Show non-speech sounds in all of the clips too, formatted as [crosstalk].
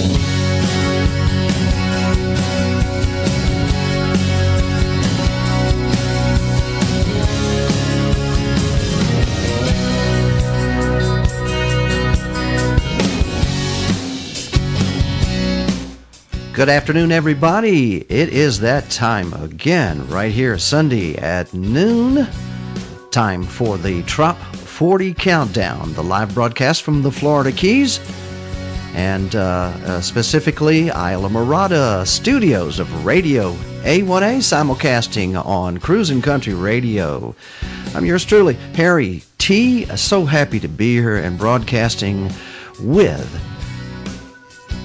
Good afternoon, everybody. It is that time again, right here, Sunday at noon. Time for the Trop 40 Countdown, the live broadcast from the Florida Keys and uh, uh, specifically Islamorada studios of Radio A1A, simulcasting on Cruising Country Radio. I'm yours truly, Harry T. So happy to be here and broadcasting with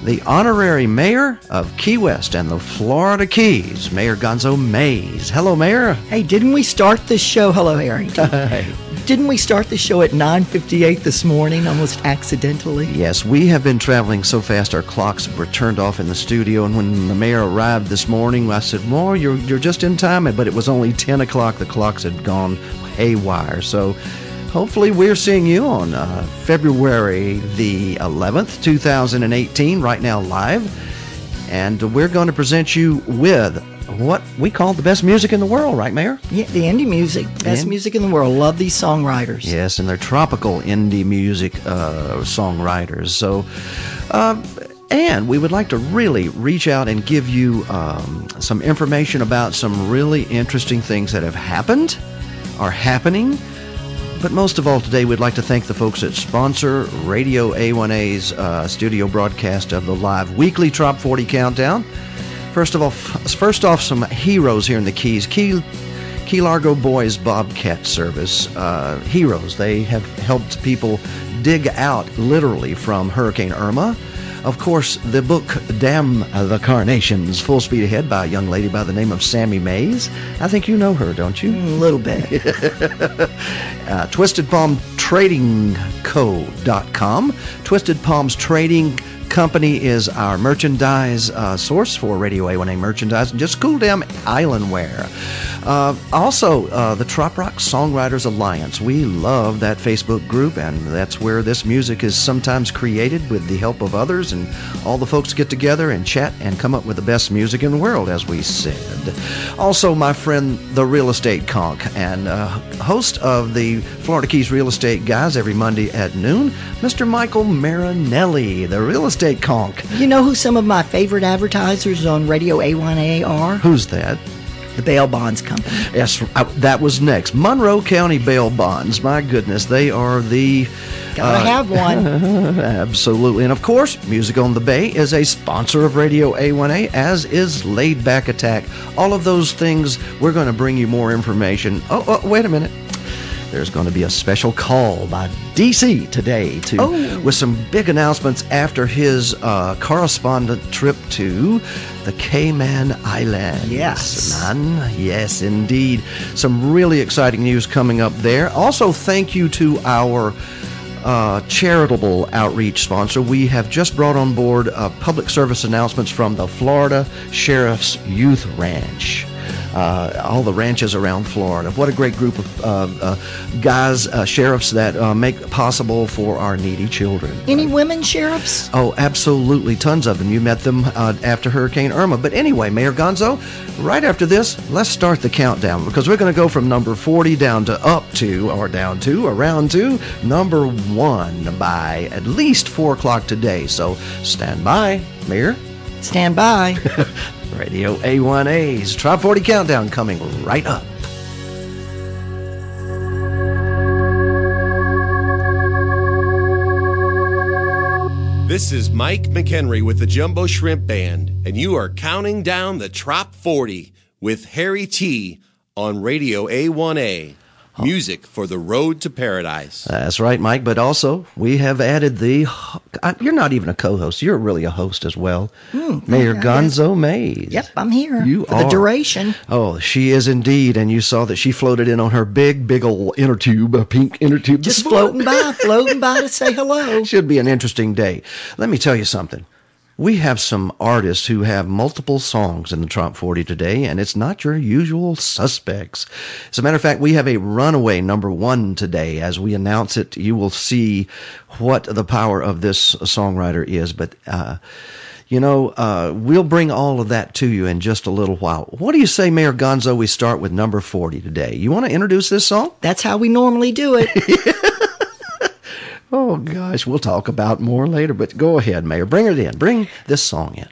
the honorary mayor of Key West and the Florida Keys, Mayor Gonzo Mays. Hello, Mayor. Hey, didn't we start this show? Hello, Harry. [laughs] Hey. Didn't we start the show at 9:58 this morning, almost accidentally? Yes, we have been traveling so fast our clocks were turned off in the studio. And when the mayor arrived this morning, I said, "Well, you're you're just in time." But it was only 10 o'clock. The clocks had gone haywire. So hopefully we're seeing you on uh, February the 11th, 2018, right now live. And we're going to present you with what we call the best music in the world, right, Mayor? Yeah, the indie music, best Yeah. music in the world. Love these songwriters. Yes, and they're tropical indie music uh, songwriters. So, um, and we would like to really reach out and give you um, some information about some really interesting things that have happened, are happening. But most of all, today we'd like to thank the folks that sponsor Radio A1A's uh, studio broadcast of the live weekly Trop 40 Countdown. First of all, first off, some heroes here in the Keys. Key, Key Largo Boys Bobcat Service. Uh, heroes. They have helped people dig out literally from Hurricane Irma. Of course, the book Damn the Carnations, Full Speed Ahead by a young lady by the name of Sammy Mays. I think you know her, don't you? A little bit. [laughs] uh, Twisted Palm Trading Co.com. Twisted Palms Trading Company is our merchandise uh, source for Radio A1A merchandise and just cool down island wear. Uh, also, uh, the Trop Rock Songwriters Alliance. We love that Facebook group, and that's where this music is sometimes created with the help of others, and all the folks get together and chat and come up with the best music in the world, as we said. Also, my friend, the Real Estate Conch, and uh, host of the Florida Keys Real Estate Guys every Monday at noon, Mr. Michael Marinelli, the Real Estate Conch. you know who some of my favorite advertisers on Radio A1A are? Who's that? The Bail Bonds Company. Yes, uh, that was next. Monroe County Bail Bonds. My goodness, they are the. Gotta uh, have one. [laughs] Absolutely. And of course, Music on the Bay is a sponsor of Radio A1A, as is Laid Back Attack. All of those things, we're going to bring you more information. Oh, oh wait a minute. There's going to be a special call by DC today to Oh. with some big announcements after his uh, correspondent trip to the Cayman Islands. Yes. man. Yes, indeed. Some really exciting news coming up there. Also, thank you to our uh, charitable outreach sponsor. We have just brought on board uh, public service announcements from the Florida Sheriff's Youth Ranch. Uh, all the ranches around Florida. What a great group of uh, uh, guys, uh, sheriffs that uh, make possible for our needy children. Any women sheriffs? Oh, absolutely. Tons of them. You met them uh, after Hurricane Irma. But anyway, Mayor Gonzo, right after this, let's start the countdown because we're going to go from number 40 down to up to, or down to, around to number one by at least 4 o'clock today. So stand by, Mayor. Stand by. [laughs] Radio A1A's Top 40 Countdown coming right up. This is Mike McHenry with the Jumbo Shrimp Band, and you are counting down the Trop 40 with Harry T on Radio A1A. Music for the road to paradise. That's right, Mike. But also, we have added the. uh, You're not even a co host, you're really a host as well. Mayor Gonzo Mays. Yep, I'm here. You for are. the duration. Oh, she is indeed. And you saw that she floated in on her big, big old inner tube, a pink inner tube. Just floating by, floating by to say [laughs] hello. Should be an interesting day. Let me tell you something. We have some artists who have multiple songs in the Top 40 today, and it's not your usual suspects. As a matter of fact, we have a runaway number one today. As we announce it, you will see what the power of this songwriter is. But, uh, you know, uh, we'll bring all of that to you in just a little while. What do you say, Mayor Gonzo? We start with number 40 today. You want to introduce this song? That's how we normally do it. [laughs] Oh, gosh, we'll talk about more later, but go ahead, Mayor. Bring it in. Bring this song in.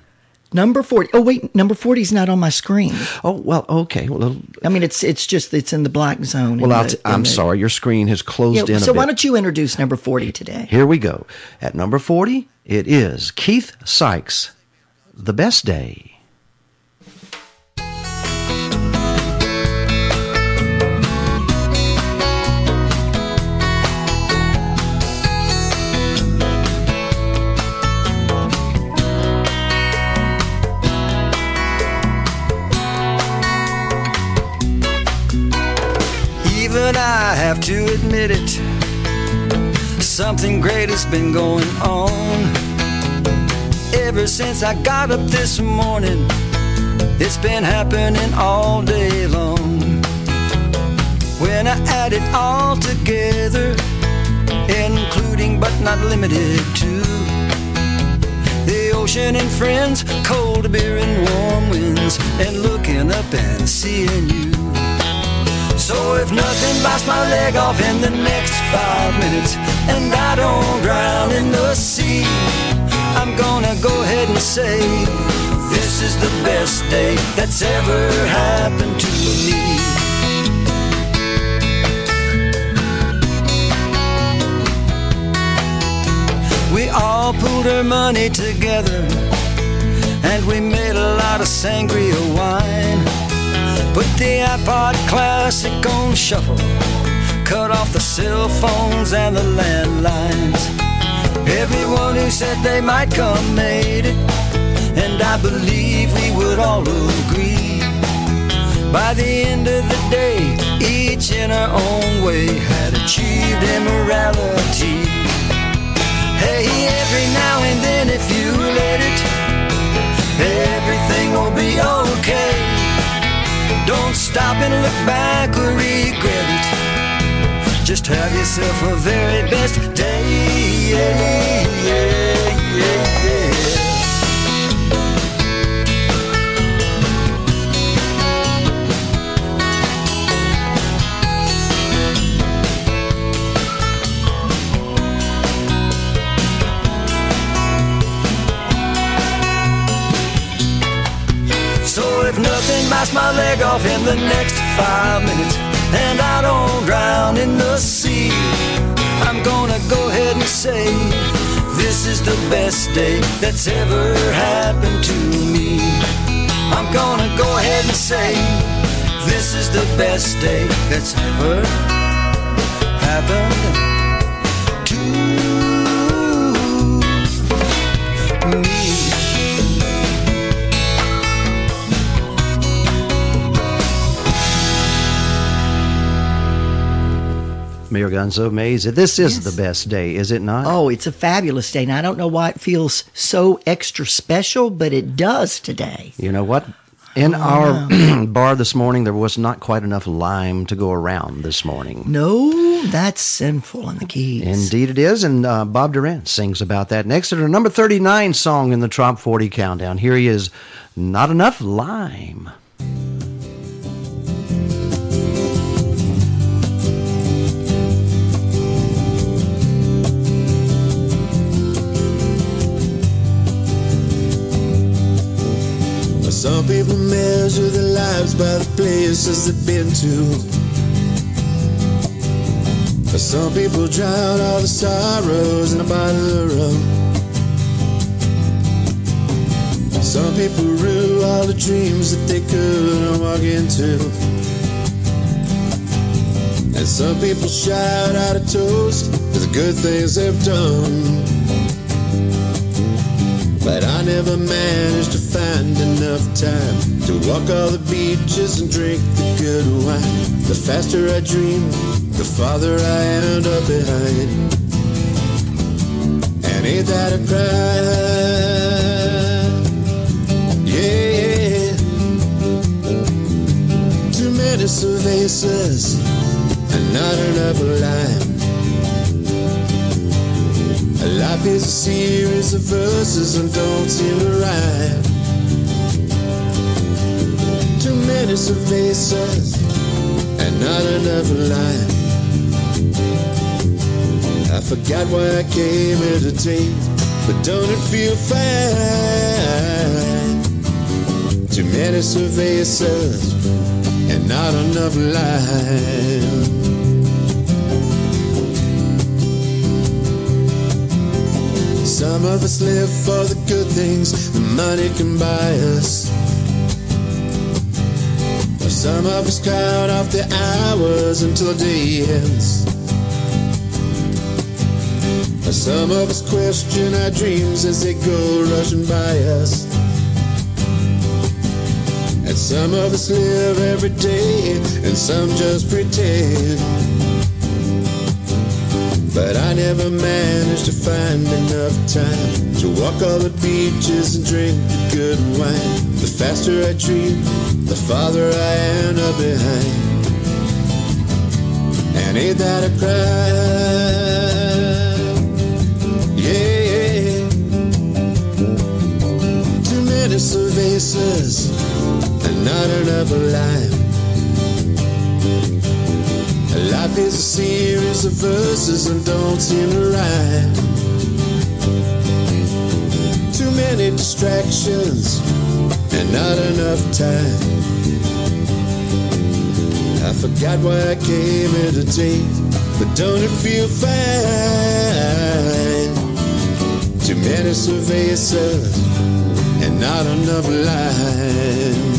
number 40. Oh, wait, number 40 is not on my screen. Oh, well, okay. Well, I mean, it's it's just, it's in the black zone. well in I'll the- t- I'm the- sorry. Your screen has closed Yeah, in a so why don't you introduce number 40 today? Here we go. At number 40, it is Keith Sykes, The Best Day. Have to admit it. Something great has been going on. Ever since I got up this morning, it's been happening all day long. When I add it all together, including but not limited to the ocean and friends, cold beer and warm winds, and looking up and seeing you. So if nothing bites my leg off in the next five minutes and I don't drown in the sea, I'm gonna go ahead and say this is the best day that's ever happened to me. We all pooled our money together and we made a lot of sangria wine. Put the iPod Classic on shuffle. Cut off the cell phones and the landlines. Everyone who said they might come made it. And I believe we would all agree. By the end of the day, each in our own way had achieved immorality. Hey, every now and then, if you let it, everything will be okay. Don't stop and look back or regret it. Just have yourself a very best day. Yeah, yeah, yeah, my leg off in the next five minutes and I don't drown in the sea, I'm gonna go ahead and say this is the best day that's ever happened to me. I'm gonna go ahead and say this is the best day that's ever happened to me. Mayor Gonzo Mays, this is Yes. the best day, is it not? Oh, it's a fabulous day. And I don't know why it feels so extra special, but it does today. You know what? In our [clears throat] bar this morning, there was not quite enough lime to go around this morning. No, that's sinful in the keys. Indeed, it is. And uh, Bob Durant sings about that next to the number 39 song in the Top 40 countdown. Here he is Not Enough Lime. Some people measure their lives by the places they've been to. Some people drown all the sorrows in a bottle of rum. Some people rue all the dreams that they couldn't walk into. And some people shout out a toast to the good things they've done. But I never managed to find enough time to walk all the beaches and drink the good wine. The faster I dream, the farther I end up behind. And ain't that a crime? Yeah. Too many cervezas and not enough lime. Life is a series of verses and don't seem to rhyme. Too many faces and not enough lime. I forgot why I came here today, but don't it feel fine? Too many faces and not enough lime. Some of us live for the good things the money can buy us. Some of us count off the hours until the day ends. Some of us question our dreams as they go rushing by us. And some of us live every day, and some just pretend. But I never managed to find enough time to walk all the beaches and drink the good wine. The faster I dream, the farther I end up behind. And ain't that a crime? Yeah. Too many cervezas and not enough lime. Life is a series of verses and don't seem to rhyme. Too many distractions and not enough time. I forgot why I came here today, but don't it feel fine? Too many cervezas and not enough lime.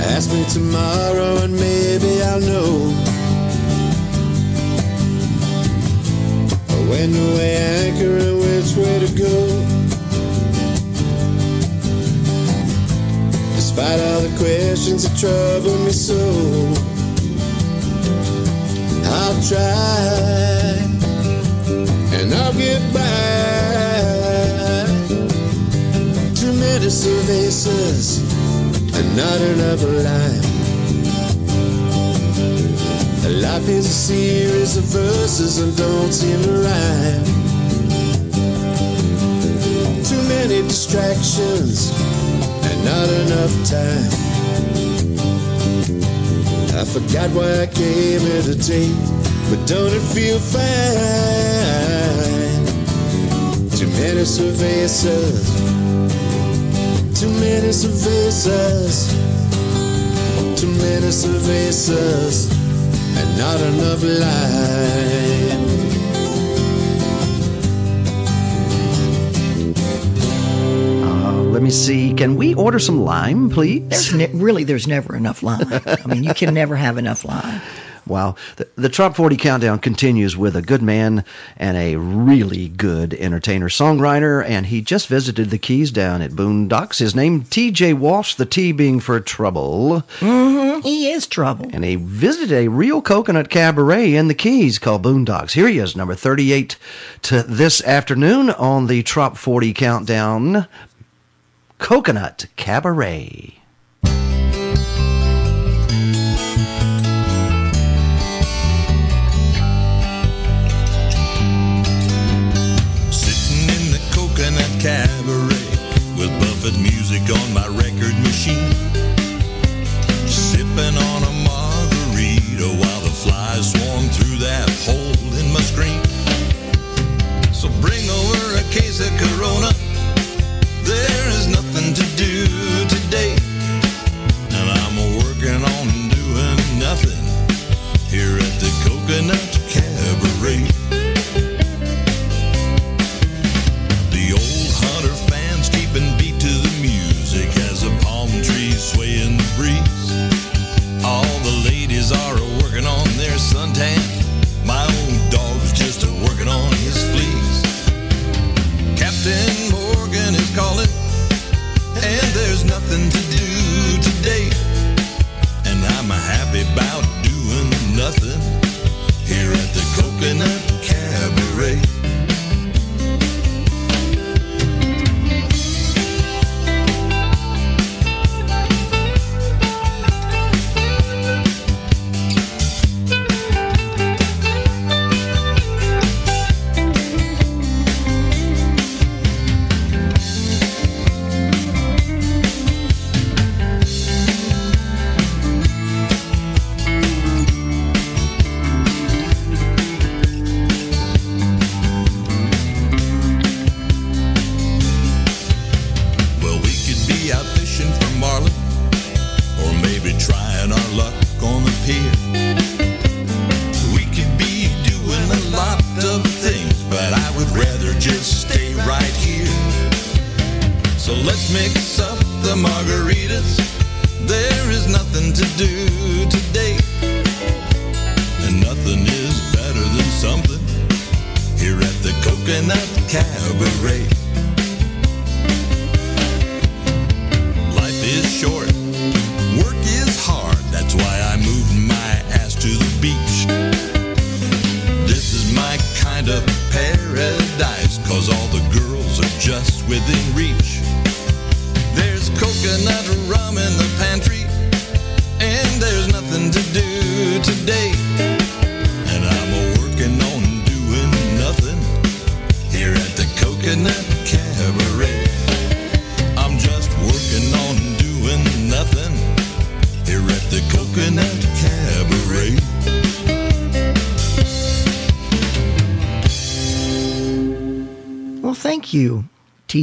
Ask me tomorrow and maybe I'll know. When to weigh anchor and which way to go. Despite all the questions that trouble me so, I'll try and I'll get by. Too many cervezas and not enough lime. Life is a series of verses and don't seem to rhyme. Too many distractions and not enough time. I forgot why I came here today, but don't it feel fine? Too many cervezas, too many cervezas, too many cervezas, and not enough lime. Uh, let me see. Can we order some lime, please? There's ne- really there's never enough lime. I mean, you can never have enough lime. Wow. The, the Trop 40 Countdown continues with a good man and a really good entertainer songwriter, and he just visited the Keys down at Boondocks. His name, TJ Walsh, the T being for trouble. Mm-hmm. He is trouble. And he visited a real coconut cabaret in the Keys called Boondocks. Here he is, number 38 to this afternoon on the Trop 40 Countdown Coconut Cabaret. Coconut nothing.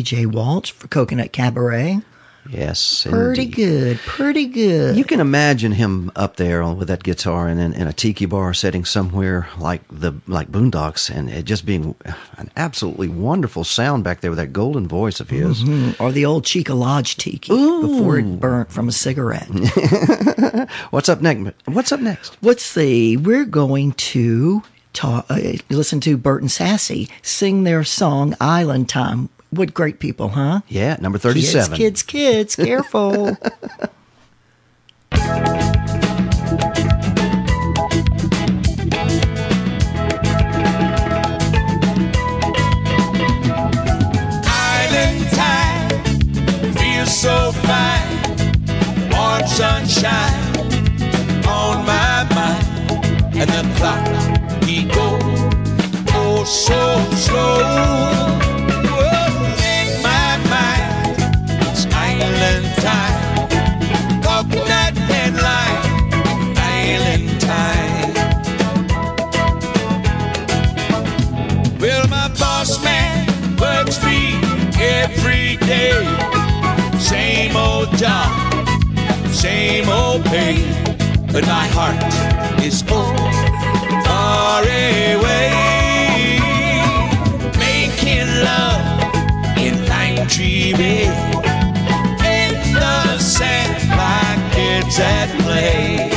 TJ Walsh, for Coconut Cabaret. Yes, Pretty indeed. good. Pretty good. You can imagine him up there with that guitar and in, in a tiki bar setting somewhere like the like Boondocks, and it just being an absolutely wonderful sound back there with that golden voice of his. Mm, or the old Chica Lodge tiki before it burnt from a cigarette. [laughs] What's up next? What's up next? Let's see. We're going to ta uh, listen to Bert and Sassy sing their song Island Time. What great people, huh? Yeah, number thirty-seven. Kids, kids, kids, careful. [laughs] Island time feels so fine. Warm sunshine on my mind, and the clock he goes oh so slow. Job, same old pay. But my heart is full, far away. Making love in Pine Tree Bay. In the sand like kids at play.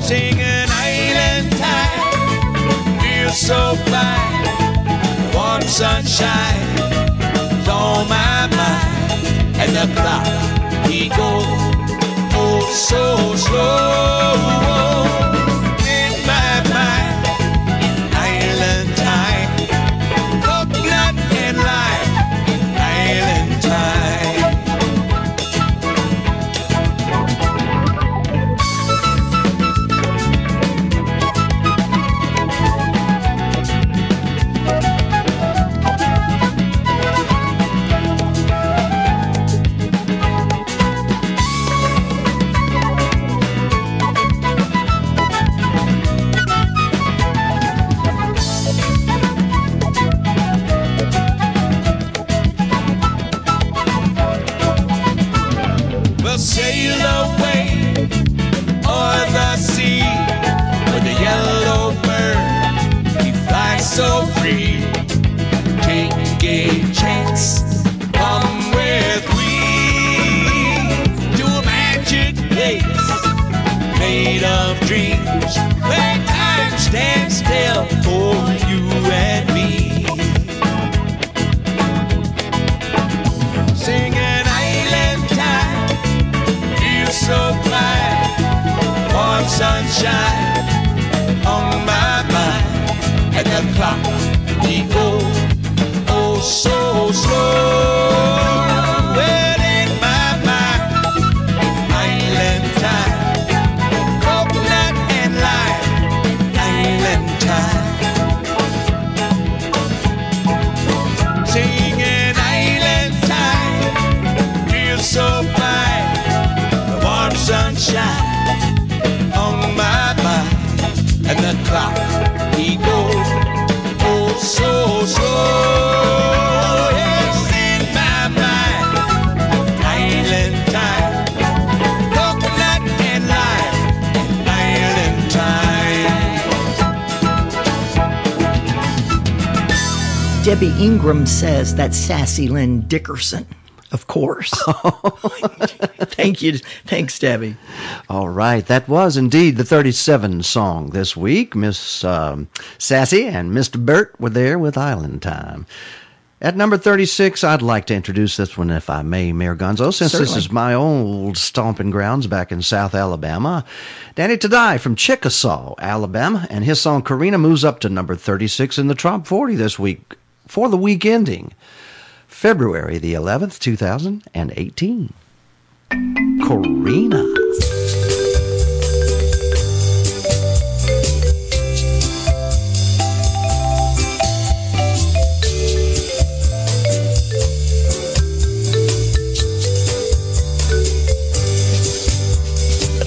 Singing island time feels so fine. Warm sunshine clock he oh so slow. Debbie Ingram says that's Sassy Lynn Dickerson. Of course. [laughs] Thank you. Thanks, Debbie. All right, that was indeed the 37 song this week. Miss um, Sassy and Mr. Burt were there with Island Time. At number 36, I'd like to introduce this one, if I may, Mayor Gonzo, since this is my old stomping grounds back in South Alabama. Danny Tadai from Chickasaw, Alabama, and his song Karina moves up to number 36 in the Top 40 this week for the week ending February the 11th, 2018. Karina.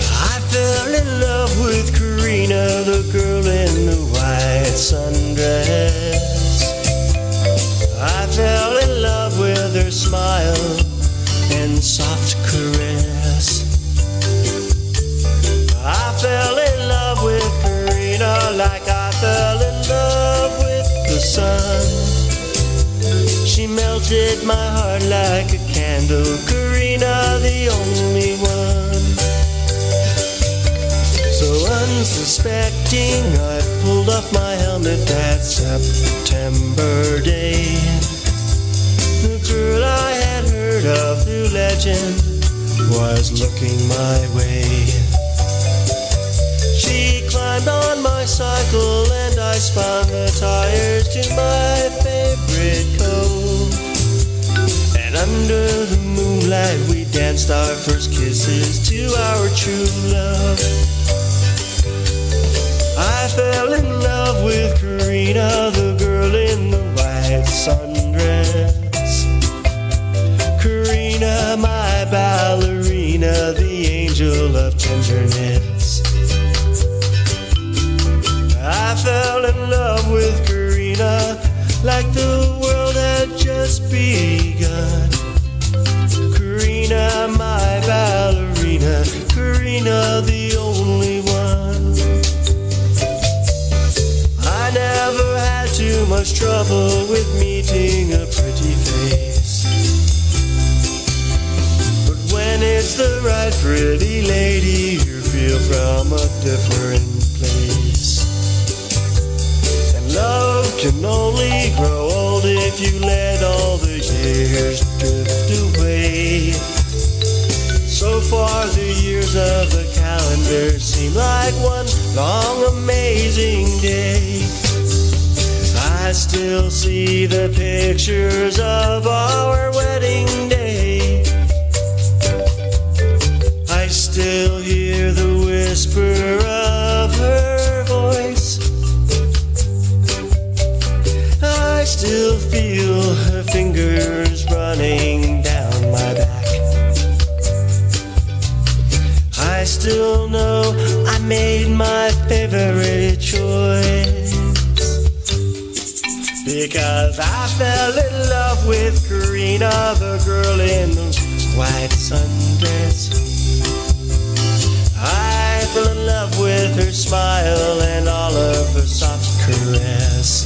I fell in love with Karina, the girl in the white sundress. Smile and soft caress. I fell in love with Karina like I fell in love with the sun. She melted my heart like a candle. Karina, the only one. So unsuspecting, I pulled off my helmet that September day. Girl I had heard of through legend was looking my way. She climbed on my cycle and I spun the tires to my favorite cove. And under the moonlight, we danced our first kisses to our true love. I fell in love with Karina, the girl in the white sundress. Karina, my ballerina, the angel of tenderness. I fell in love with Karina like the world had just begun. Karina, my ballerina, Karina, the only one. I never had too much trouble with meeting a pretty face. When it's the right pretty lady, you feel from a different place. And love can only grow old if you let all the years drift away. So far, the years of the calendar seem like one long, amazing day. I still see the pictures of our wedding day. Still hear the whisper of her voice. I still feel her fingers running down my back. I still know I made my favorite choice. Because I fell in love with Karina, the girl in the white sundress. With her smile and all of her soft caress.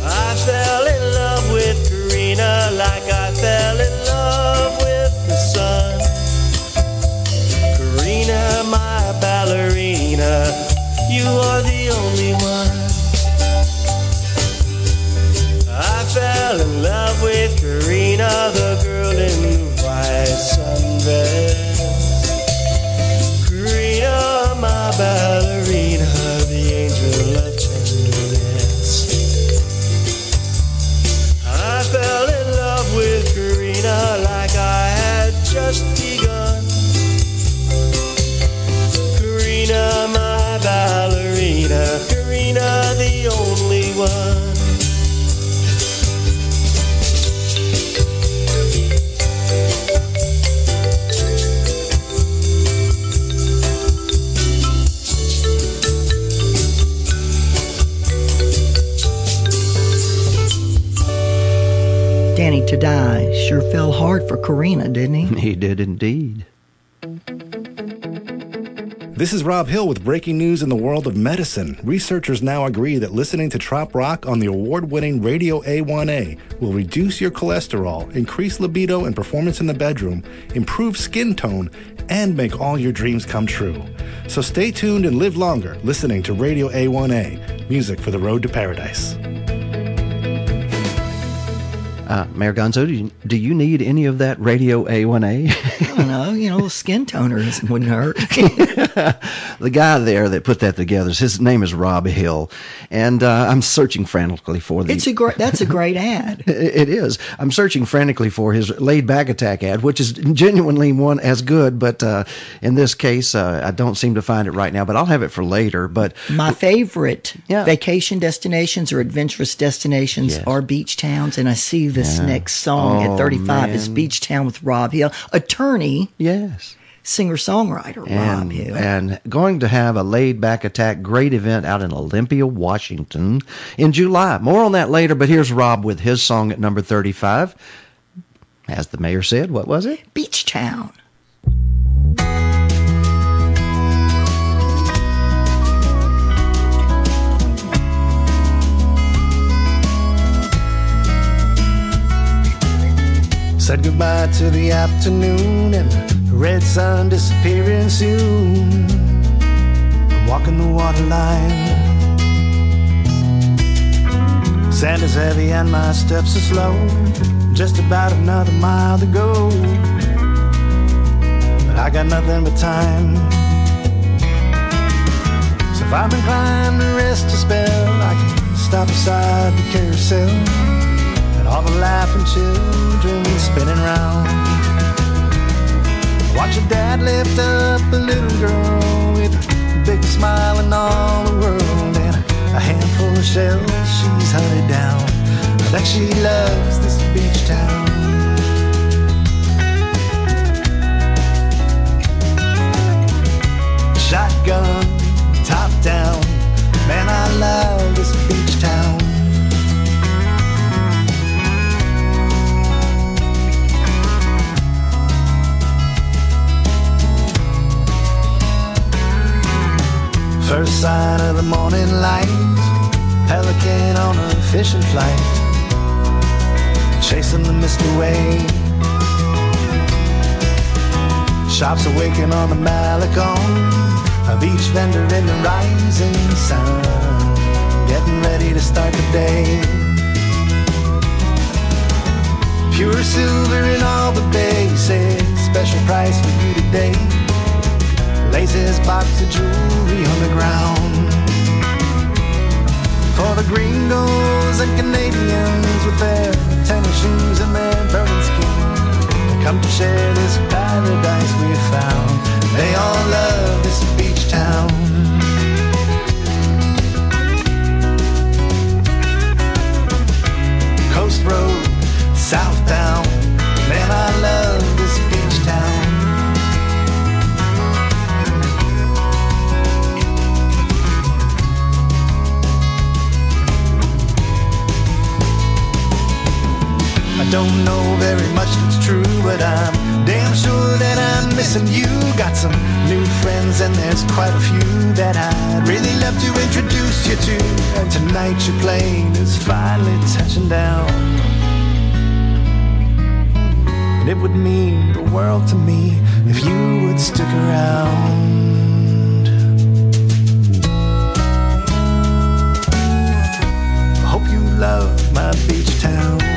I fell in love with Karina like I fell in love with the sun. Karina, my ballerina, you are the only one. I fell in love with Karina, the girl in the white sundress. Karina, die sure fell hard for Karina, didn't he? [laughs] He did indeed. This is Rob Hill with breaking news in the world of medicine. Researchers now agree that listening to Trop Rock on the award winning Radio A1A will reduce your cholesterol, increase libido and performance in the bedroom, improve skin tone, and make all your dreams come true. So stay tuned and live longer listening to Radio A1A, music for the road to paradise. Uh, Mayor Gonzo, do you, do you need any of that Radio A1A? I don't know, you know, skin toners wouldn't hurt. [laughs] the guy there that put that together, his name is Rob Hill, and uh, I'm searching frantically for the. it's a great. That's a great ad. [laughs] It is. I'm searching frantically for his laid back attack ad, which is genuinely one as good, but uh, in this case, uh, I don't seem to find it right now. But I'll have it for later. But My favorite Yeah. vacation destinations or adventurous destinations Yes. are beach towns, and I see this next song Oh, at 35 is. Beach Town with Rob Hill, attorney, yes. singer songwriter Rob Hill. and going to have a laid back attack great event out in Olympia, Washington in July. More on that later, but here's Rob with his song at number 35. As the mayor said, what was it? Beach Town. Said goodbye to the afternoon and the red sun disappearing soon. I'm walking the waterline. Sand is heavy and my steps are slow. Just about another mile to go. But I got nothing but time. So if I'm inclined to rest a spell, I can stop beside the carousel all the laughing children spinning round. Watch your dad lift up a little girl with the biggest smile in all the world and a handful of shells she's hunted down. Bet she loves this beach town. Shotgun, top down, man, I love this beach town. First sign of the morning light, pelican on a fishing flight, chasing the mist away. Shops awaken on the Malecon, a beach vendor in the rising sun, getting ready to start the day. Pure silver in all the bases, special price for you today lays his box of jewelry on the ground. For the gringos and Canadians with their tennis shoes and their burning skin, come to share this paradise we found. They all love this beach town. Coast Road, Southtown, man, I love I don't know very much that's true, but I'm damn sure that I'm missing you. Got some new friends, and there's quite a few that I'd really love to introduce you to. And tonight your plane is finally touching down. And it would mean the world to me if you would stick around. I hope you love my beach town.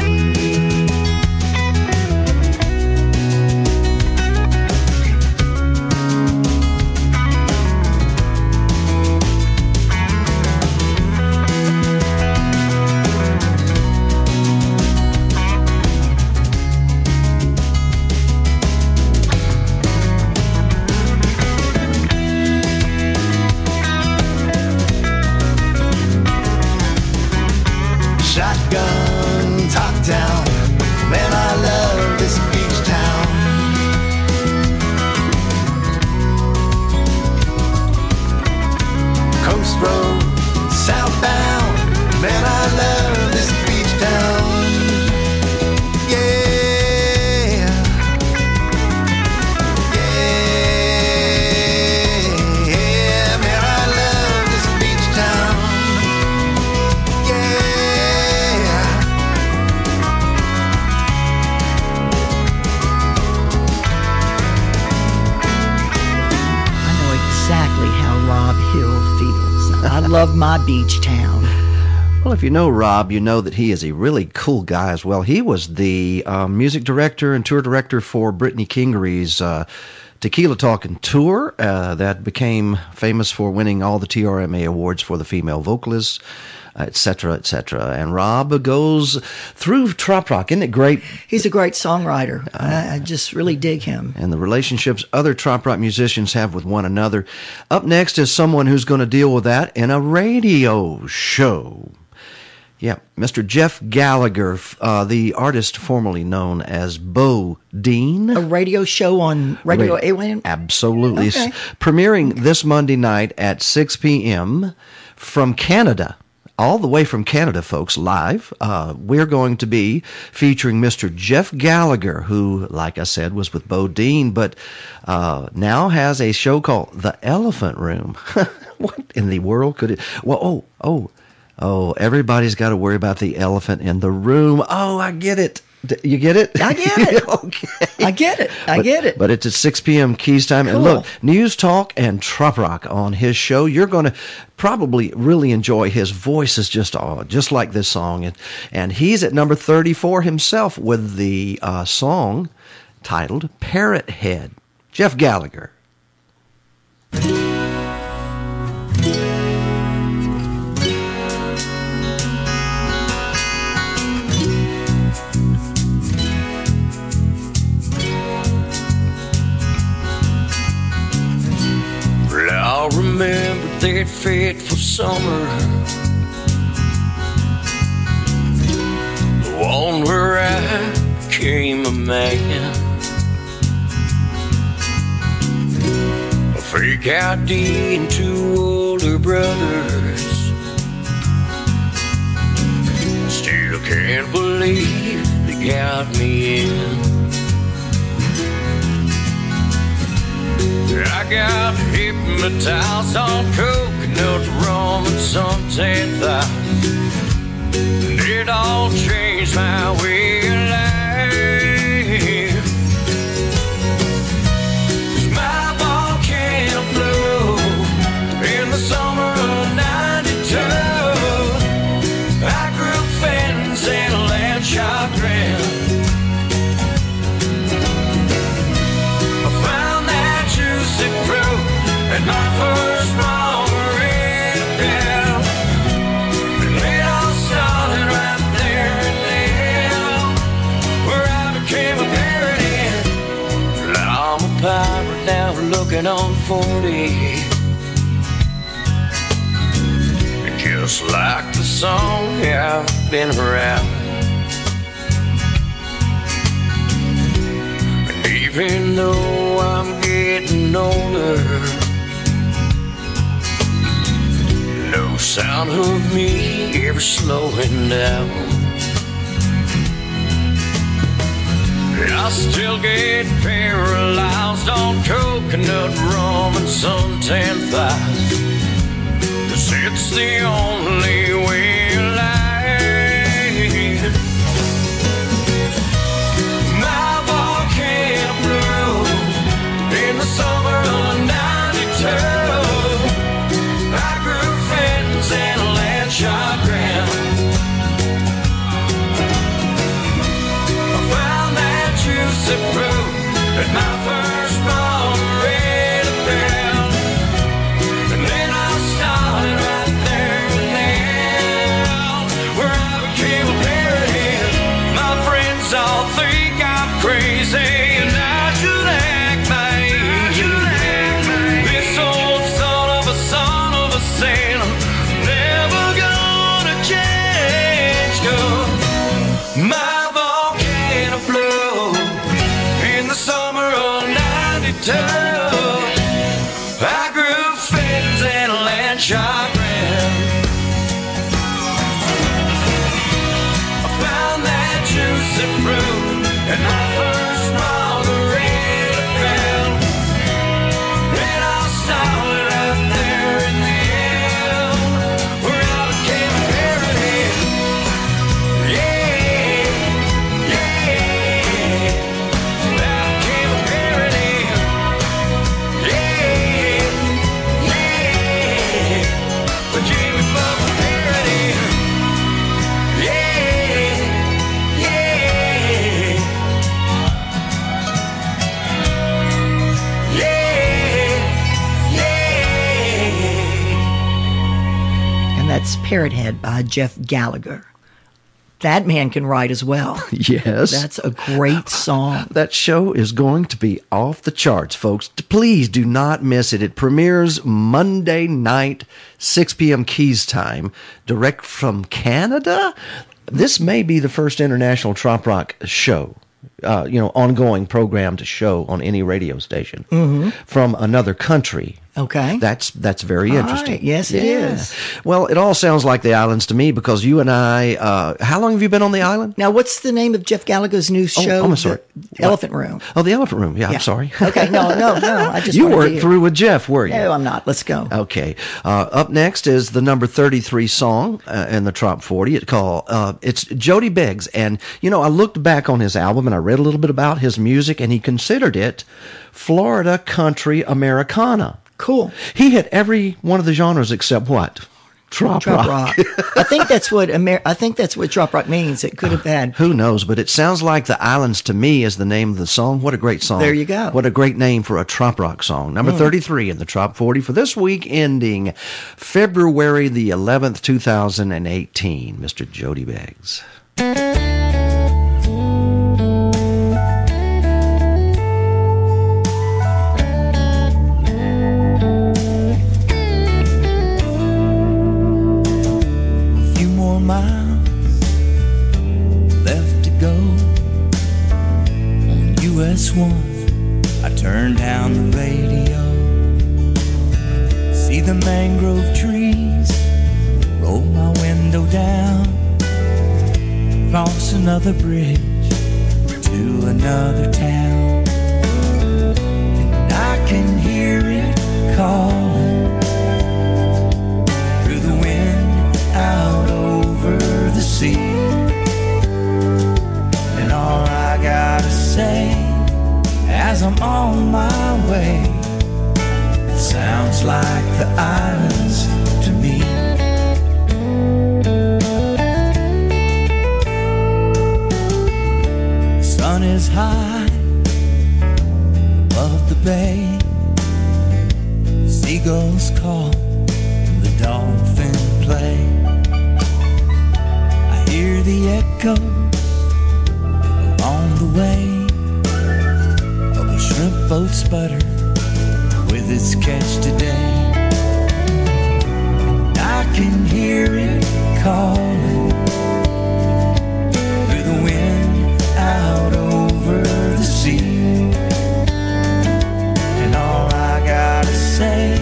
Know Rob, you know that he is a really cool guy as well. He was the uh, music director and tour director for Brittany Kingery's uh, Tequila Talking Tour uh, that became famous for winning all the TRMA awards for the female vocalists, etc., etc. And Rob goes through trop rock. Isn't it great? He's a great songwriter. I, I just really dig him. and the relationships other trop rock musicians have with one another. Up next is someone who's going to deal with that in a radio show. Yeah, Mr. Jeff Gallagher, uh, the artist formerly known as Bo Dean. A radio show on Radio Radio- A1. Absolutely. Okay. S- Premiering this Monday night at 6 p.m. from Canada. All the way from Canada, folks, live. Uh, we're going to be featuring Mr. Jeff Gallagher, who, like I said, was with Bo Dean, but uh, now has a show called The Elephant Room. [laughs] what in the world could it? Well, oh, oh, oh, everybody's got to worry about the elephant in the room. Oh, I get it. You get it? I get it. [laughs] okay. I get it. I But- get it. But it's at 6 p.m. Keys time. And look, News Talk and Trop Rock on his show. You're going to probably really enjoy his voice is just oh, just like this song. And, and he's at number 34 himself with the uh, song titled Parrot Head. Jeff Gallagher. Remember that fateful summer. The one where I became a man. A fake ID and two older brothers. Still can't believe they got me in. I got hypnotized on coconut rum and suntan thighs. And it all changed my way looking on 40. Just like the song, I've been around. And even though I'm getting older, no sound of me ever slowing down. I still get paralyzed on coconut rum and suntan thighs. Cause it's the only way that's Parrot Head by Jeff Gallagher. That man can write as well. [laughs] Yes. That's a great song. That show is going to be off the charts, folks. Please do not miss it. It premieres Monday night, 6 p.m. Keys time, direct from Canada. This may be the first international trop rock show, uh, you know, ongoing programmed show on any radio station from another country. Okay. That's that's very All interesting. right. Yes, it Yeah. is. Well, it all sounds like the islands to me because you and I. Uh, how long have you been on the island? Now, what's the name of Jeff Gallagher's new show? Oh, I'm The sorry. Elephant Room. Oh, the Elephant Room. Yeah, Yeah. I'm sorry. Okay, no, no, no. I just [laughs] you weren't through with Jeff, were you? No, I'm not. Let's go. Okay. Uh, up next is the number 33 song uh, in the Trop 40. It's called, uh, it's Jody Beggs. And, you know, I looked back on his album and I read a little bit about his music and he considered it Florida country Americana. Cool. He hit every one of the genres except what? Trop, Drop rock. rock. [laughs] I think that's what Amer- I think that's what drop rock means. It could have had. Who knows? But it sounds like The Islands to me is the name of the song. What a great song. There you go. What a great name for a trop rock song. Number hmm. 33 in the Trop 40 for this week ending February the 11th, 2018. Mr. Jody Beggs. Go on US 1. I turn down the radio, see the mangrove trees, roll my window down, cross another bridge to another town. And I can hear it calling through the wind out over the sea. Say as I'm on my way, it sounds like the islands to me. The sun is high above the bay. Seagulls call and the dolphin play. I hear the echoes along the way boat sputter with its catch today. I can hear it calling through the wind out over the sea. And all I gotta say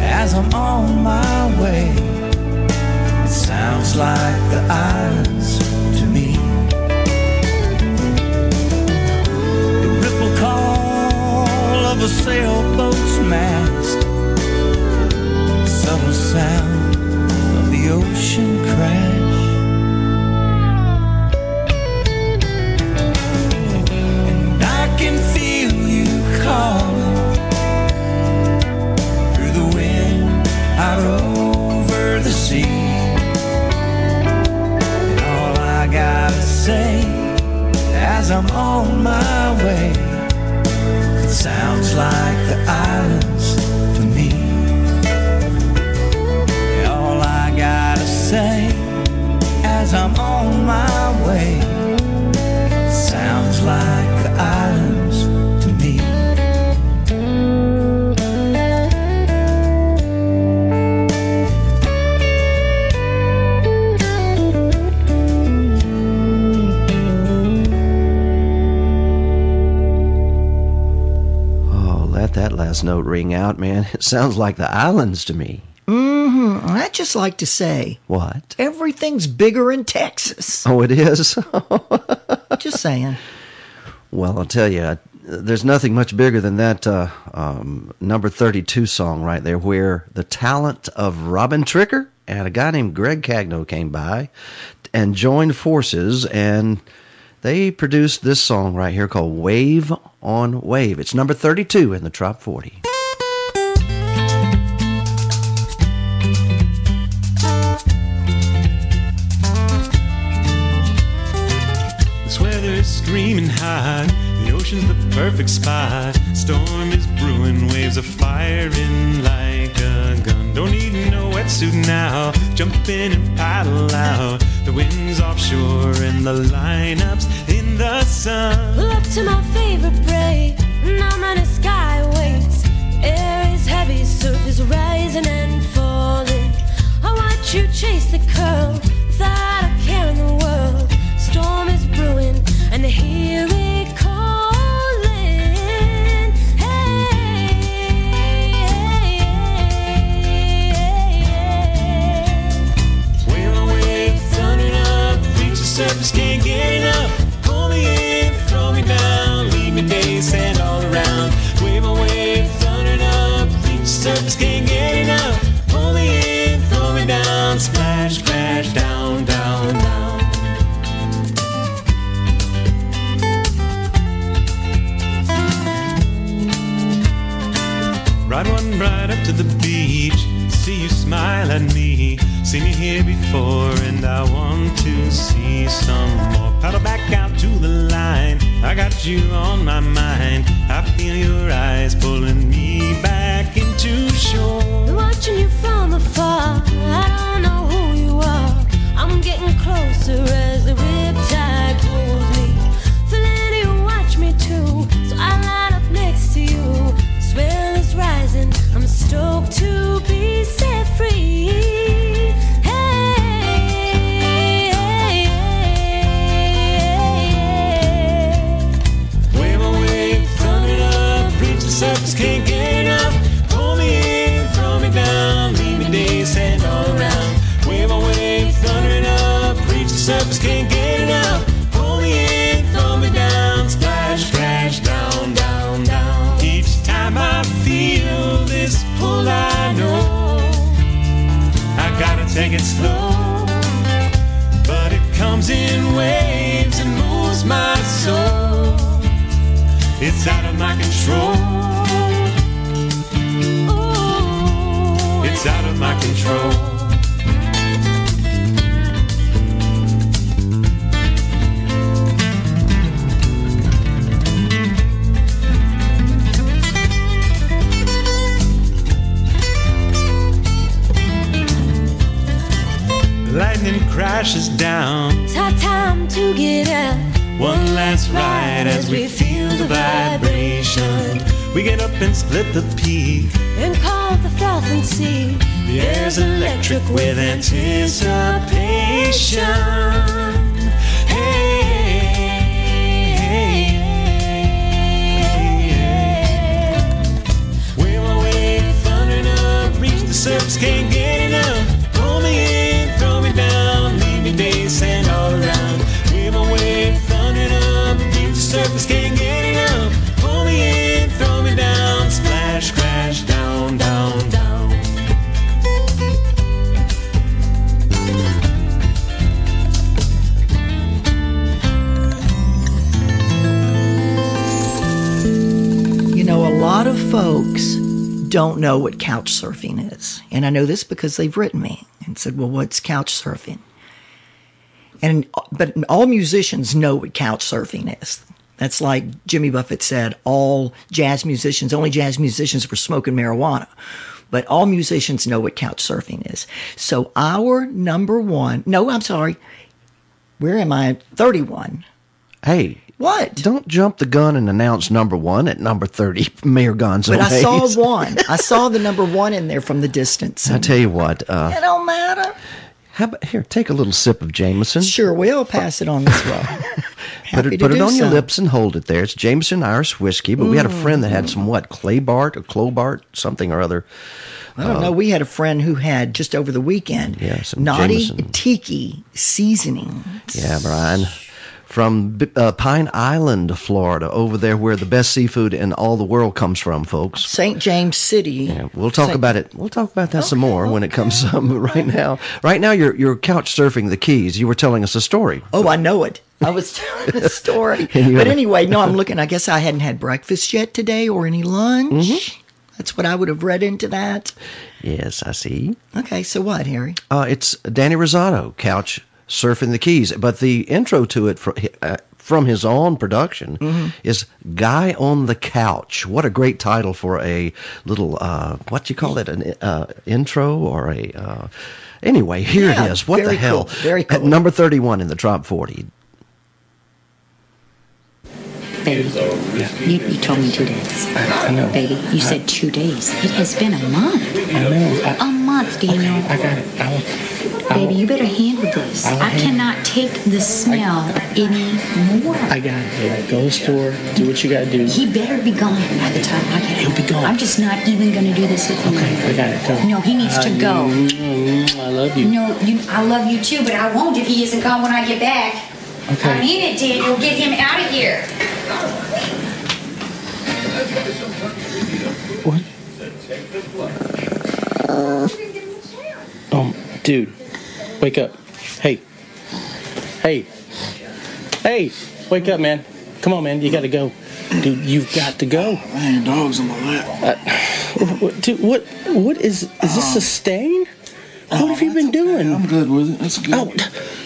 as I'm on my way, it sounds like like the islands last note ring out, man. [laughs] It sounds like the islands to me. Mm-hmm. I'd just like to say What? everything's bigger in Texas. Oh, it is? [laughs] Just saying. well, I'll tell you, there's nothing much bigger than that uh, um, number 32 song right there, where the talent of Robin Tricker and a guy named Greg Cagno came by and joined forces, and they produced this song right here called Wave on Wave. It's number 32 in the Top 40. This weather is screaming high. The ocean's the perfect spot. Storm brewing, waves are firing like a gun. Don't need no wetsuit now. Jump in and paddle out. The wind's offshore and the lineup's in the sun. Pull up to my favorite break. Now the sky waits. Air is heavy, surf is rising and falling. I watch you chase the curl without a care in the world. Storm is brewing, and I hear surface, can't get enough. Pull me in, throw me down, leave me days sand all around. Wave my wave, thundering up, reach the surface, can't get enough. Pull me in, throw me down, splash, crash, down, down, down. Ride one right up to the beach. See you smile at me. Seen you here before, and I want to see some more. Paddle back out to the line. I got you on my mind. I feel your eyes pulling me back into shore. Watching you from afar. I don't know who you are. I'm getting closer as the riptide pulls me. Feeling you watch me too, so I line up next to you. Swell is rising. I'm stoked to be set free. Can't get enough. Pull me in, throw me down, splash, crash, down, down, down. Each time I feel this pull, I know I gotta take it slow. But it comes in waves and moves my soul. It's out of my control. It's out of my control. Crashes down. It's our time to get out. One last ride as we feel the vibration. We get up and split the peak. and call the frothing sea. The air's electric with anticipation. Hey, hey, hey. Wave my wave, thundering up, reach the surface, can't get enough. Pull me in, surface, can't get enough. Pull me in, throw me down, splash, crash, down, down, down. You know, a lot of folks don't know what couch surfing is. And I know this because they've written me and said, well, what's couch surfing? And, uh, but all musicians know what couch surfing is. That's like Jimmy Buffett said, all jazz musicians, only jazz musicians were smoking marijuana. But all musicians know what couch surfing is. So our number one, no, I'm sorry. Where am I? 31. Hey, What? don't jump the gun and announce number one at number 30, [laughs] Mayor Gonzo. But I saw one. I saw the number one in there from the distance. I tell you what, uh, It don't matter. how about, here, take a little sip of Jameson. Sure, we'll pass it on this [laughs] way. Put it, put it on your lips and hold it there. It's Jameson Irish whiskey, but we had a friend that had some what clay bart or clobart, something or other. I don't know. Uh, we had a friend who had just over the weekend Yeah, some naughty Jameson. tiki seasoning. Yeah, Brian. From uh, Pine Island, Florida, over there where the best seafood in all the world comes from, folks. St. James City. Yeah, we'll talk Saint- about it. We'll talk about that some more when it comes up. But [laughs] right now, right now, you're you're couch surfing the Keys. You were telling us a story. Oh, I know it. I was [laughs] telling a story. [laughs] But anyway, no, I'm looking. I guess I hadn't had breakfast yet today or any lunch. Mm-hmm. That's what I would have read into that. Yes, I see. Okay, so what, Harry? Uh, it's Danny Rosato, couch surfing the Keys. But the intro to it, fr- uh, from his own production is "Guy on the Couch." What a great title for a little uh, what do you call it an uh, intro or a. Uh, Anyway, here Yeah, it is. What the very hell? cool, very At number 31 in the top 40. Baby, you, you told me two days. I know. Baby, you said two days. It has been a month. I know. I, A month, Daniel. I got it. I will, I Baby, you better handle this. I will I handle- cannot take the smell anymore. I got it, baby. Go to the store. Do what you got to do. He better be gone by the time I get He'll be gone. I'm just not even going to do this with you. Okay. I got it. Go. No, he needs to go. I love you. No, you, I love you too, but I won't if he isn't gone when I get back. Okay. I need it, Daniel. Get him out of here. What? Um, dude, wake up. Hey. Hey. Hey, wake up, man. Come on, man. You got to go. Dude, you've got to go. Man, your dog's on my lap. Uh, what- dude, what? What is? Is this a stain? What have you been doing? I'm good with it. That's good. Oh,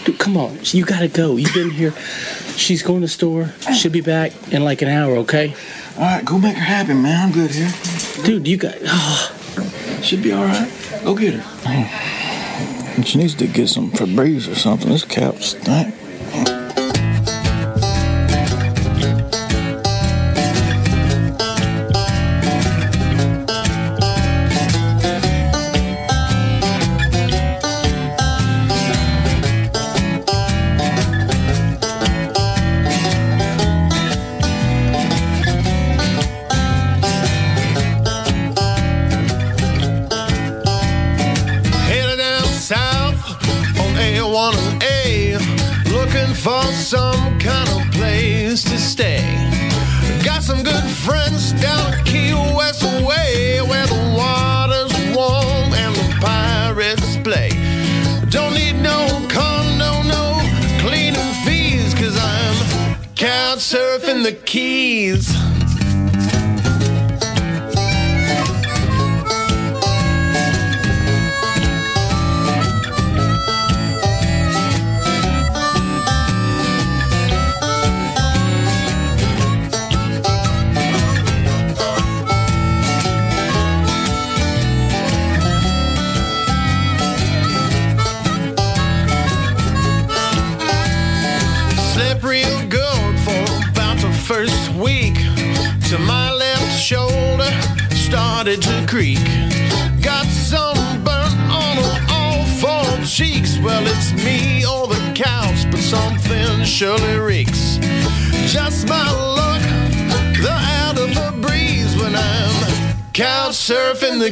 dude, come on. You gotta go. You've been here. She's going to the store. She'll be back in like an hour, okay? All right, go make her happy, man. I'm good here. Dude, you got. [sighs] Oh, She'll be all right. Go get her. She needs to get some Febreze or something. This cap stink.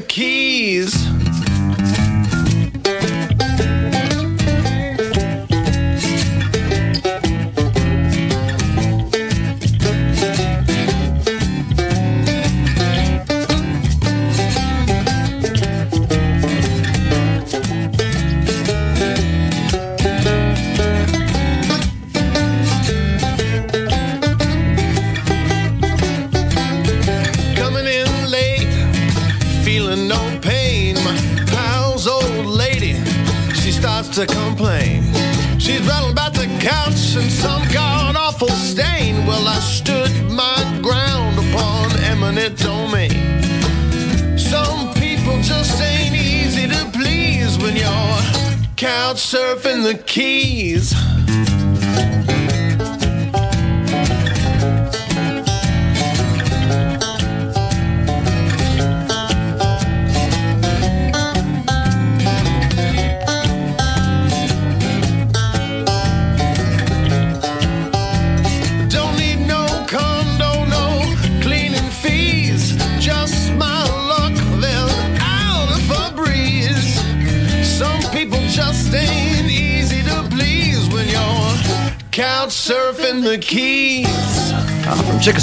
Surfing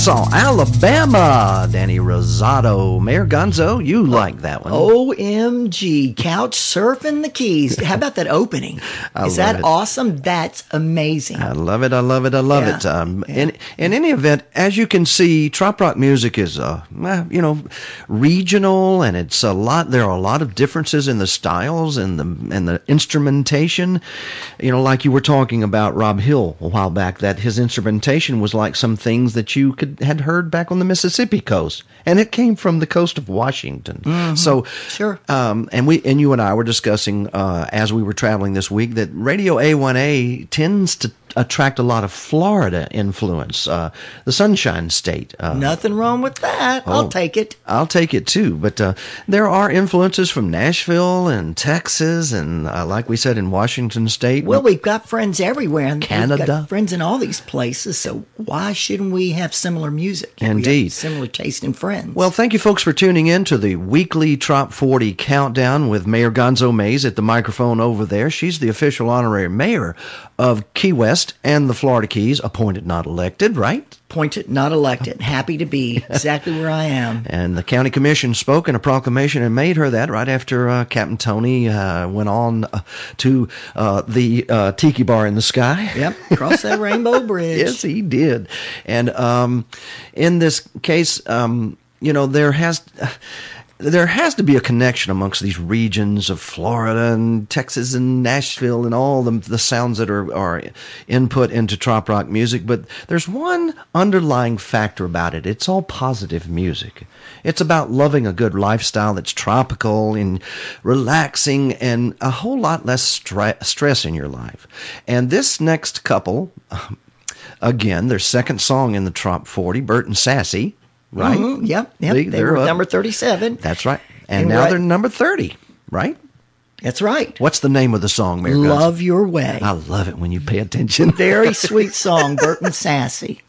Chickasaw, Alabama, Danny Rosado. Mayor Gonzo, you like that one. OMG, couch surfing the keys. How about that opening? [laughs] Is that it. awesome? That's amazing. I love it. I love it. I love Yeah. it. Um, in, in any event, as you can see, trop rock music is, uh, eh, you know, regional, and it's a lot. There are a lot of differences in the styles and the and the instrumentation. You know, like you were talking about Rob Hill a while back, that his instrumentation was like some things that you could had heard back on the Mississippi coast, and it came from the coast of Washington. Mhm. So sure. um, and we and you and I were discussing uh, as we were traveling this week that Radio A1A tends to attract a lot of Florida influence, uh, the Sunshine State. Uh, Nothing wrong with that. Oh. I'll take it. I'll take it too, but uh, there are influences from Nashville and Texas, and uh, like we said in Washington State. Well, we've got friends everywhere, and we've Canada. got friends in all these places. So why shouldn't we have similar music? Indeed. similar taste in friends. Well, thank you, folks, for tuning in to the weekly Trop 40 countdown with Mayor Gonzo Mays at the microphone over there. She's the official honorary mayor of Key West and the Florida Keys, appointed, not elected, right? Appointed, not elected. Happy to be [laughs] exactly where I am. And the county commission spoke in a proclamation and made her that right after uh, Captain Tony uh, went on uh, to uh, the uh, tiki bar in the sky. Yep, cross that rainbow [laughs] bridge. yes, he did. And um, in this case, um, you know, there has. There has to be a connection amongst these regions of Florida and Texas and Nashville and all the, the sounds that are, are input into trop rock music. But there's one underlying factor about it. It's all positive music. It's about loving a good lifestyle that's tropical and relaxing and a whole lot less stre- stress in your life. And this next couple, um, again, their second song in the Trop 40, Bert and Sassy, right? Mhm, Yep, yep. They- They, were up. number 37. That's right. And, And now right- they're number 30, right? That's right. What's the name of the song, Gonzo? Love Your Way. I love it when you pay attention. Very [laughs] sweet song, Bert and Sassy.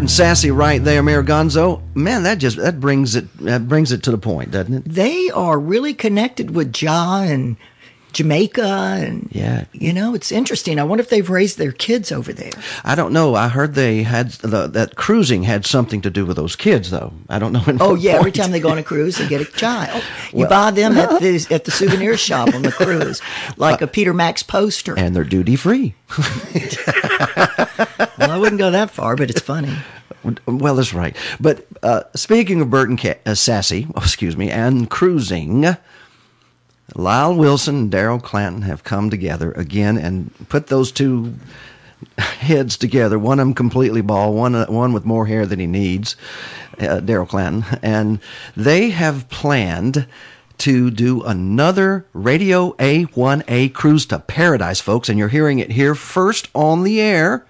And Sassy right there, Mayor Gonzo. Man, that just that brings it that brings it to the point, doesn't it? They are really connected with Ja and Jamaica, and Yeah. you know, it's interesting. I wonder if they've raised their kids over there. I don't know. I heard they had the, that cruising had something to do with those kids, though. I don't know. [laughs] Oh yeah, every time they go on a cruise, they get a child. You [laughs] Well- buy them at the [laughs] at the souvenir shop on the cruise, like a Peter Max poster. and they're duty free. Well, I wouldn't go that far, but it's funny. Well, that's right. But uh, speaking of Burton Ca- uh, Sassy, oh, excuse me, and cruising, Lyle Wilson and Daryl Clanton have come together again and put those two heads together. One of them completely bald, one uh, one with more hair than he needs, uh, Daryl Clanton, and they have planned to do another Radio A1A cruise to paradise, folks. And you're hearing it here first on the air.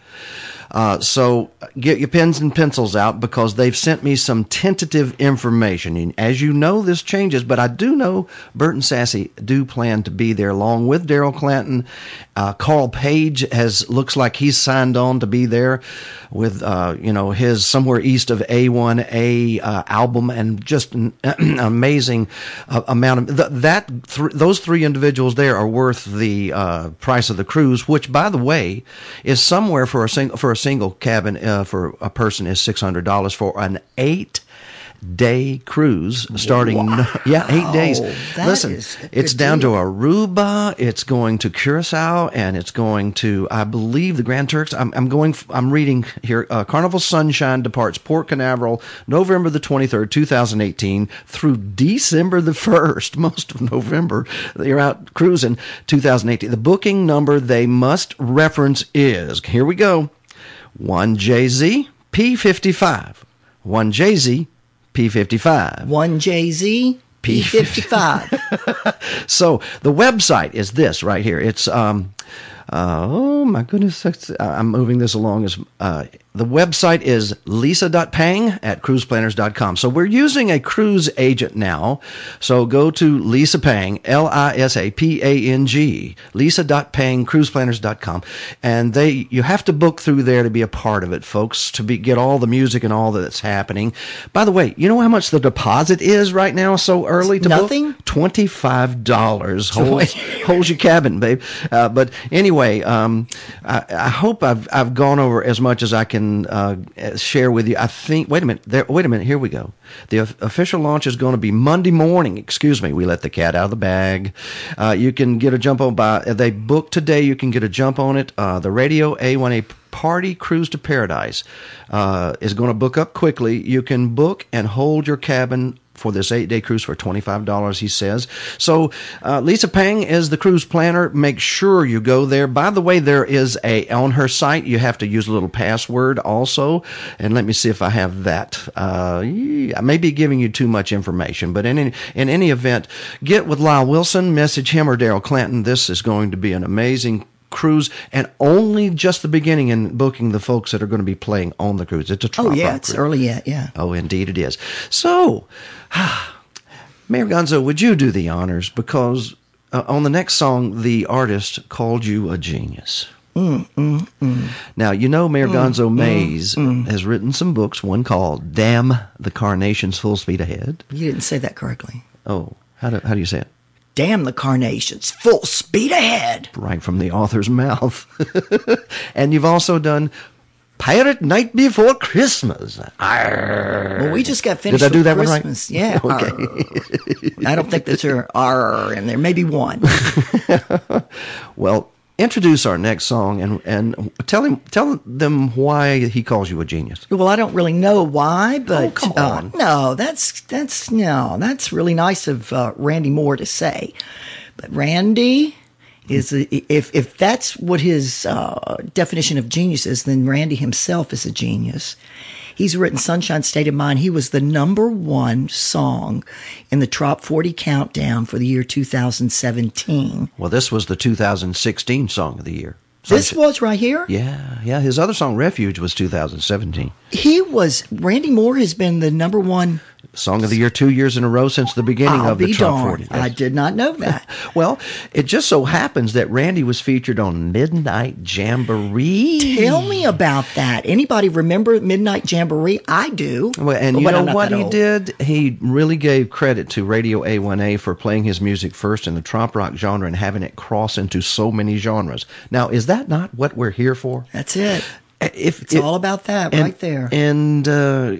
Uh, so get your pens and pencils out because they've sent me some tentative information. And as you know, this changes, but I do know Bert and Sassy do plan to be there along with Daryl Clanton. Uh, Carl Page has looks like he's signed on to be there with uh, you know his somewhere east of A1A uh, album and just an [clears throat] amazing uh, amount of th- that th- those three individuals there are worth the uh, price of the cruise, which by the way is somewhere for a single for a single cabin uh, for a person is six hundred dollars for an eight day cruise starting yeah eight days. That listen it's down deal. to aruba it's going to curacao and it's going to i believe the grand turks. I'm, I'm going i'm reading here uh, carnival sunshine departs port canaveral november the 23rd 2018 through december the 1st [laughs] most of november you're out cruising 2018 the booking number they must reference is here we go 1jz p55 1jz p55 One Jay Z, P fifty five. [laughs] so the website is this right here. It's um, uh, oh my goodness, I'm moving this along. As uh, the website is lisa.pang at cruiseplanners.com. So we're using a cruise agent now. So go to Lisa Pang, L I S A P A N G, lisa.pang, cruiseplanners.com. And they, you have to book through there to be a part of it, folks, to be, get all the music and all that's happening. By the way, you know how much the deposit is right now so early to Nothing? book? $25 holds, [laughs] holds your cabin, babe. Uh, but anyway, um, I, I hope I've, I've gone over as much as I can uh, share with you. I think, wait a minute, there, wait a minute, here we go. The of- official launch is going to be Monday morning. Excuse me, we let the cat out of the bag. Uh, you can get a jump on by, they book today, you can get a jump on it. Uh, the Radio A1A Party Cruise to Paradise uh, is going to book up quickly. You can book and hold your cabin for this eight day cruise for $25, he says. So, uh, Lisa Pang is the cruise planner. Make sure you go there. By the way, there is a, on her site, you have to use a little password also. And let me see if I have that. Uh, I may be giving you too much information, but in any, in any event, get with Lyle Wilson, message him or Daryl Clanton. This is going to be an amazing cruise and only just the beginning in booking the folks that are going to be playing on the cruise. It's a Oh yeah, it's cruise. early yet. Yeah. Oh, indeed it is. So, [sighs] Mayor Gonzo, would you do the honors? Because uh, on the next song, the artist called you a genius. Mm, mm, mm. Now, you know Mayor Mm, Gonzo mm, Mays has written some books, one called Damn the Carnations Full Speed Ahead. You didn't say that correctly. Oh, how do, how do you say it? Damn the carnations, full speed ahead. Right from the author's mouth. [laughs] and you've also done Pirate Night Before Christmas. Arr. Well, we just got finished. Did I do with that one right? Christmas. Yeah. [laughs] Okay. I don't think there's a R in there. Maybe one. [laughs] Well, introduce our next song and and tell him tell them why he calls you a genius. Well, I don't really know why, but Oh, come uh, on. no, that's that's no, that's really nice of uh, Randy Moore to say. But Randy is if if that's what his uh, definition of genius is, then Randy himself is a genius. He's written Sunshine State of Mind. He was the number one song in the Trop 40 countdown for the year 2017. Well, this was the 2016 song of the year. This was right here. Yeah, yeah. His other song, Refuge, was 2017. He was Randy Moore has been the number one Song of the year two years in a row since the beginning I'll of the Top darned. 40. I did not know that. [laughs] Well, it just so happens that Randy was featured on Midnight Jamboree. Tell me about that. Anybody remember Midnight Jamboree? I do. Well, and you I'm know what he did? He really gave credit to Radio A1A for playing his music first in the trop rock genre and having it cross into so many genres. Now, is that not what we're here for? That's it. If It's all about that and- right there. And uh,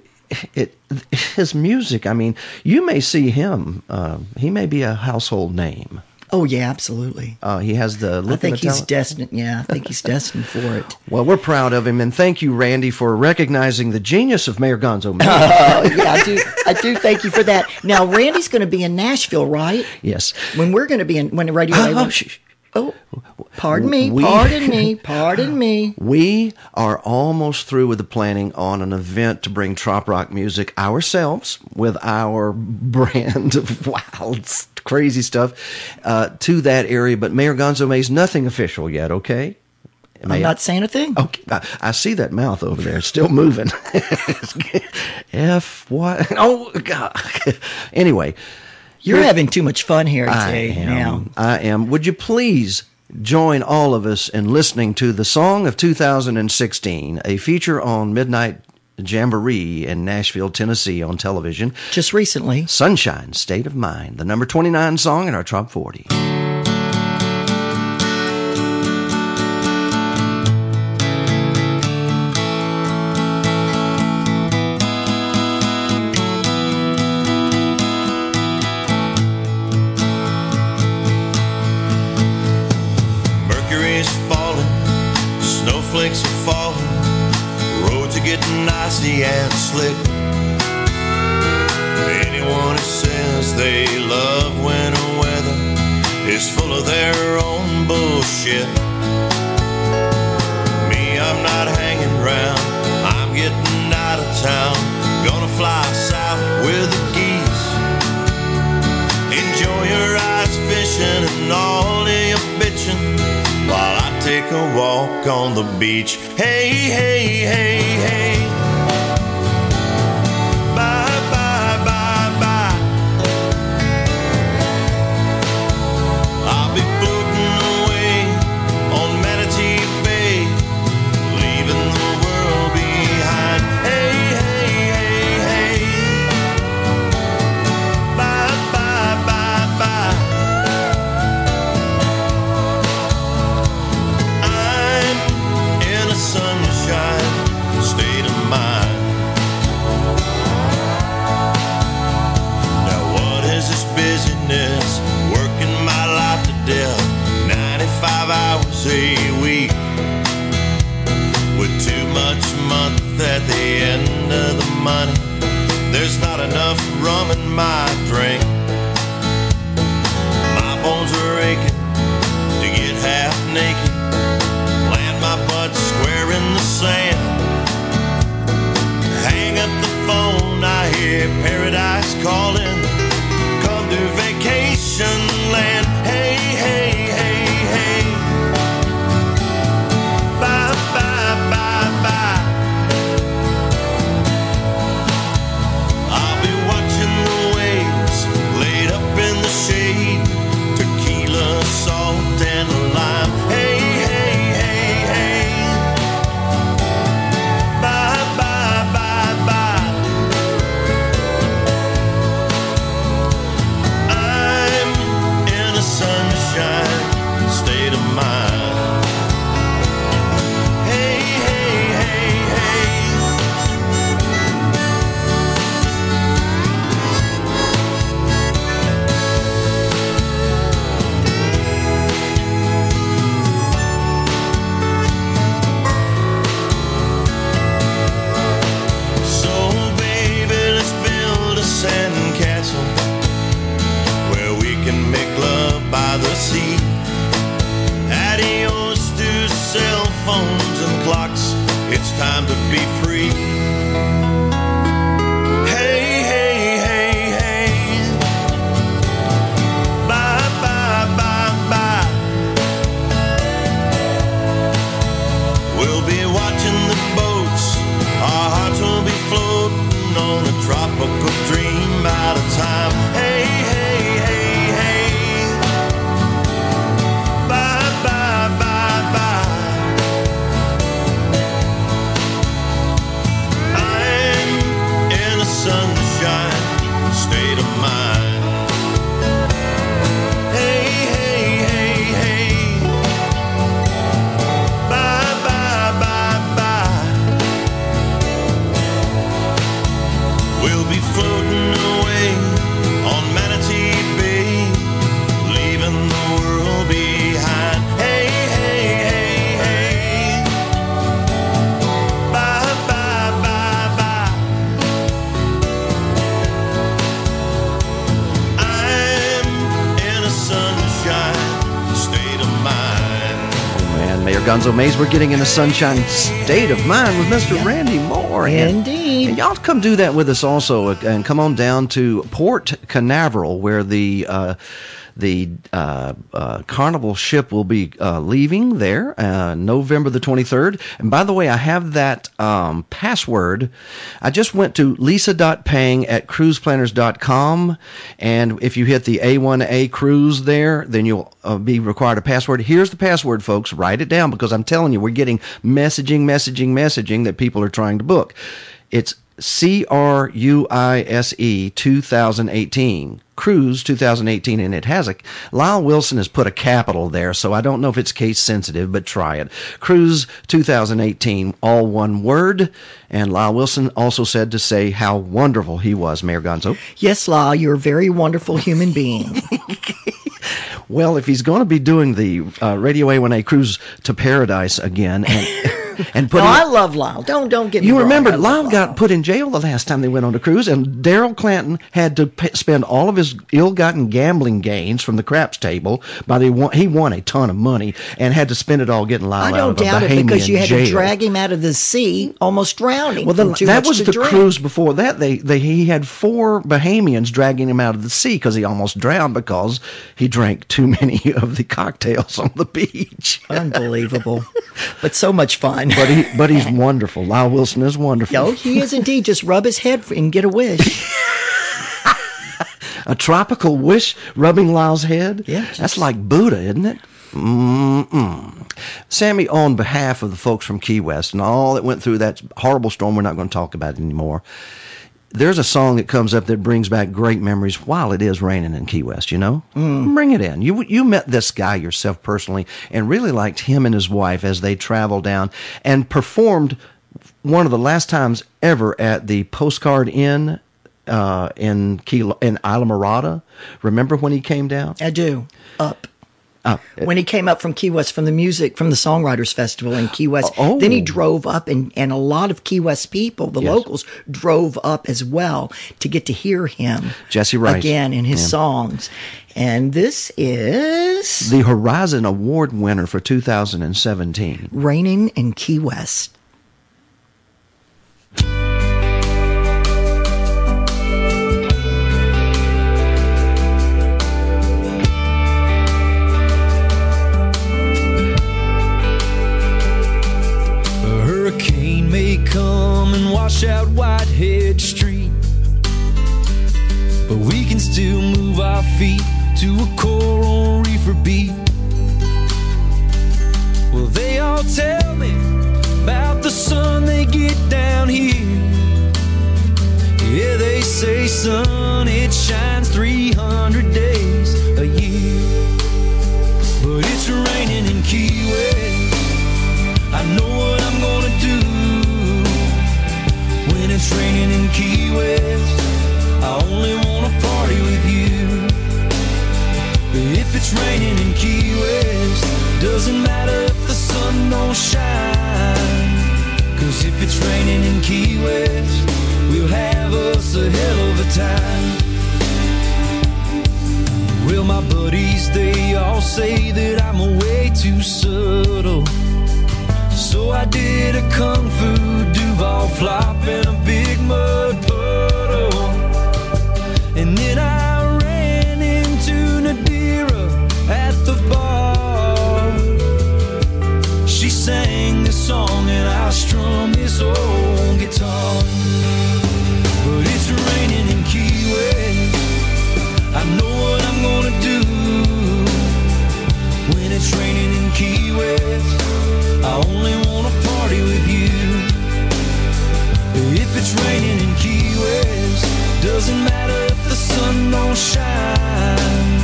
it, his music. I mean, you may see him. Uh, he may be a household name. Oh yeah, absolutely. Uh, he has the I think the he's talent. destined. Yeah, I think he's destined for it. [laughs] Well, we're proud of him, and thank you, Randy, for recognizing the genius of Mayor Gonzo. [laughs] Oh yeah, I do. I do thank you for that. Now Randy's going to be in Nashville, right? yes. When we're going to be in when the radio. Oh, A1 oh, sh- oh, pardon me. We- Pardon me. [laughs] Pardon me. We are almost through with the planning on an event to bring trop rock music ourselves with our [laughs] brand of wild, crazy stuff uh, to that area. But Mayor Gonzo May's nothing official yet, okay? I'm I- not saying a thing. Okay, I, I see that mouth over there, still moving. [laughs] F what? Oh God. anyway, You're having too much fun here today. I am. Now, I am. Would you please join all of us in listening to the song of 2016, a feature on Midnight Jamboree in Nashville, Tennessee on television. just recently. Sunshine State of Mind, the number 29 song in our top 40. Mayor Mays, we're getting in a sunshine state of mind with Mr. Randy Moore. And- Indeed. And y'all come do that with us also, uh, and come on down to Port Canaveral, where the uh, the uh, uh, Carnival ship will be uh, leaving there uh, November the 23rd. And by the way, I have that um, password. I just went to lisa.pang at cruiseplanners.com. And if you hit the A1A cruise there, then you'll uh, be required a password. Here's the password, folks. Write it down because I'm telling you, we're getting messaging, messaging, messaging that people are trying to book. It's C R U I S E 2018. Cruise 2018, and it has a Lyle Wilson has put a capital there, so I don't know if it's case sensitive, but try it. Cruise 2018, all one word. And Lyle Wilson also said to say how wonderful he was, Mayor Gonzo. Yes, Lyle, you're a very wonderful human being. [laughs] [laughs] Well, if he's going to be doing the uh, Radio A1A cruise to paradise again, and [laughs] [laughs] and put. no, I love Lyle. Don't don't get me You wrong. remember love Lyle got put in jail the last time they went on a cruise, and Daryl Clanton had to pay, spend all of his ill-gotten gambling gains from the craps table. By the won, he won a ton of money and had to spend it all getting Lyle I out don't of a doubt it because you had jail. to drag him out of the sea, almost drowning. well, too that was the drink. cruise before that. They, they he had four Bahamians dragging him out of the sea because he almost drowned because he drank too many [laughs] of the cocktails on the beach. Unbelievable, but so much fun. But he but he's [laughs] wonderful. Lyle Wilson is wonderful. Oh, he is indeed. Just rub his head and get a wish. [laughs] A tropical wish rubbing Lyle's head? Yeah, That's like Buddha, isn't it? Mm-mm. Sammy, on behalf of the folks from Key West and all that went through that horrible storm, we're not going to talk about it anymore. There's a song that comes up that brings back great memories while it is raining in Key West, you know? Bring it in. You you met this guy yourself personally and really liked him and his wife as they traveled down and performed one of the last times ever at the Postcard Inn uh, in Key in Islamorada. Remember when he came down? I do. Up. Uh, when he came up from Key West from the music from the Songwriters Festival in Key West. Oh. Then he drove up and, and a lot of Key West people, the Yes. locals, drove up as well to get to hear him Jesse Rice. again in his Yeah. songs. And this is the Horizon Award winner for 2017. Raining in Key West. Come and wash out Whitehead Street. But we can still move our feet to a coral reefer beat. Well, they all tell me about the sun they get down here. Yeah, they say, son, it shines 300 days a year. But it's raining in Key West. It's raining in Key West. I only wanna party with you. But if it's raining in Key West, doesn't matter if the sun don't shine. Cause if it's raining in Key West, we'll have us a hell of a time. Well, my buddies, they all say that I'm way too subtle. So I did a kung fu Duval flop in a big mud puddle. Doesn't matter if the sun don't shine.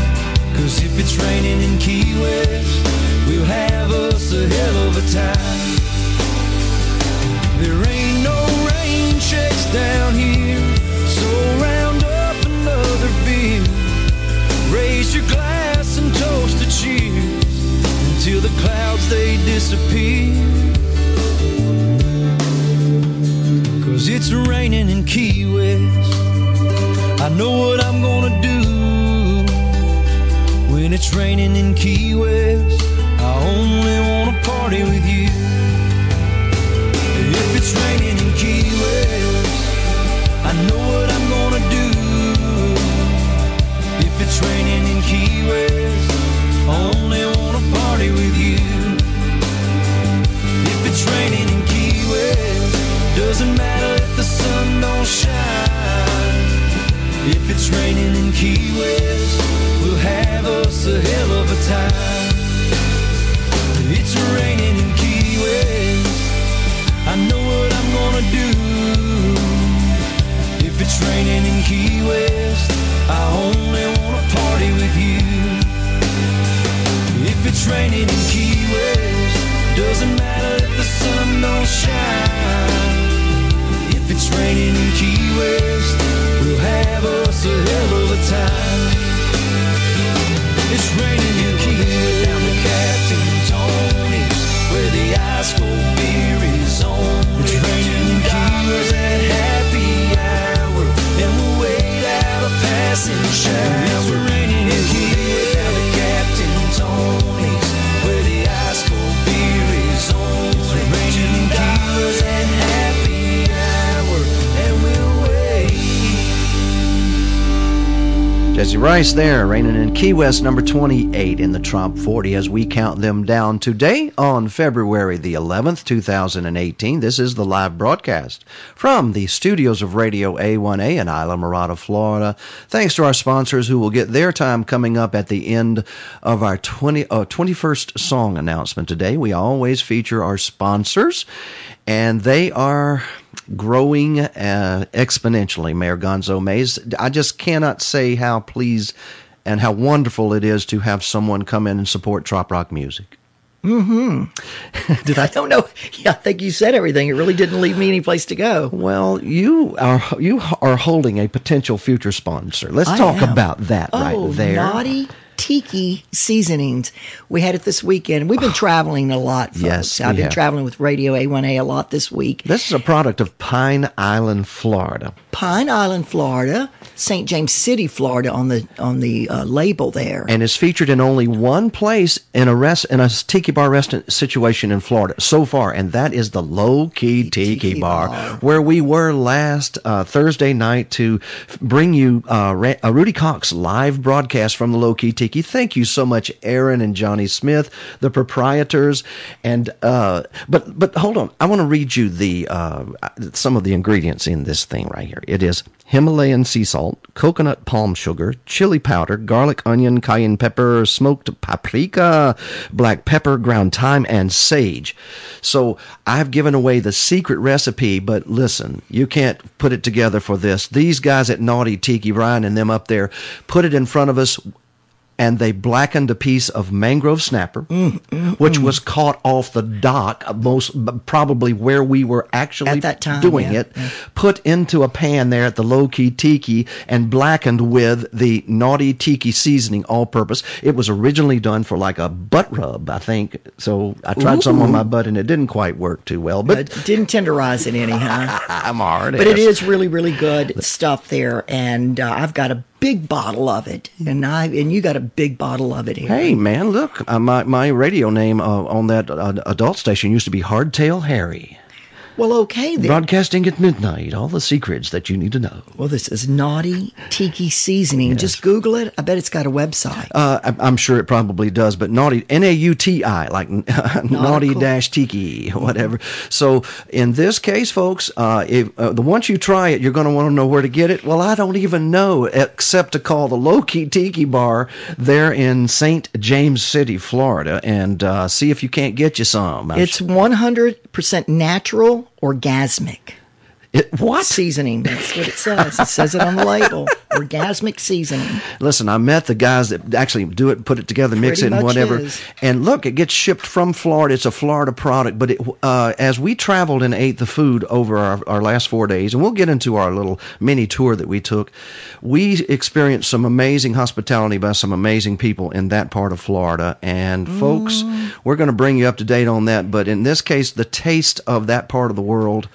Cause if it's raining in Key West, we'll have us a hell of a time. There ain't no rain checks down here, so round up another beer. Raise your glass and toast to cheers until the clouds they disappear. Cause it's raining in Key West. Know what I'm gonna do when it's raining in Key West. I only wanna party with you. If it's raining in Key West, I know what I'm gonna do. If it's raining in Key West, I only wanna party with you. If it's raining in Key West, doesn't matter if the sun don't shine. If it's raining in Key West, we'll have us a hell of a time. It's raining in Key West. I know what I'm gonna do. If it's raining in Key West, I only wanna party with you. If it's raining in Key West, doesn't matter if the sun don't shine. It's raining in Key West, we'll have us a hell of a time. It's raining in Key West down to Captain Tony's, where the ice cold beer is on. It's raining in Key West at happy hour, and we'll wait out a passing Jesse Rice there, raining in Key West, number 28 in the Trop 40 as we count them down today on February the 11th, 2018. This is the live broadcast from the studios of Radio A1A in Islamorada, Florida. Thanks to our sponsors who will get their time coming up at the end of our 20, uh, 21st song announcement today. We always feature our sponsors and they are growing uh, exponentially, Mayor Gonzo Mays. I just cannot say how pleased and how wonderful it is to have someone come in and support trop rock music. Mm-hmm. [laughs] Did I? don't know. Yeah, I think you said everything. It really didn't leave me any place to go. Well, you are you are holding a potential future sponsor. Let's I talk am. about that oh, right there. Naughty Tiki Seasonings. We had it this weekend. We've been [sighs] traveling a lot. Folks. Yes, I've been have. traveling with Radio A1A a lot this week. This is a product of Pine Island, Florida. Pine Island, Florida, St. James City, Florida, on the on the uh, label there. and is featured in only one place in a rest in a tiki bar restaurant situation in Florida so far, and that is the Low Key Tiki, bar, where we were last uh, Thursday night to bring you uh, Ra- uh, Rudy Cox live broadcast from the Low Key Tiki. Thank you so much, Aaron and Johnny Smith, the proprietors, and uh, but but hold on, I want to read you the uh, some of the ingredients in this thing right here. It is Himalayan sea salt, coconut palm sugar, chili powder, garlic, onion, cayenne pepper, smoked paprika, black pepper, ground thyme, and sage. So I've given away the secret recipe, but listen, you can't put it together for this. These guys at Naughty Tiki, Ryan and them up there, put it in front of us and they blackened a piece of mangrove snapper, which was caught off the dock, uh, most probably where we were actually At that time, doing yeah, it, put into a pan there at the low key tiki, and blackened with the naughty tiki seasoning, all purpose. It was originally done for like a butt rub, I think. So I tried some on my butt, and it didn't quite work too well. But But didn't tenderize it anyhow. [laughs] I'm hard. But it is really, really good stuff there. And uh, I've got a big bottle of it, and I and you got a big bottle of it here. Hey man, look, uh, my my radio name uh, on that uh, adult station used to be Hardtail Harry. Well, okay then. Broadcasting at midnight, all the secrets that you need to know. Well, this is Naughty Tiki Seasoning. Just Google it. I bet it's got a website. Uh, I- I'm sure it probably does, but naughty N A U T I like [laughs] naughty dash tiki [laughs] whatever. So in this case, folks, uh, if uh, the once you try it, you're going to want to know where to get it. Well, I don't even know except to call the Low Key Tiki Bar there in St. James City, Florida, and uh, see if you can't get you some. I'm It's 100% natural, orgasmic. It, what? Seasoning. That's what it says. It says it on the label. Orgasmic seasoning. Listen, I met the guys that actually do it, put it together, mix Pretty it, and whatever. is. And look, it gets shipped from Florida. It's a Florida product. But it, uh, as we traveled and ate the food over our, our last four days, and we'll get into our little mini tour that we took, we experienced some amazing hospitality by some amazing people in that part of Florida. And folks, we're going to bring you up to date on that. But in this case, the taste of that part of the world,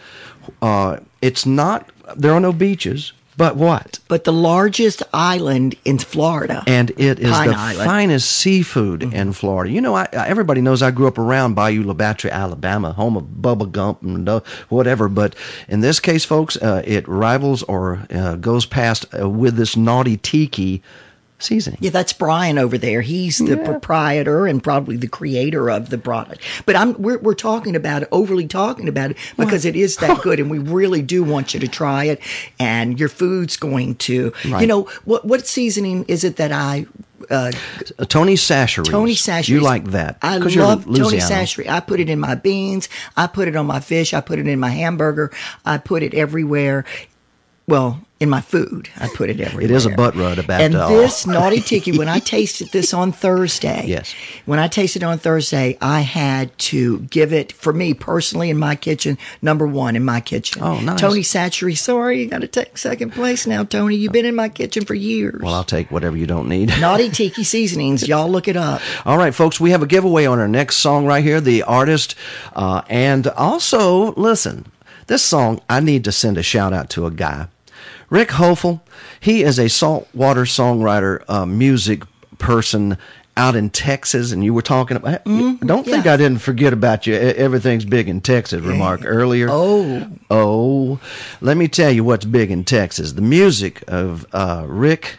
uh, it's not. There are no beaches. But what? But the largest island in Florida. And it is Pine the Island. finest seafood in Florida. You know, I, everybody knows I grew up around Bayou La Batre, Alabama, home of Bubba Gump and whatever. But in this case, folks, uh, it rivals or uh, goes past uh, with this naughty tiki seasoning. Yeah, that's Brian over there. He's the proprietor and probably the creator of the product. But I'm we're we're talking about it, overly talking about it because it is that [laughs] good, and we really do want you to try it. And your food's going to, you know, what what seasoning is it that I? Uh, Uh, Tony Chachere. Tony Chachere. You like that? I love Tony. Chachere. I put it in my beans. I put it on my fish. I put it in my hamburger. I put it everywhere. Well, in my food, I put it everywhere. It is a butt rub about And this naughty [laughs] tiki, when I tasted this on Thursday, Yes. when I tasted it on Thursday, I had to give it for me personally in my kitchen, number one in my kitchen. Oh, nice. Tony Chachere, sorry, you got to take second place now, Tony. You've been in my kitchen for years. Well, I'll take whatever you don't need. [laughs] Naughty Tiki Seasonings, y'all look it up. All right, folks, we have a giveaway on our next song right here, the artist. Uh, and also, listen, this song, I need to send a shout out to a guy. Rick Hofel, he is a saltwater songwriter, uh, music person out in Texas. And you were talking about, don't think I didn't forget about you. Everything's big in Texas, remark earlier. Oh. Oh, let me tell you what's big in Texas. The music of uh, Rick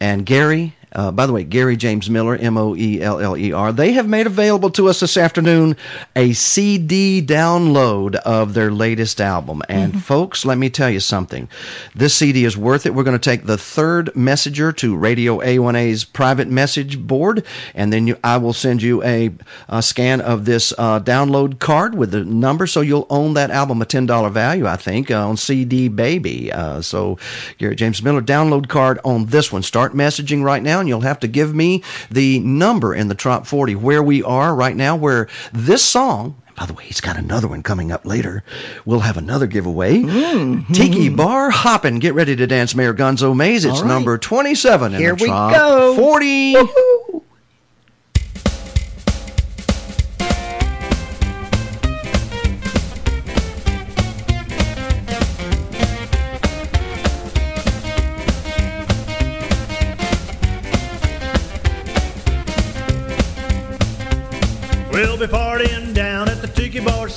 and Gary. Uh, by the way, Gary James Moeller, M O E L L E R. They have made available to us this afternoon a CD download of their latest album. And folks, let me tell you something. This CD is worth it. We're going to take the third messenger to Radio A1A's private message board, and then you, I will send you a, a scan of this uh, download card with the number, so you'll own that album a ten dollar value, I think, uh, on CD Baby. Uh, so Gary James Moeller download card on this one. Start messaging right now, and you'll have to give me the number in the top forty where we are right now, where this song. By the way, he's got another one coming up later. We'll have another giveaway. Mm-hmm. Tiki Bar Hoppin'. Get ready to dance, Mayor Gonzo Mays. It's right. number 27 in Here the we top go. 40. We'll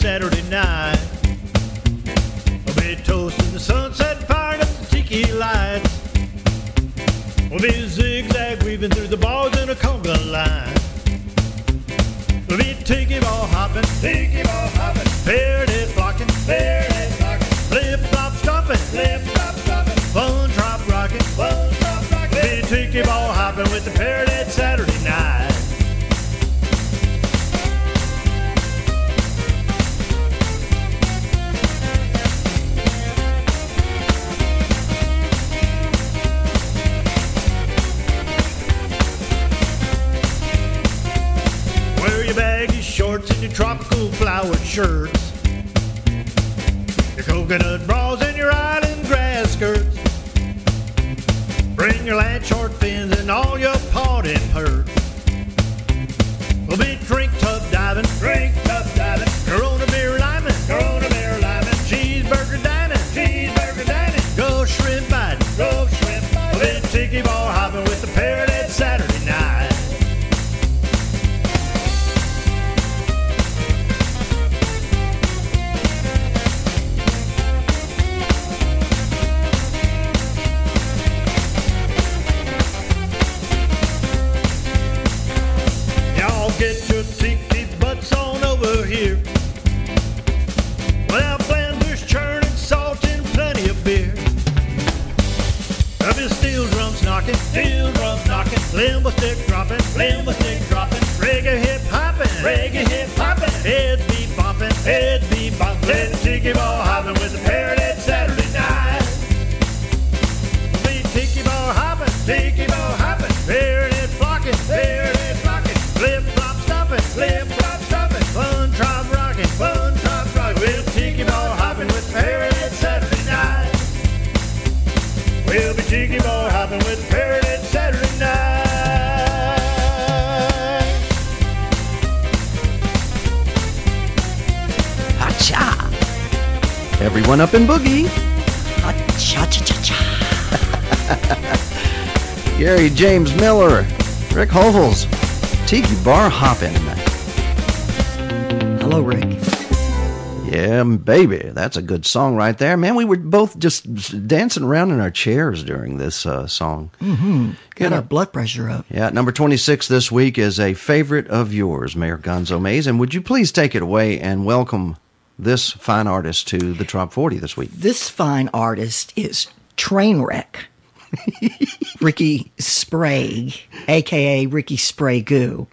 Saturday night. We'll be toasting the sunset, firing up the tiki lights. We'll be zigzag weaving through the bars in a conga line. We'll be tiki ball hopping, tiki your tropical flowered shirts. Your coconut bras and your island grass skirts. Bring your land short fins and all your potting hurt. We'll be drink tub diving, drink tub diving. Corona beer liming, Corona limbo stick dropping, limbo stick dropping, reggae hip hopping, reggae hip hopping, head be bopping, head be bopping, let the tiki ball hopping with the parrot at Saturday night. Be tiki ball hopping, tiki Everyone up in boogie. Cha cha cha cha. Gary James Moeller, Rick Hovels, Tiki Bar Hoppin'. Hello, Rick. Yeah, baby, that's a good song right there, man. We were both just dancing around in our chairs during this uh, song. Mm-hmm. Got know- our blood pressure up. Yeah, number 26 this week is a favorite of yours, Mayor Gonzo Mays. And would you please take it away and welcome this fine artist to the Top 40 this week? This fine artist is Trainwreck. [laughs] Ricky Sprague, aka Ricky Sprague,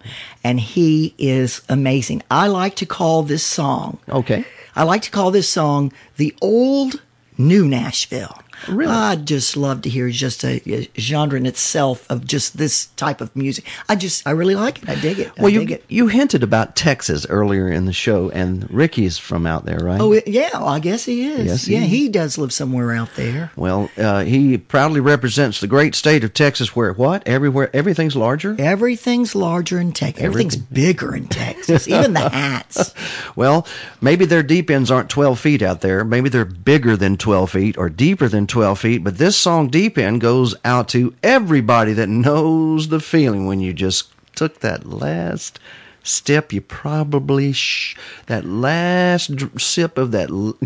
and he is amazing. I like to call this song. Okay. I like to call this song the old new Nashville. Really? I just love to hear just a, a genre in itself of just this type of music. I just, I really like it. I dig it. I Well, you, dig it. you hinted about Texas earlier in the show, and Ricky's from out there, right? Oh, yeah, well, I guess he is. Yes, he yeah, is. he does live somewhere out there. Well, uh, he proudly represents the great state of Texas where what? Everywhere, everything's larger? Everything's larger in Texas. Everything's bigger in Texas. Even the hats. [laughs] Well, maybe their deep ends aren't 12 feet out there. Maybe they're bigger than 12 feet or deeper than 12 feet. But this song, Deep End, goes out to everybody that knows the feeling when you just took that last step. You probably, sh- that last dr- sip of that, l-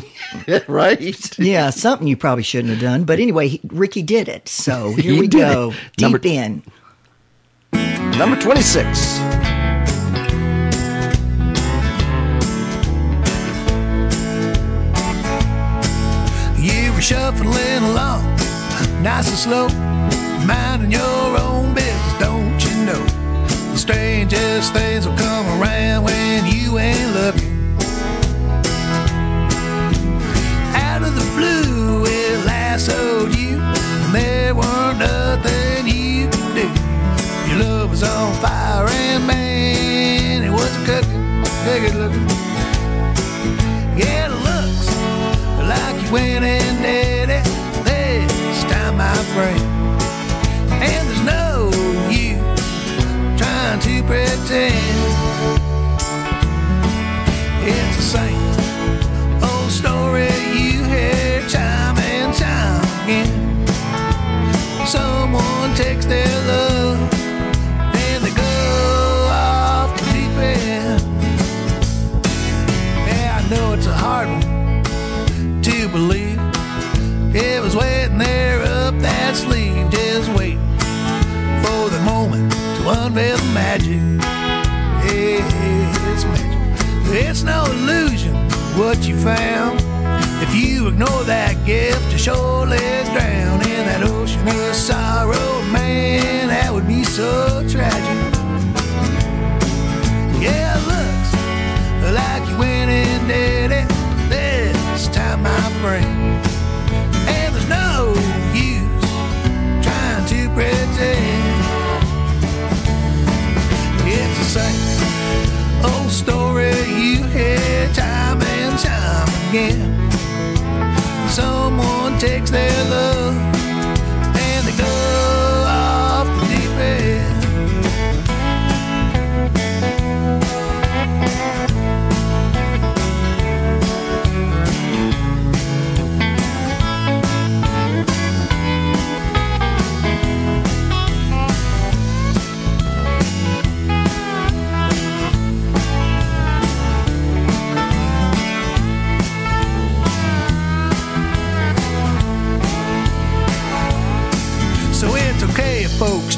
[laughs] right? Yeah, something you probably shouldn't have done. But anyway, he, Ricky did it. So here we go. it. Deep Number- in. Number 26. Shuffling along, nice and slow, minding your own business, don't you know? The strangest things will come around when you ain't looking. Out of the blue, it lassoed you, and there weren't nothing you could do. Your love was on fire, and man, it wasn't cooking. It looking. And did it this time, my friend. And there's no use trying to pretend. It's the same old story you hear time and time again. Someone takes their love It was waiting there up that sleeve, just waiting for the moment to unveil the magic. Yeah, it's magic. It's no illusion what you found. If you ignore that gift, you surely drown in that ocean of sorrow. Man, that would be so tragic. Yeah, it looks like you went and did it this time, my friend. Pretend. It's the same old story you hear time and time again. Someone takes their love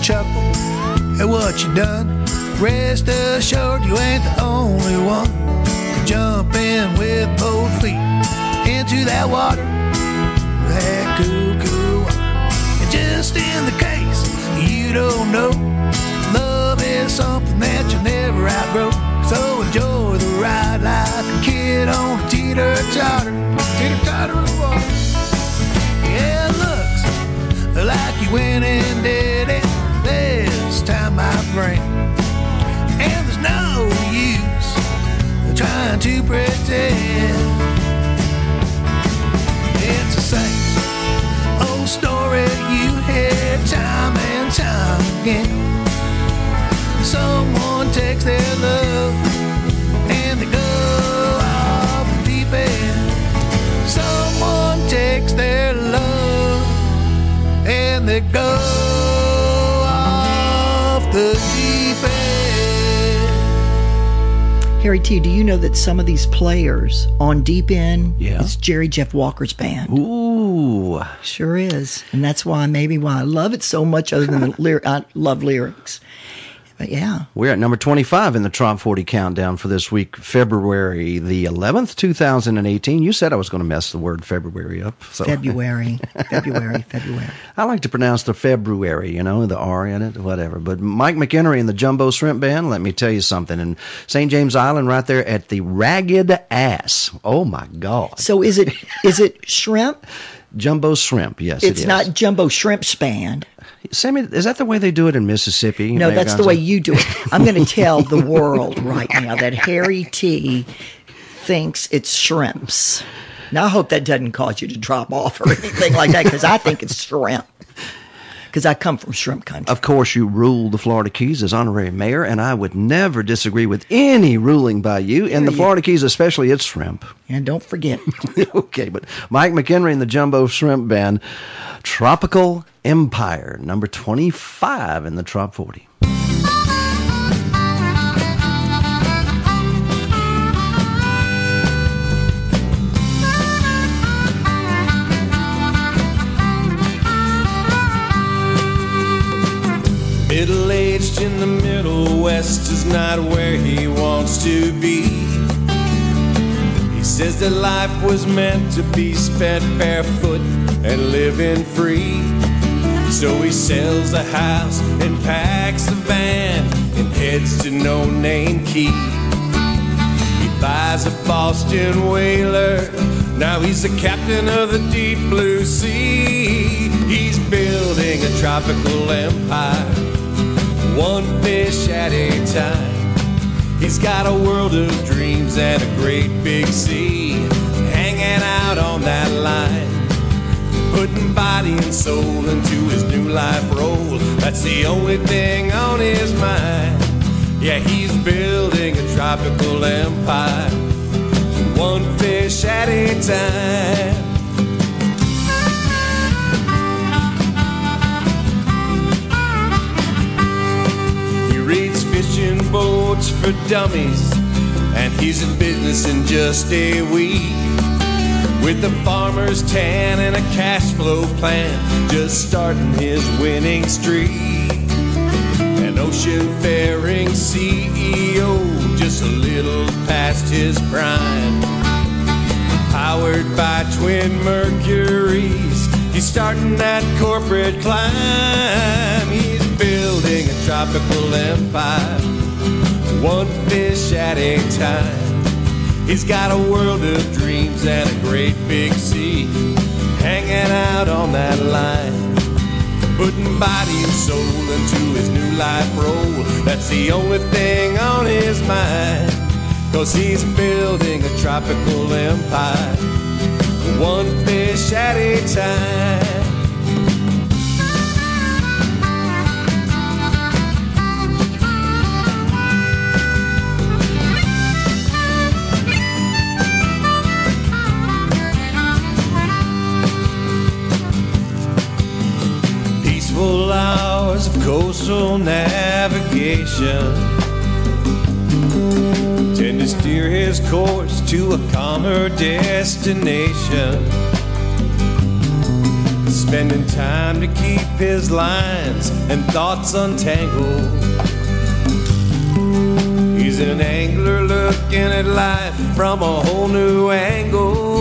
chuckle at what you done. Rest assured, you ain't the only one. Jump in with both feet into that water, that cuckoo. And just in the case you don't know, love is something that you never outgrow. So enjoy the ride like a kid on a teeter totter, teeter totter of water. Yeah, it looks like you went and did it time, my friend. And there's no use trying to pretend. It's the same old story you hear time and time again. Someone takes their love and they go off the deep end. Someone takes their love and they go Harry T, do you know that some of these players on Deep End, Yeah. it's Jerry Jeff Walker's band. Ooh. Sure is. And that's why, maybe why I love it so much, other than the [laughs] lyric, I love lyrics. But yeah, We're at number 25 in the Trop 40 countdown for this week, February the 11th, 2018. You said I was going to mess the word February up. So February, [laughs] February, February. I like to pronounce the February, you know, the R in it, whatever. But Mike McHenry and the Jumbo Shrimp Band, let me tell you something. In St. James Island, right there at the Ragged Ass. Oh my God. So is it is it shrimp? Jumbo Shrimp, yes. it's it is. not Jumbo Shrimp band. Sammy, is that the way they do it in Mississippi? No, that's the way you do it. I'm going [laughs] to tell the world right now that Harry T thinks it's shrimps. Now, I hope that doesn't cause you to drop off or anything like that because I think it's shrimp. Because I come from shrimp country. Of course, you rule the Florida Keys as honorary mayor, and I would never disagree with any ruling by you. In the you- Florida Keys, especially, it's shrimp. And don't forget, [laughs] okay, but Mike McHenry and the Jumbo Shrimp Band, Tropical Empire, number 25 in the Trop 40. West is not where he wants to be. He says that life was meant to be spent barefoot and living free. So he sells the house and packs the van and heads to No Name Key. He buys a Boston whaler. Now he's the captain of the deep blue sea. He's building a tropical empire, one fish at a time. He's got a world of dreams and a great big sea hanging out on that line. Putting body and soul into his new life role. That's the only thing on his mind. Yeah, he's building a tropical empire, one fish at a time. Boats for dummies, and he's in business in just a week. With a farmer's tan and a cash flow plan, just starting his winning streak. An ocean faring CEO, just a little past his prime. Powered by twin Mercuries, he's starting that corporate climb. He's building a tropical empire, one fish at a time. He's got a world of dreams and a great big sea hanging out on that line. Putting body and soul into his new life role. That's the only thing on his mind. Cause he's building a tropical empire, one fish at a time. Peaceful hours of coastal navigation tend to steer his course to a calmer destination. Spending time to keep his lines and thoughts untangled. He's an angler looking at life from a whole new angle.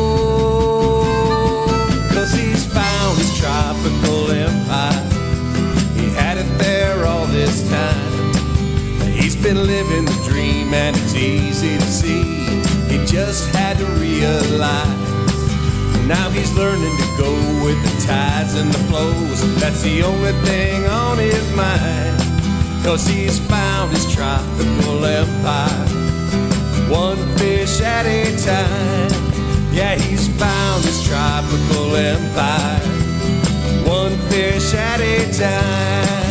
Been living the dream, and it's easy to see. He just had to realize. Now he's learning to go with the tides and the flows. That's the only thing on his mind. Cause he's found his tropical empire. One fish at a time. Yeah, he's found his tropical empire. One fish at a time.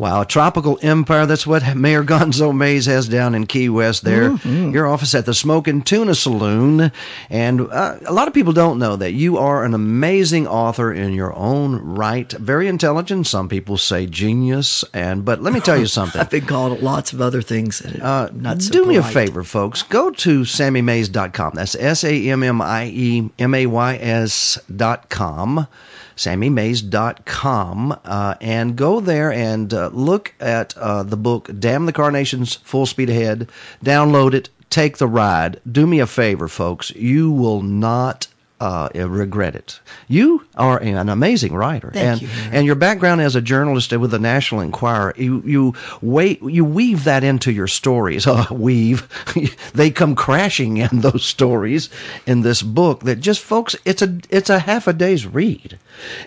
Wow, Tropical Empire. That's what Mayor Gonzo Mays has down in Key West there. Mhm. Your office at the Smoking Tuna Saloon. And uh, a lot of people don't know that you are an amazing author in your own right. Very intelligent. Some people say genius. And But let me tell you [laughs] something. I've been called lots of other things. That Uh, not so do me a favor, folks. Go to SammieMays.com. That's S A M M I E M A Y S dot com. SammieMays.com. Uh, and go there and uh, look at uh, the book, Damn the Carnations Full Speed Ahead. Download it. Take the ride. Do me a favor, folks. You will not uh, regret it. You are an amazing writer, Thank and you, and your background as a journalist with the National Enquirer, you you wait you weave that into your stories. [laughs] Uh, weave, [laughs] they come crashing in those stories in this book. That just folks, it's a it's a half a day's read.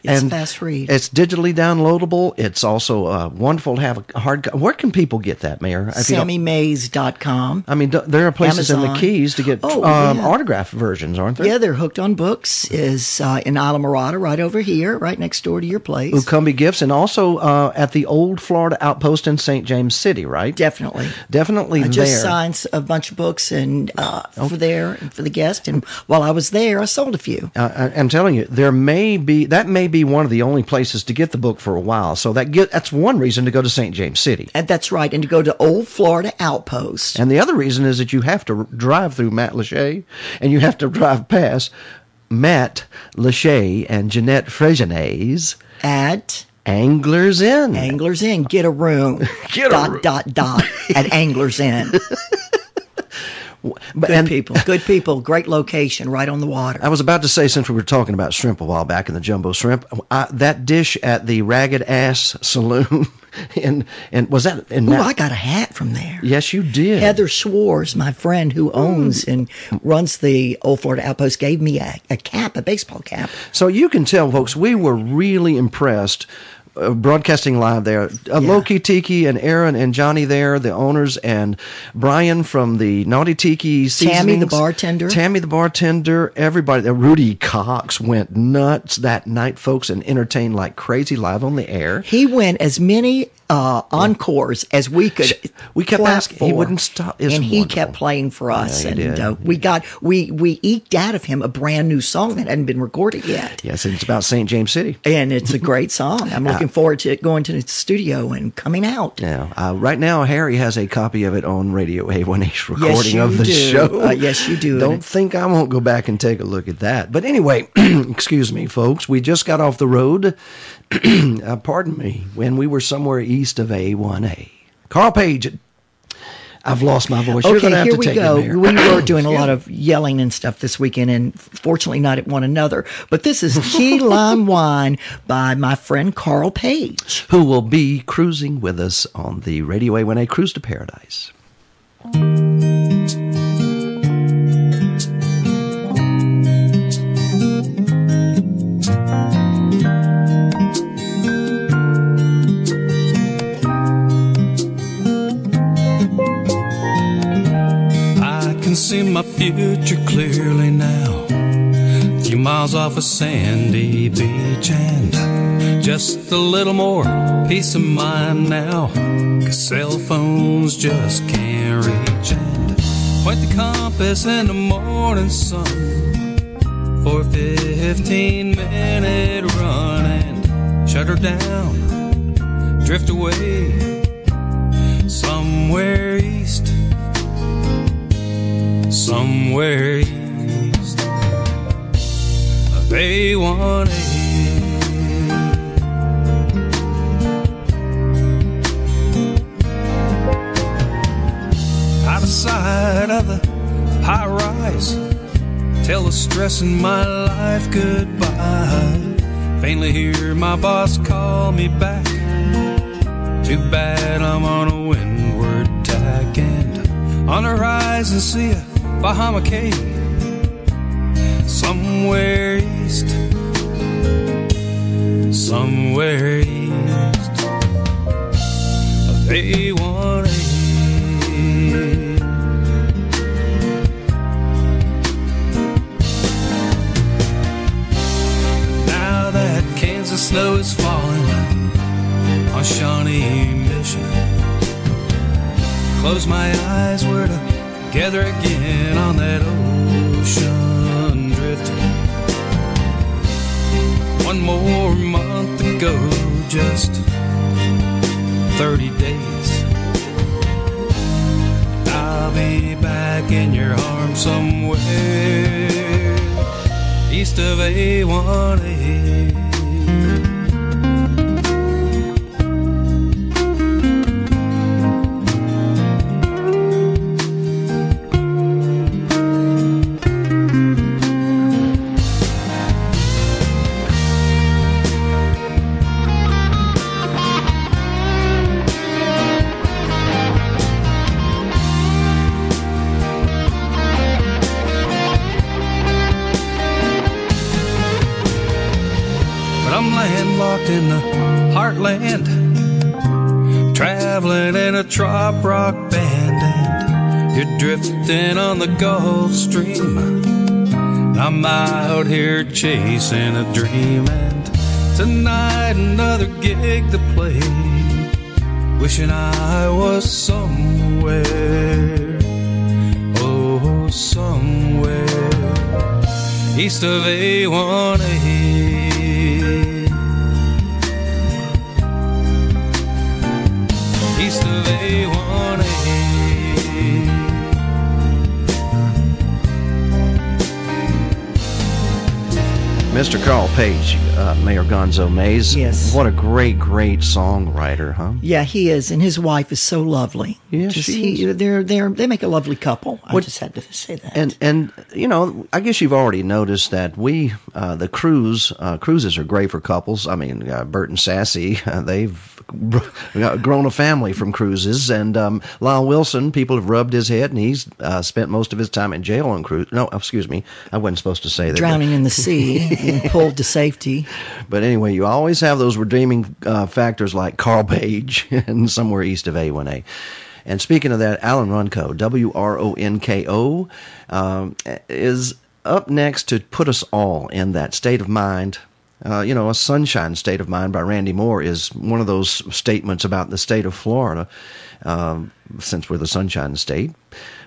It's fast read. It's digitally downloadable. It's also uh, wonderful to have a hard. Where can people get that, Mayor? If you don't- SammieMays.com. I mean, there are places in the Keys to get Oh, um, yeah. autographed versions, aren't there? Yeah, they're hooked on books. Is uh, in Islamorada, right over here, right next door to your place. Ukumbi Gifts, and also uh, at the old Florida Outpost in St. James City, right? Definitely. Definitely I just there. signed a bunch of books and uh, for there and for the guest. And while I was there, I sold a few. Uh, I- I'm telling you, there may be that may be one of the only places to get the book for a while. So that get that's one reason to go to St. James City. And that's right. And to go to Old Florida Outpost. And the other reason is that you have to drive through Matt Lachey, and you have to drive past Matt Lachey and Jeanette Fregenaise at Anglers Inn. Anglers Inn. Get a room. [laughs] Get a dot, room. dot, dot. at Anglers Inn. [laughs] But- good people. [laughs] Good people. Great location right on the water. I was about to say, since we were talking about shrimp a while back in the jumbo shrimp, I, that dish at the Ragged Ass Saloon, [laughs] and and was that? In Ooh, I got a hat from there. yes, you did. Heather Schwartz, my friend who owns and runs the Old Florida Outpost, gave me a, a cap, a baseball cap. So you can tell, folks, we were really impressed. Uh, broadcasting live there, uh, Loki Tiki and Aaron and Johnny there, the owners, and Brian from the Naughty Tiki. Tammy, the bartender. Tammy the bartender. Everybody. Uh, Rudy Cox went nuts that night, folks, and entertained like crazy live on the air. He went as many uh, encores as we could. We kept asking. He wouldn't stop. And he kept playing for us. Yeah, and. Uh, we got we we eked out of him a brand new song that hadn't been recorded yet. Yes, and it's about St. James City. And it's a great song. I'm [laughs] looking forward to it going to the studio and coming out. Yeah. Uh, right now, Harry has a copy of it on Radio A1A recording you of the do. show. Uh, yes, you do. Don't think I won't go back and take a look at that. But anyway, [clears throat] excuse me, folks. We just got off the road. [clears throat] uh, pardon me. When we were somewhere east of A1A. Carl Page. I've lost my voice. Okay, here to we go. We were [clears throat] doing a lot of yelling and stuff this weekend, and fortunately not at one another. But this is Key Lime [laughs] Wine by my friend Carl Page. Who will be cruising with us on the Radio A1A Cruise to Paradise. Can see my future clearly now. A few miles off a sandy beach and just a little more peace of mind now. Cause cell phones just can't reach and point the compass in the morning sun for a 15 minute run and shut her down, drift away somewhere east somewhere east of A1A. Out of sight of the high rise Tell the stress in my life goodbye. Faintly hear my boss call me back. Too bad I'm on a windward tack and on the horizon see a Bahama Cay somewhere east, somewhere east of A1A. Now that Kansas snow is falling on Shawnee Mission. Close my eyes, we're together again on that ocean drifting. One more month to go, just 30 days. I'll be back in your arms somewhere east of A1A. Trop rock band, and you're drifting on the Gulf Stream. I'm out here chasing a dream, and tonight another gig to play, wishing I was somewhere, oh somewhere east of A1A. Mr. Carl Page, uh, Mayor Gonzo Mays. Yes. What a great, great songwriter, huh? Yeah, he is, and his wife is so lovely. Yes, Just she he, they're they're they make a lovely couple. I just had to say that. And and you know, I guess you've already noticed that we uh, the cruise uh, cruises are great for couples. I mean, uh, Bert and Sassy, uh, [laughs] they've grown a family from cruises, and um, Lyle Wilson, people have rubbed his head, and he's uh, spent most of his time in jail on cruise. No, excuse me, I wasn't supposed to say that. Drowning in the [laughs] sea and pulled to safety. But anyway, you always have those redeeming uh, factors like Carl Page [laughs] and somewhere east of A1A. And speaking of that, Alan Wronko, W R O N K O, um, is up next to put us all in that state of mind. Uh, you know, a sunshine state of mind by Randy Moore is one of those statements about the state of Florida, um, since we're the sunshine state.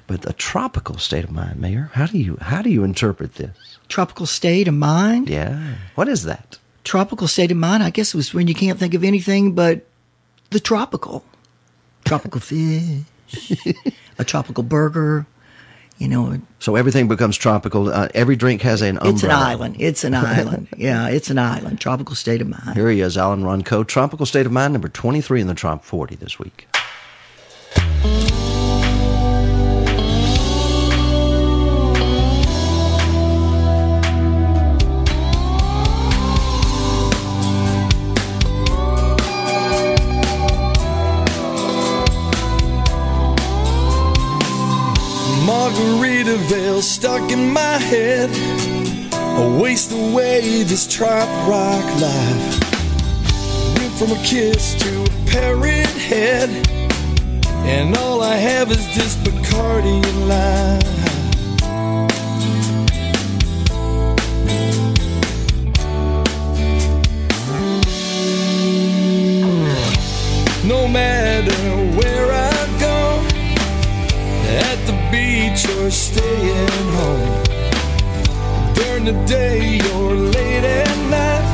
But a tropical state of mind, Mayor. How do you how do you interpret this? Tropical state of mind. Yeah, what is that? Tropical state of mind. I guess it was when you can't think of anything but the tropical. Tropical [laughs] fish, a tropical burger. You know, So everything becomes tropical. Uh, every drink has an umbrella. it's an island. It's an [laughs] island. Yeah, it's an island. Tropical state of mind. Here he is, Alan Wronko. Tropical State of Mind, number 23 in the Trop 40 this week. Margaritaville stuck in my head. I waste away this trop rock life. Went from a kiss to a parrot head. And all I have is this Bacardi life. No matter or staying home. During the day or late at night,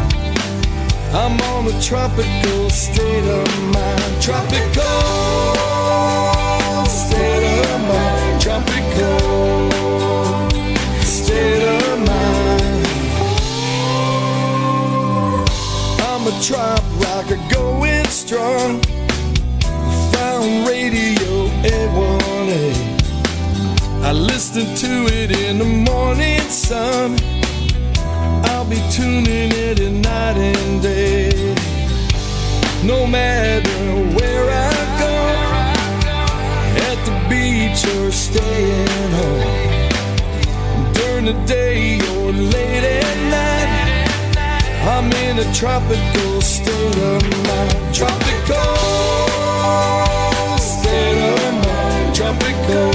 I'm on a tropical state of mind. Tropical state of mind. Tropical state of mind. I'm a trop rocker going strong. Found radio A1A. I listen to it in the morning sun. I'll be tuning it in night and day. No matter where I go, at the beach or staying home. During the day or late at night, I'm in a tropical state of mind. Tropical state of mind. Tropical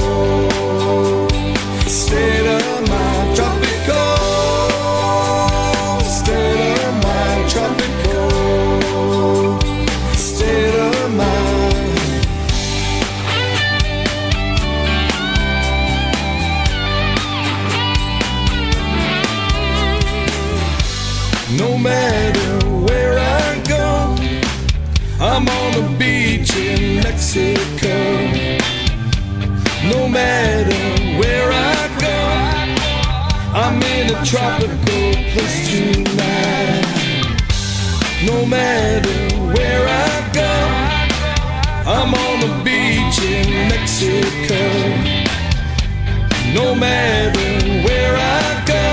tropical place tonight. No matter where I go, I'm on the beach in Mexico. No matter where I go,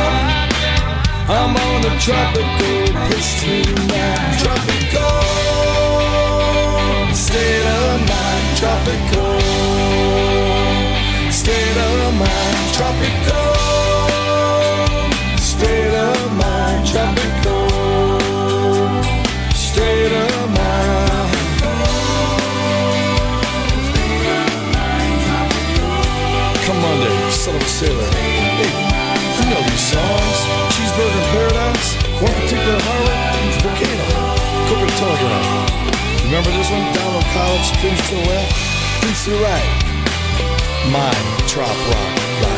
I'm on a tropical place tonight. Tropical state of mind. Tropical state of mind. Tropical sailor. Hey, you know these songs. Cheeseburger in Paradise, one particular highway, volcano, Telegraph. Remember this one? On college, things to the left, things to the right. My trop rock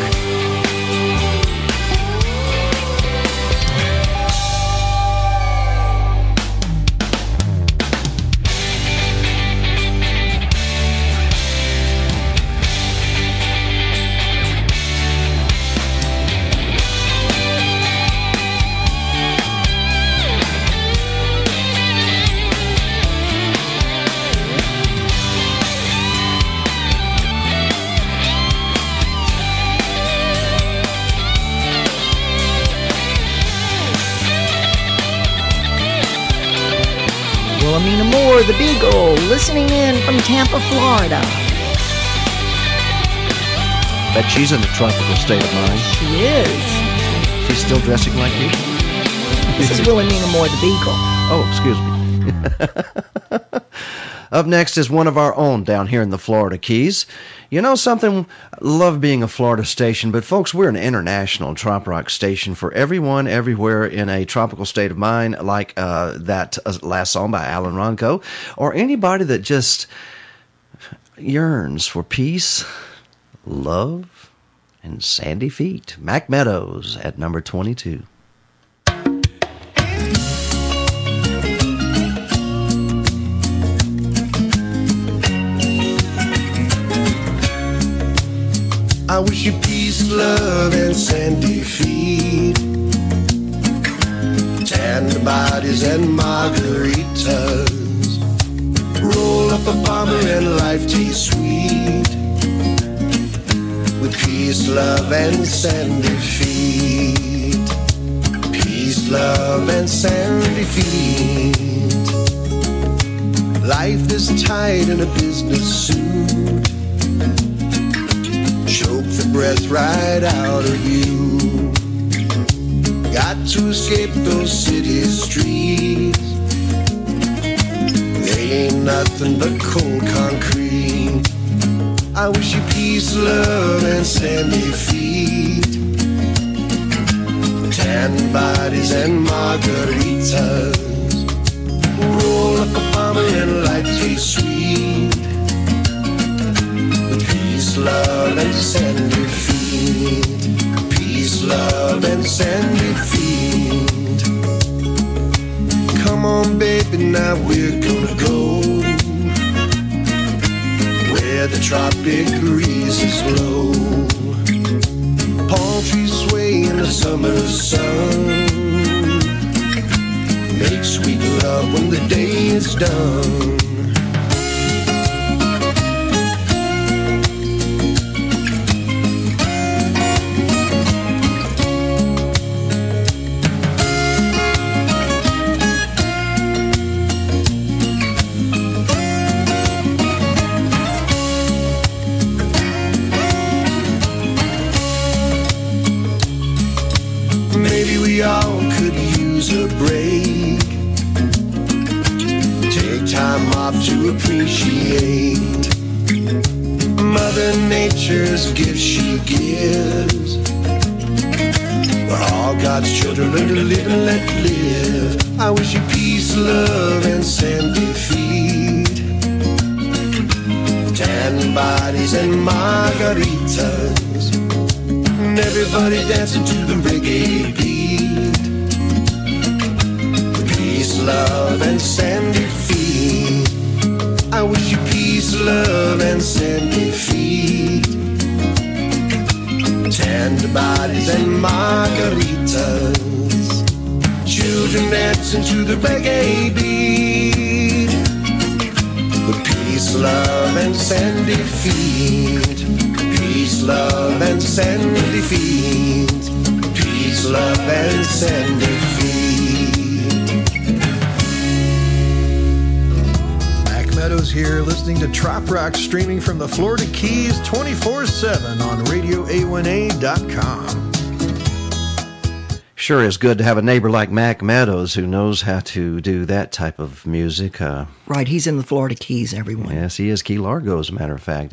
Wilhelmina Moore, the Beagle, listening in from Tampa, Florida. Bet she's in a tropical state of mind. She is. She's still dressing like you. This is Wilhelmina Moore, the Beagle. Oh, excuse me. [laughs] Up next is one of our own down here in the Florida Keys. You know something? Love being a Florida station, but folks, we're an international trop rock station for everyone, everywhere in a tropical state of mind, like uh, that uh, last song by Alan Wronko, or anybody that just yearns for peace, love, and sandy feet. Mac Meadows at number 22. I wish you peace, love, and sandy feet. Tanned bodies and margaritas. Roll up a bomber and life taste sweet. With peace, love, and sandy feet. Peace, love, and sandy feet. Life is tight in a business suit choke the breath right out of you. Got to escape those city streets. They ain't nothing but cold concrete. I wish you peace, love, and sandy feet. Tan bodies and margaritas. Roll up a bomber and life tastes sweet love, and sandy feet. Peace, love, and sandy feet. Come on, baby, now we're gonna go where the tropic breezes blow. Palm trees sway in the summer sun. Make sweet love when the day is done. Sure is good to have a neighbor like Mac Meadows who knows how to do that type of music. Uh, Right, he's in the Florida Keys, everyone. yes, he is Key Largo, as a matter of fact.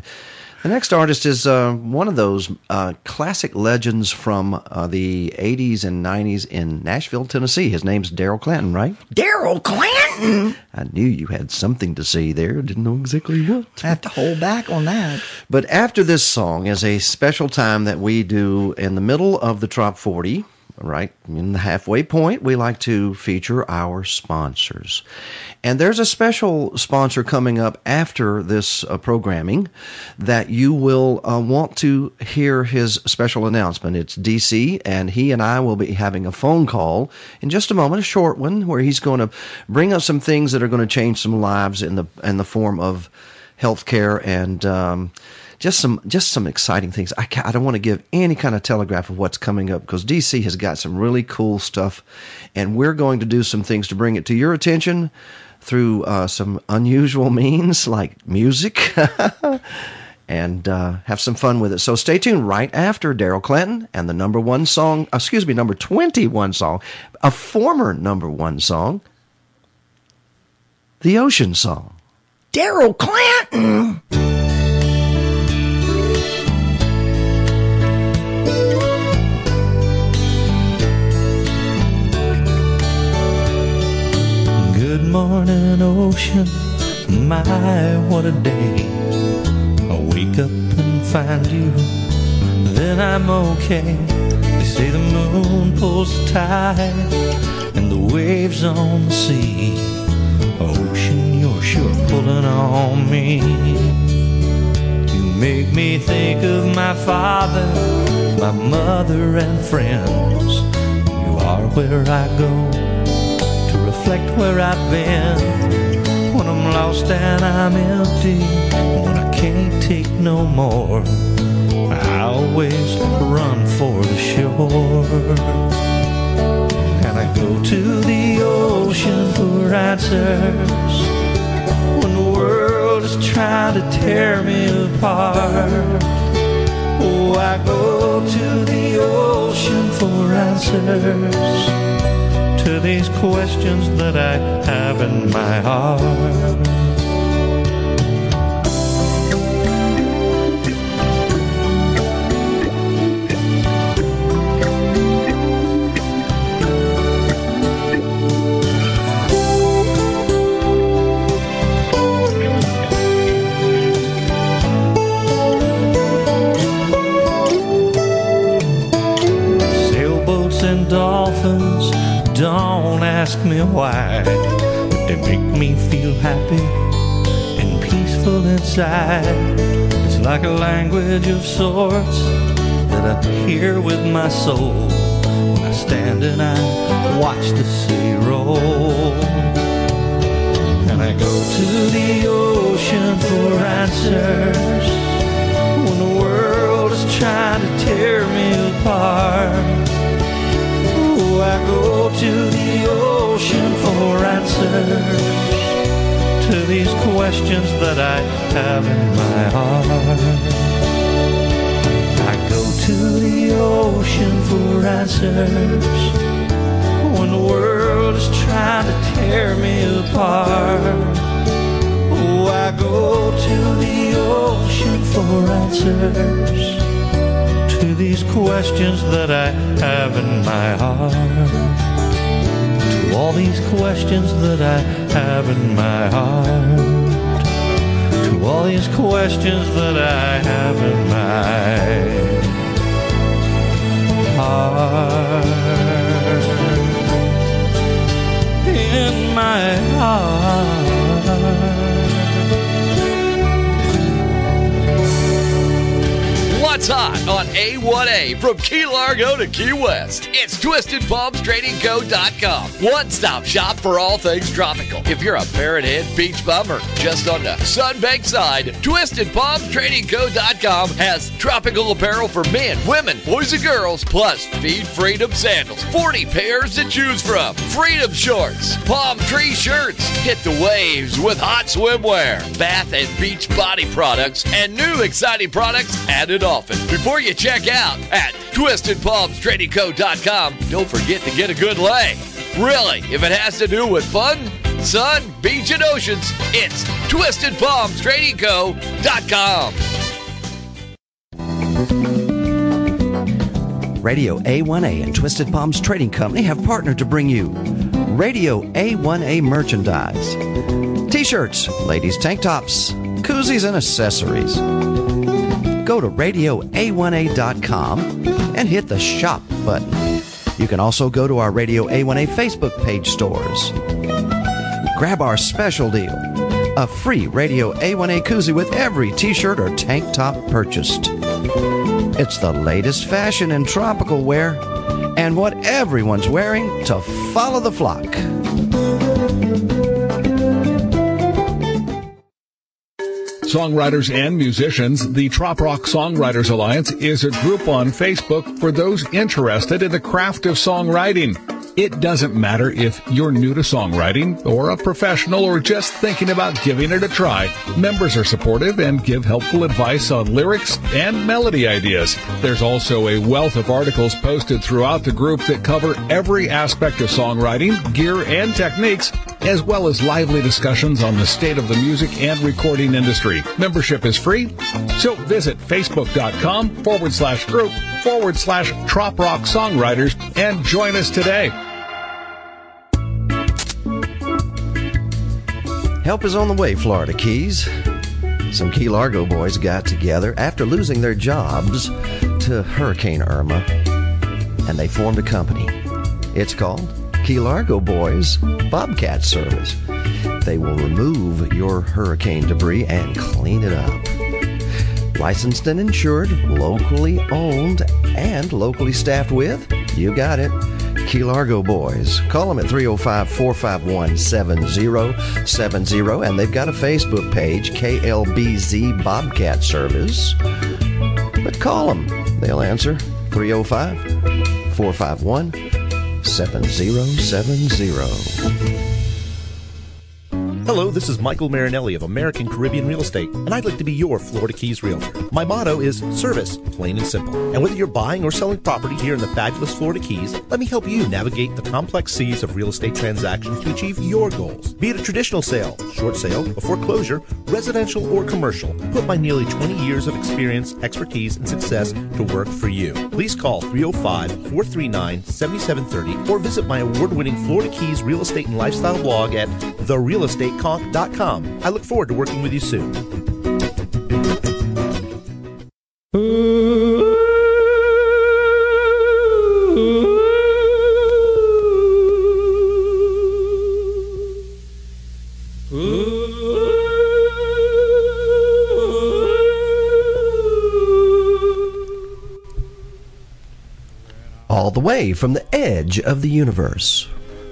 The next artist is uh, one of those uh, classic legends from uh, the 80s and 90s in Nashville, Tennessee. His name's Darrell Clanton, right? Darrell Clanton! I knew you had something to say there. Didn't know exactly what. I have to hold back on that. But after this song is a special time that we do in the middle of the Trop 40, right in the halfway point, we like to feature our sponsors. And there's a special sponsor coming up after this uh, programming that you will uh, want to hear his special announcement. It's DC, and he and I will be having a phone call in just a moment, a short one, where he's going to bring us some things that are going to change some lives in the in the form of healthcare and um, just some just some exciting things. I, I don't want to give any kind of telegraph of what's coming up because DC has got some really cool stuff, and we're going to do some things to bring it to your attention through uh, some unusual [laughs] means like music. [laughs] And uh, have some fun with it. So stay tuned right after Darrell Clanton and the number one song, excuse me, number 21 song, a former number one song, The Ocean Song. Darrell Clanton! Morning, ocean. My, what a day. I wake up and find you, then I'm okay. They say the moon pulls the tide and the waves on the sea. Ocean, you're sure pulling on me. You make me think of my father, my mother, and friends. You are where I go reflect where I've been. When I'm lost and I'm empty, when I can't take no more, I always run for the shore. And I go to the ocean for answers when the world is trying to tear me apart. Oh, I go to the ocean for answers these questions that I have in my heart. Ask me why, but they make me feel happy and peaceful inside. It's like a language of sorts that I hear with my soul when I stand and I watch the sea roll. And I go to the ocean for answers when the world is trying to tear me apart. I go to the ocean answers to these questions that I have in my heart. I go to the ocean for answers when the world is trying to tear me apart. Oh, I go to the ocean for answers these questions that I have in my heart. To all these questions that I have in my heart. To all these questions that I have in my heart. In my heart. What's hot on A1A from Key Largo to Key West? It's TwistedPalmsTradingCo.com. One stop shop for all things tropical. If you're a Parrot Head beach bummer just on the Sunbank side, TwistedPalmsTradingCo.com has tropical apparel for men, women, boys, and girls, plus Feed Freedom sandals. 40 pairs to choose from. Freedom shorts, palm tree shirts. Hit the waves with hot swimwear, bath and beach body products, and new exciting products added often. Before you check out at TwistedPalmsTradingCo.com, don't forget to get a good lay. Really, if it has to do with fun, sun, beach, and oceans, it's Twisted Palms Trading TwistedPalmsTradingCo.com. Radio A1A and Twisted Palms Trading Company have partnered to bring you Radio A1A merchandise. T-shirts, ladies tank tops, koozies and accessories. Go to radioa1a.com and hit the shop button. You can also go to our Radio A1A Facebook page stores. Grab our special deal, a free Radio A1A koozie with every t-shirt or tank top purchased. It's the latest fashion in tropical wear and what everyone's wearing to follow the flock. Songwriters and musicians, the Trop Rock Songwriters Alliance is a group on Facebook for those interested in the craft of songwriting. It doesn't matter if you're new to songwriting or a professional or just thinking about giving it a try. Members are supportive and give helpful advice on lyrics and melody ideas. There's also a wealth of articles posted throughout the group that cover every aspect of songwriting, gear, and techniques, as well as lively discussions on the state of the music and recording industry. Membership is free, so visit facebook.com forward slash group forward slash Trop Rock Songwriters and join us today. Help is on the way, Florida Keys. Some Key Largo boys got together after losing their jobs to Hurricane Irma, and they formed a company. It's called Key Largo Boys Bobcat Service. They will remove your hurricane debris and clean it up. Licensed and insured, locally owned, and locally staffed with, you got it. Key Largo Boys. Call them at 305 451 7070, and they've got a Facebook page, KLBZ Bobcat Service. But call them, they'll answer 305 451 7070. Hello, this is Michael Marinelli of American Caribbean Real Estate, and I'd like to be your Florida Keys realtor. My motto is service, plain and simple. And whether you're buying or selling property here in the fabulous Florida Keys, let me help you navigate the complex seas of real estate transactions to achieve your goals. Be it a traditional sale, short sale, a foreclosure, residential, or commercial, put my nearly 20 years of experience, expertise, and success to work for you. Please call 305 439 7730 or visit my award winning Florida Keys real estate and lifestyle blog at therealestateconch.com. I look forward to working with you soon. All the way from the edge of the universe.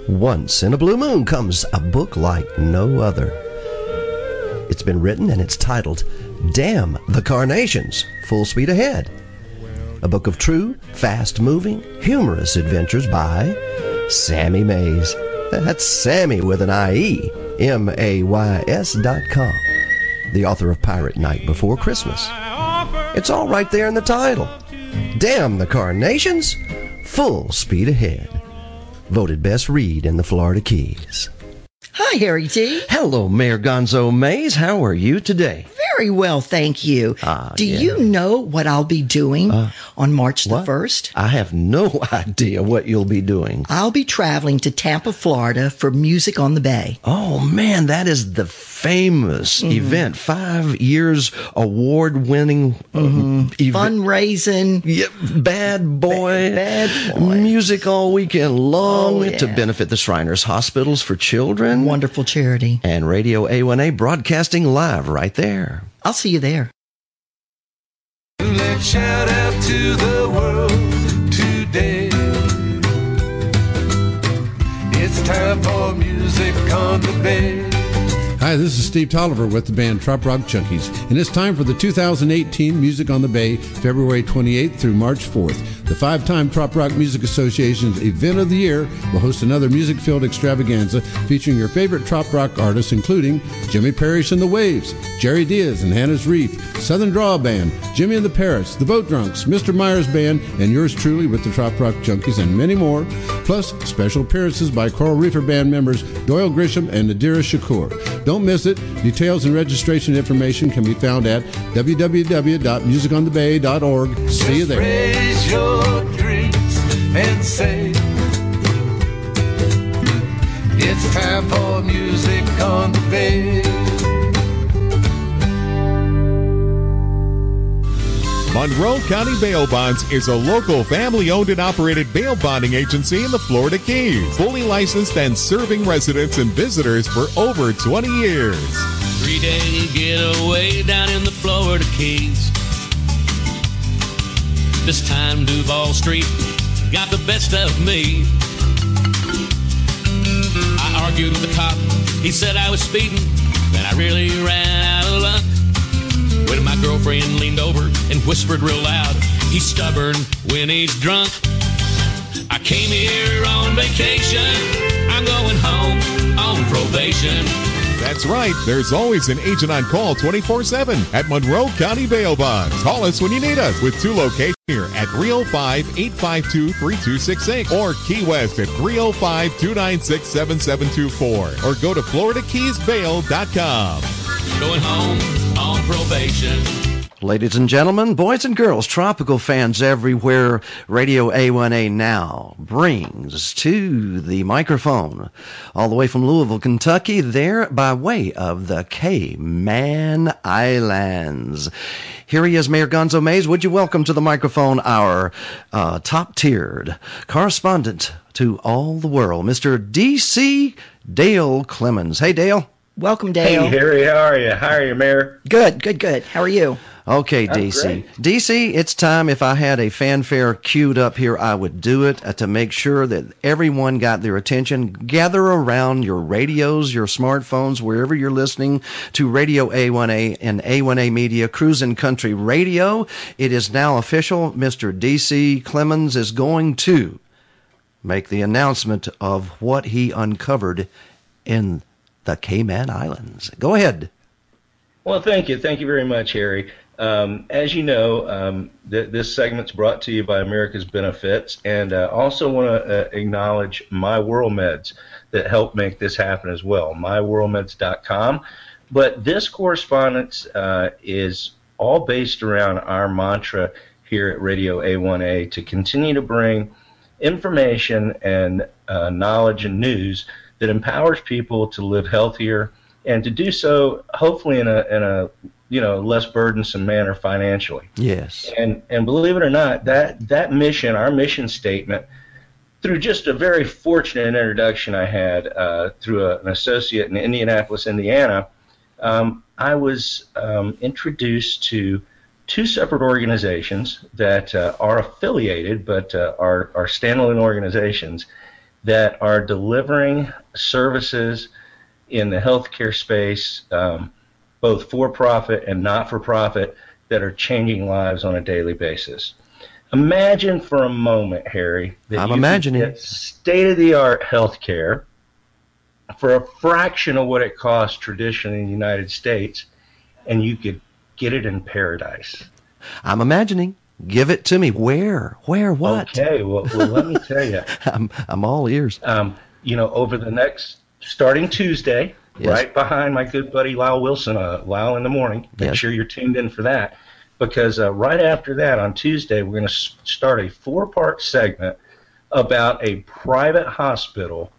Once in a blue moon comes a book like no other. It's been written and it's titled Damn the Carnations Full Speed Ahead. A book of true, fast moving, humorous adventures by Sammie Mays. That's Sammy with an I-E, M-A-Y-S dot com. The author of Pirate Night Before Christmas. It's all right there in the title. Damn the Carnations, Full Speed Ahead. Voted best read in the Florida Keys. Hi, Harry T. Hello, Mayor Gonzo Mays. How are you today? Very well, thank you. Ah, Do yeah. you know what I'll be doing on March the what? 1st? I have no [laughs] idea what you'll be doing. I'll be traveling to Tampa, Florida for Music on the Bay. Oh man, that is the famous Mm-hmm. event. Five years award winning Mm-hmm. event. Fundraising. Yep, bad boy. Bad boy. Music all weekend long Oh, to benefit the Shriners Hospitals for Children. Wonderful charity. And Radio A1A broadcasting live right there. I'll see you there. Let's shout out to the world today. It's time for music on the. Hi, this is Steve Tolliver with the band Trop Rock Junkies, and it's time for the 2018 Music on the Bay, February 28th through March 4th. The five time Trop Rock Music Association's Event of the Year will host another music filled extravaganza featuring your favorite Trop Rock artists, including Jimmy Parrish and the Waves, Jerry Diaz and Hannah's Reef, Southern Draw Band, Jimmy and the Parrots, the Boat Drunks, Mr. Myers Band, and yours truly with the Trop Rock Junkies, and many more, plus special appearances by Coral Reefer Band members Doyle Grisham and Nadirah Shakoor. Don't miss it. Details and registration information can be found at www.musiconthebay.org. See you there. Raise your drinks and say, It's time for music on the bay. Monroe County Bail Bonds is a local family owned and operated bail bonding agency in the Florida Keys, fully licensed and serving residents and visitors for over 20 years. Three day getaway down in the Florida Keys. This time Duval Street got the best of me. I argued with the cop. He said I was speeding, then I really ran out. When my girlfriend leaned over and whispered real loud, he's stubborn when he's drunk. I came here on vacation. I'm going home on probation. That's right, there's always an agent on call 24 7 at Monroe County Bail Bonds. Call us when you need us with two locations here at 305 852 3268 or Key West at 305 296 7724 or go to FloridaKeysBail.com. Going home on probation. Ladies and gentlemen, boys and girls, tropical fans everywhere, Radio A1A now brings to the microphone, all the way from Louisville, Kentucky, there by way of the Cayman Islands. Here he is, Mayor Gonzo Mays. Would you welcome to the microphone our uh, top tiered correspondent to all the world, Mr. D.C. Dale Clemens. Hey, Dale. Welcome, Dale. Hey, Harry, how are you? How are you, Mayor? Good, good, good. How are you? Okay, I'm DC. great. DC, it's time. If I had a fanfare queued up here, I would do it uh, to make sure that everyone got their attention. Gather around your radios, your smartphones, wherever you're listening to Radio A1A and A1A Media Cruising Country Radio. It is now official. Mr. DC Clemens is going to make the announcement of what he uncovered in the Cayman Islands. Go ahead. Well, thank you. Thank you very much, Harry. Um, as you know, um, th- this segment's brought to you by America's Benefits, and uh, also want to uh, acknowledge My World Meds that helped make this happen as well. MyWorldMeds.com. But this correspondence uh, is all based around our mantra here at Radio A1A to continue to bring information and uh, knowledge and news that empowers people to live healthier and to do so hopefully in a in a you know less burdensome manner financially. Yes. And and believe it or not, that that mission, our mission statement, through just a very fortunate introduction I had uh, through a, an associate in Indianapolis, Indiana, um, I was um, introduced to two separate organizations that uh, are affiliated but uh, are, are standalone organizations that are delivering services in the healthcare space, um, both for profit and not for profit, that are changing lives on a daily basis. Imagine for a moment, Harry, that I'm you could imagining. get state-of-the-art healthcare for a fraction of what it costs traditionally in the United States, and you could get it in paradise. I'm imagining. Give it to me. Where? Where? What? Okay, well, well let me tell you. [laughs] I'm, I'm all ears. Um, you know, over the next, starting Tuesday, Yes. right behind my good buddy Lyle Wilson, uh, Lyle in the morning. Make Yes. sure you're tuned in for that. Because uh, right after that, on Tuesday, we're going to s- start a four part segment about a private hospital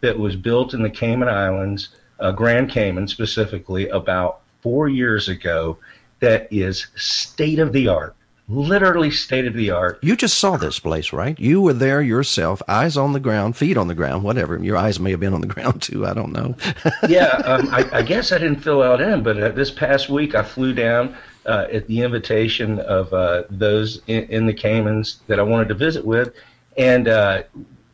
that was built in the Cayman Islands, uh, Grand Cayman specifically, about four years ago, that is state of the art. Literally state of the art. You just saw this place, right? You were there yourself, eyes on the ground, feet on the ground, whatever. Your eyes may have been on the [laughs] ground too. I don't know. [laughs] yeah, um, I, I guess I didn't fill out in, but uh, this past week I flew down uh, at the invitation of uh, those in, in the Caymans that I wanted to visit with, and uh,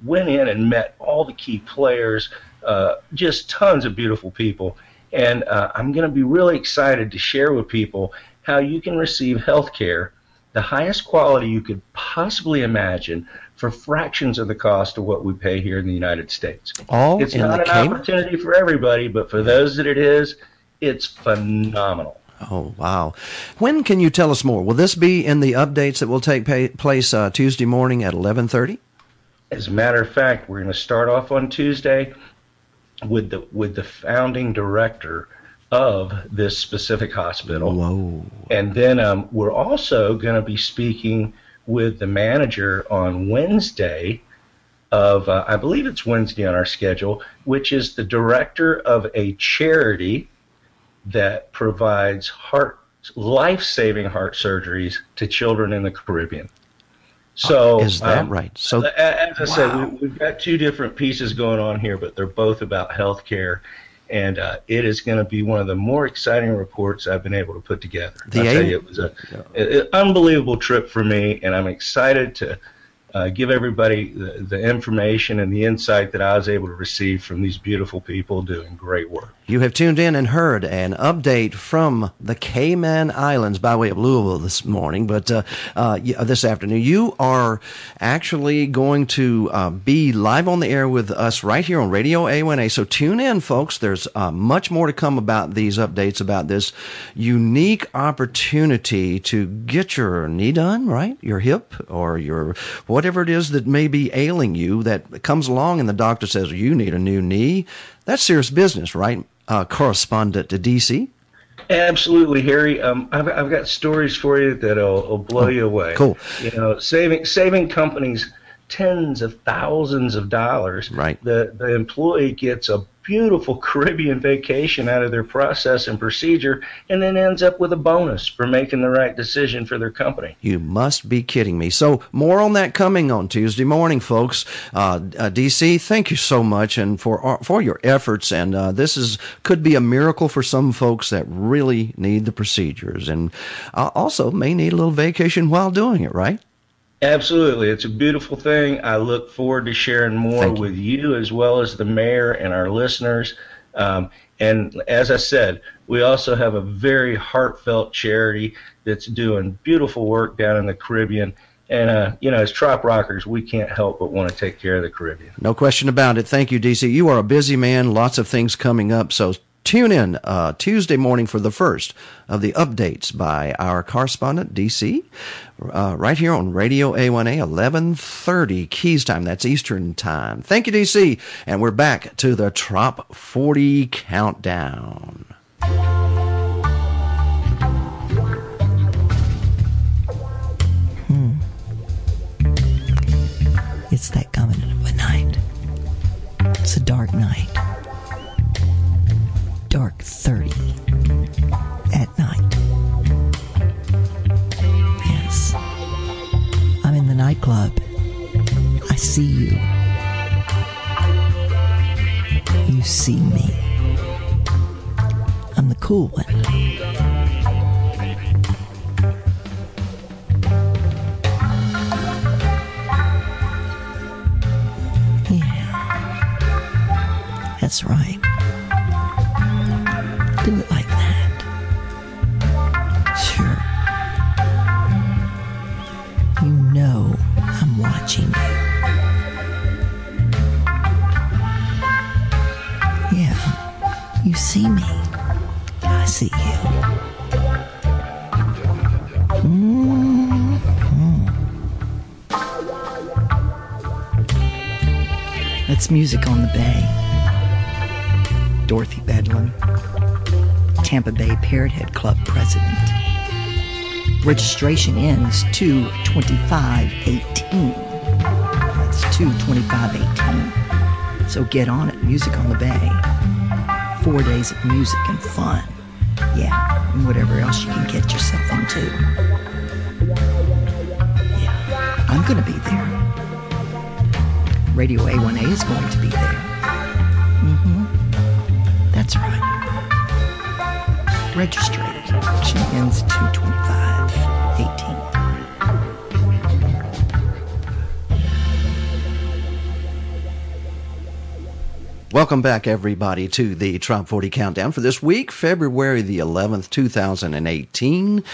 went in and met all the key players, uh, just tons of beautiful people. And uh, I'm going to be really excited to share with people how you can receive health care, the highest quality you could possibly imagine, for fractions of the cost of what we pay here in the United States. All it's not an Cayman? opportunity for everybody, but for those that it is, it's phenomenal. Oh wow! When can you tell us more? Will this be in the updates that will take pa- place uh, Tuesday morning at eleven thirty? As a matter of fact, we're going to start off on Tuesday with the with the founding director of this specific hospital. Whoa! And then um, we're also going to be speaking with the manager on Wednesday of uh, I believe it's Wednesday on our schedule, which is the director of a charity that provides heart life-saving heart surgeries to children in the Caribbean. So Oh, Is that um, right? So as I said, Wow. we, we've got two different pieces going on here, but they're both about healthcare, and uh, it is going to be one of the more exciting reports I've been able to put together. The I tell you, it was a, an unbelievable trip for me, and I'm excited to uh, give everybody the, the information and the insight that I was able to receive from these beautiful people doing great work. You have tuned in and heard an update from the Cayman Islands by way of Louisville this morning, but uh, uh, this afternoon. You are actually going to uh, be live on the air with us right here on Radio A1A. So tune in, folks. There's uh, much more to come about these updates about this unique opportunity to get your knee done, right? Your hip or your whatever it is that may be ailing you that comes along and the doctor says you need a new knee. That's serious business, right? Uh, correspondent to DC. Absolutely, Harry. Um, I've, I've got stories for you that'll will blow you away. Oh, cool. You know, saving saving companies tens of thousands of dollars. Right. The the employee gets a beautiful [laughs] Caribbean vacation out of their process and procedure, and then ends up with a bonus for making the right decision for their company. You must be kidding me. So, more on that coming on Tuesday morning, folks. Uh, uh, DC, thank you so much and for uh, for your efforts. And uh, this is could be a miracle for some folks that really need the procedures, and uh, also may need a little vacation while doing it. Right? Absolutely. It's a beautiful thing. I look forward to sharing more you. with you as well as the mayor and our listeners. Um, and as I said, we also have a very heartfelt charity that's doing beautiful work down in the Caribbean. And, uh, you know, as Trop Rockers, we can't help but want to take care of the Caribbean. No question about it. Thank you, DC. You are a busy man. Lots of things coming up. So tune in uh, Tuesday morning for the first of the updates by our correspondent, DC, uh, right here on Radio A1A, 1130 Keys time. That's Eastern time. Thank you, DC. And we're back to the Trop 40 countdown. It's that coming of a night. It's a dark night. Dark 30 at night. Yes. I'm in the nightclub. I see you. You see me. I'm the cool one. That's right. Do it like that. Sure. You know I'm watching you. Yeah, you see me. I see you. Mhm. That's music on the bay. Dorothy Bedlin, Tampa Bay Parrot Head Club president. Registration ends 2 25 18. That's 2 25 18. So get on it, Music on the Bay. Four days of music and fun. Yeah, and whatever else you can get yourself into. Yeah, I'm going to be there. Radio A1A is going to be there. Registration ends 225 18. Welcome back, everybody, to the Trop 40 Countdown for this week, February the 11th, 2018.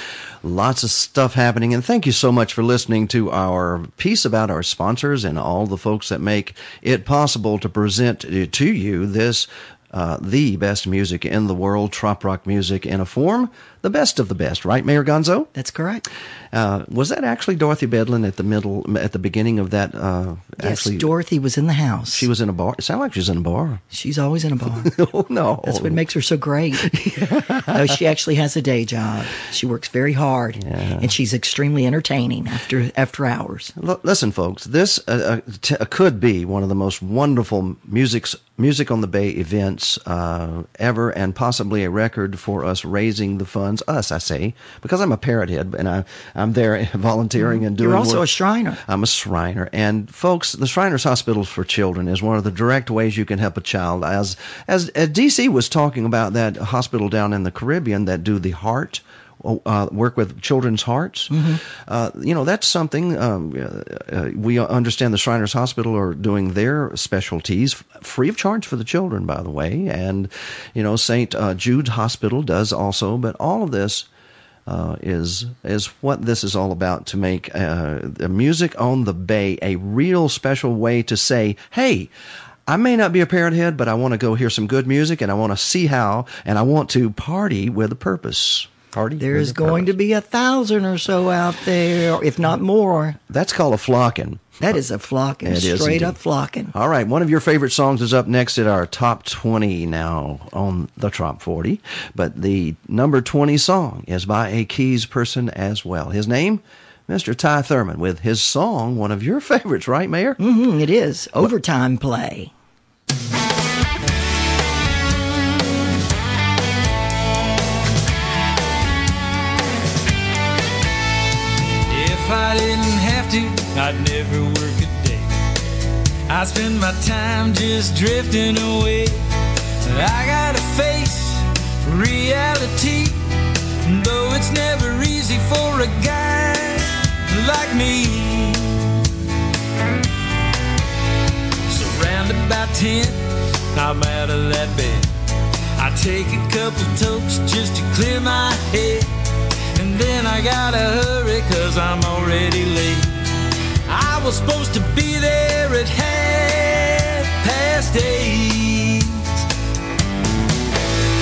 Lots of stuff happening, and thank you so much for listening to our piece about our sponsors and all the folks that make it possible to present to you this. Uh, the best music in the world, trop rock music in a form, the best of the best, right, Mayor Gonzo? That's correct. Uh, was that actually Dorothy Bedlin at the middle, at the beginning of that? Uh, Yes, actually, Dorothy was in the house. she was in a bar. It sounded like she was in a bar. She's always in a bar. [laughs] oh no, That's what makes her so great. no, [laughs] she actually has a day job. She works very hard, and she's extremely entertaining after after hours. L- listen, folks, this uh, uh, t- could be one of the most wonderful music's, music on the Bay events uh, ever, and possibly a record for us raising the funds. Us, I say, because I'm a parrot head, and I, I'm there [laughs] volunteering and doing. You're also work. a Shriner. I'm a Shriner, and folks, the Shriners Hospital for Children is one of the direct ways you can help a child. As as, as DC was talking about that hospital down in the Caribbean that do the heart. Uh, work with children's hearts. Uh, you know, that's something um, uh, uh, we understand the Shriners Hospital are doing their specialties free of charge for the children, by the way. And, you know, St. Uh, Jude Hospital does also, but all of this uh, is is what this is all about to make uh, the music on the bay a real special way to say, hey. I may not be a parrot head, but I want to go hear some good music, and I want to see how, and I want to party with a purpose. Party. There's going to be a thousand or so out there, if not more. That's called a flocking. That is a flocking, It is straight up flocking. All right, one of your favorite songs is up next at our top 20 now on the Trop 40. But the number 20 song is by a Keys person as well. His name, Mr. Ty Thurman, with his song, one of your [laughs] favorites, right, Mayor? Mm-hmm, it is. Overtime play. To, I'd never work a day. I spend my time just drifting away. I gotta face reality, though it's never easy for a guy like me. Round about ten, I'm out of that bed. I take a couple tokes just to clear my head. And then I gotta hurry cause I'm already late. I was supposed to be there at half past eight.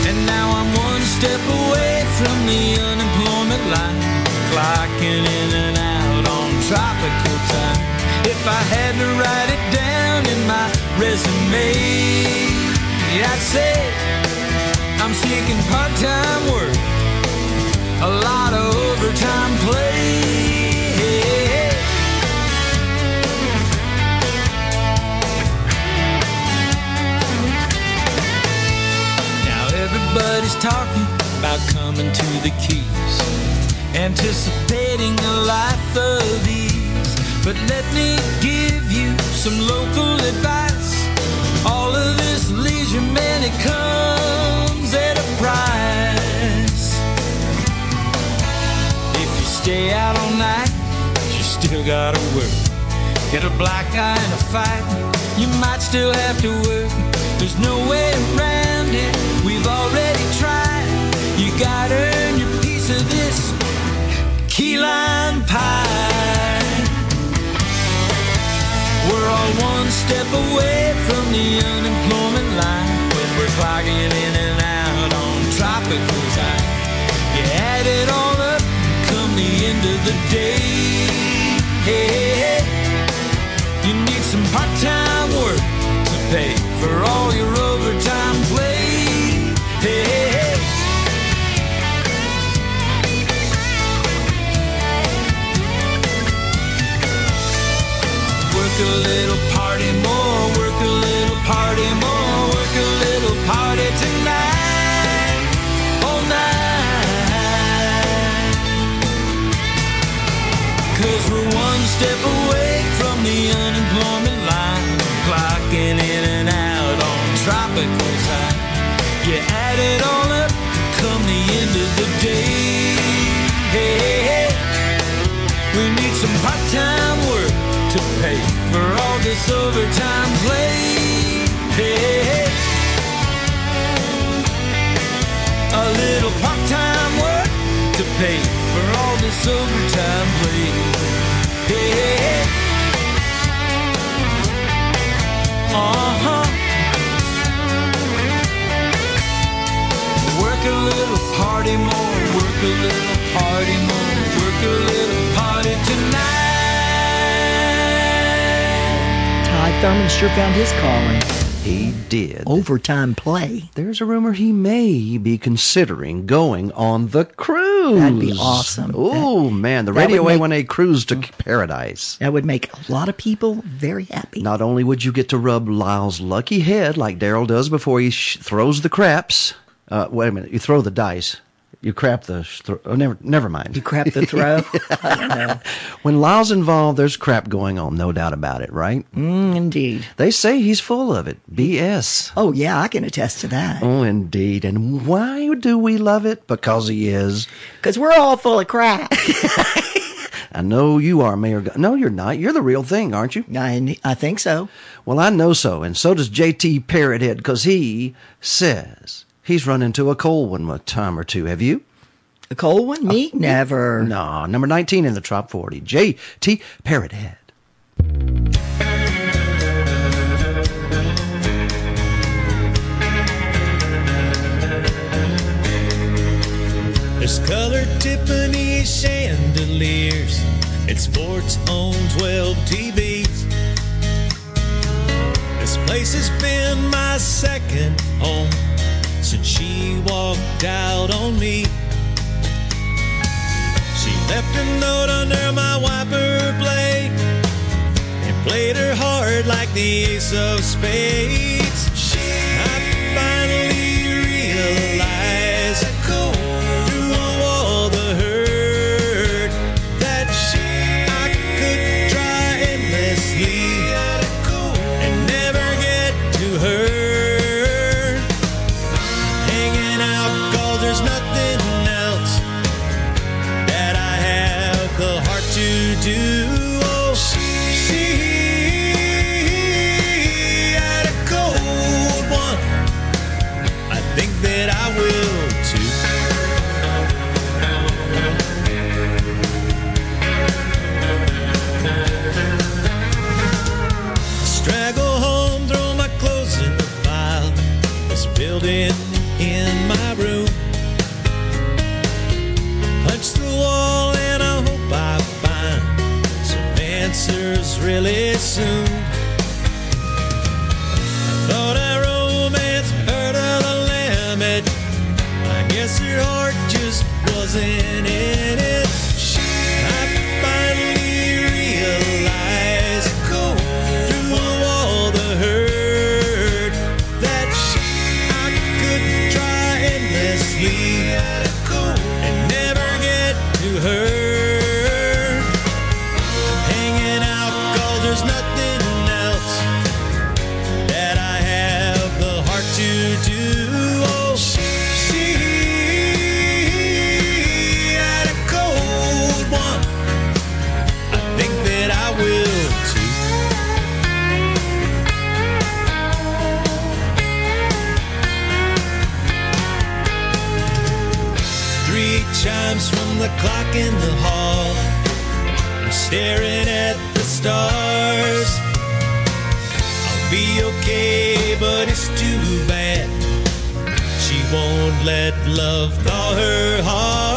And now I'm one step away from the unemployment line. Clocking in and out on tropical time. If I had to write it down in my resume, I'd say I'm seeking part-time work a lot of overtime play. Now everybody's talking about coming to the keys, anticipating a life of ease. But let me give you some local advice. All of this leisure, man, it comes at a price. If you stay out all night, you still gotta work. Get a black eye in a fight, you might still have to work. There's no way around it, we've already tried. You gotta earn your piece of this key lime pie. We're all one step away from the unemployment line when we're clocking in and out on tropical time. You add it all up, come the end of the day. Hey. You need some part-time work to pay for all your a little party more, work a little party more, work a little party tonight, all night. Cause we're one step away from the unemployment line, clocking in and out on tropical time. You add it all up, come the end of the day. Hey, hey, hey. We need some part-time work to pay this overtime play. Hey, a little part-time work to pay for all this overtime play. Hey, uh-huh. Work a little party more, work a little party more, work a little party tonight. Ty Thurman sure found his calling. He did. Overtime play. There's a rumor he may be considering going on the cruise. That'd be awesome. Oh, man. The Radio make- A1A cruise to paradise. That would make a lot of people very happy. Not only would you get to rub Lyle's lucky head like Daryl does before he sh- throws the craps. Uh, wait a minute. You throw the dice. You crap the. Thro- oh, never, never mind. You crap the throw? [laughs] I don't know. When Lyle's involved, there's crap going on, no doubt about it, right? Mm, indeed. They say he's full of it. BS. Oh, yeah, I can attest to that. Oh, indeed. And why do we love it? Because he is. Because we're all full of crap. [laughs] I know you are, Mayor. Gu- No, you're not. You're the real thing, aren't you? I, I think so. Well, I know so, and so does JT Parrothead, because he says he's run into a cold one a time or two. Have you? A cold one? Me? Uh, Never. No, number 19 in the top 40. JT Parrothead. There's colored Tiffany chandeliers and sports on 12 TVs. This place has been my second home since she walked out on me. She left a note under my wiper blade and played her heart like the ace of spades. Staring at the stars. I'll be okay, but it's too bad. She won't let love thaw her heart.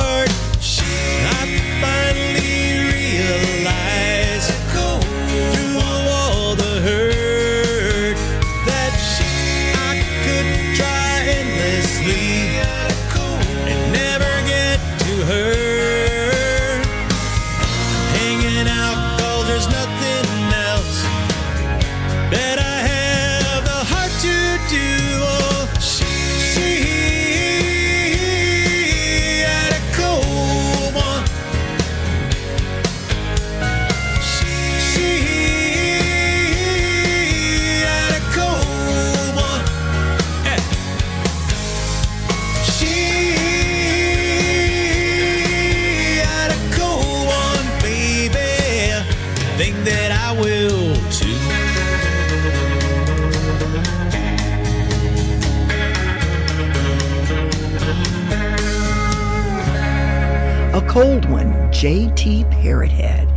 JT Parrothead.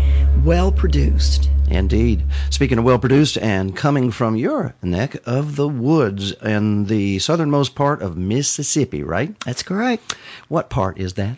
Well produced. Indeed. Speaking of well produced and coming from your neck of the woods in the southernmost part of Mississippi, right? That's correct. What part is that?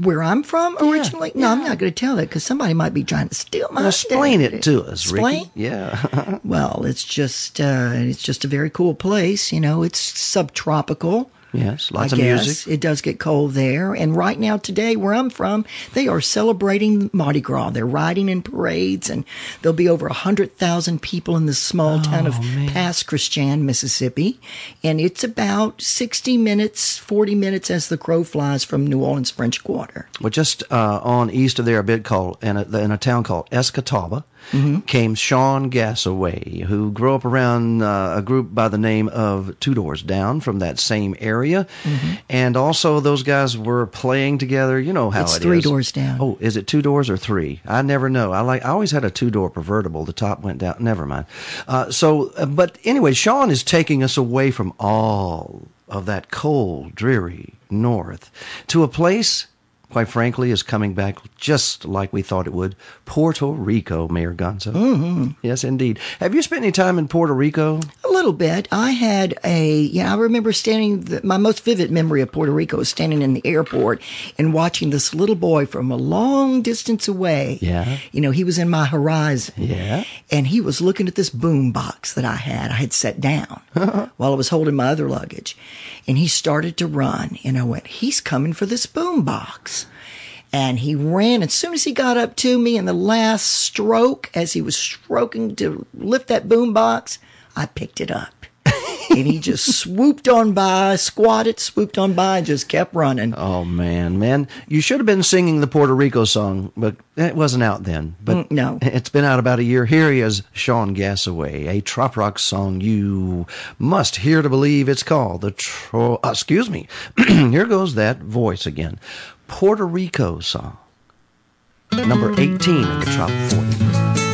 Where I'm from originally? No, I'm not going to tell that because somebody might be trying to steal my Well, explain it to us, Explain? Ricky. Yeah. [laughs] well, it's just uh, it's just a very cool place. You know, it's subtropical. Yes, lots I of guess. music. It does get cold there. And right now, today, where I'm from, they are celebrating Mardi Gras. They're riding in parades, and there'll be over 100,000 people in the small town of Pass Christian, Mississippi. And it's about 60 minutes, 40 minutes as the crow flies from New Orleans French Quarter. Well, just uh, on east of there, a bit called in a, in a town called Escatawpa, Mm-hmm. came Sean Gassaway, who grew up around uh, a group by the name of Two Doors Down from that same area, Mm-hmm. and also those guys were playing together. You know how It's it three is. doors down. Oh, is it two doors or three? I never know. I like. I always had a two door convertible. The top went down. Never mind. Uh, so, uh, but anyway, Sean is taking us away from all of that cold, dreary north to a place. Quite frankly, is coming back just like we thought it would. Puerto Rico, Mayor Gonzo. Mm-hmm. Yes, indeed. Have you spent any time in Puerto Rico? A little bit. I had a, yeah, I remember standing, the, my most vivid memory of Puerto Rico is standing in the airport and watching this little boy from a long distance away. Yeah. You know, he was in my horizon. Yeah. And he was looking at this boom box that I had. I had set down [laughs] while I was holding my other luggage. And he started to run. And I went, he's coming for this boom box. And he ran. As soon as he got up to me in the last stroke, as he was stroking to lift that boom box, I picked it up. And he just swooped on by, squatted, swooped on by, and just kept running. Oh man, man, you should have been singing the Puerto Rico song, but it wasn't out then. But Mm, no. it's been out about a year. Here he is, Sean Gassaway, a trop rock song you must hear to believe. It's called the Tro. uh, excuse me. [clears throat] Here goes that voice again. Puerto Rico song, number eighteen in the Trop Forty.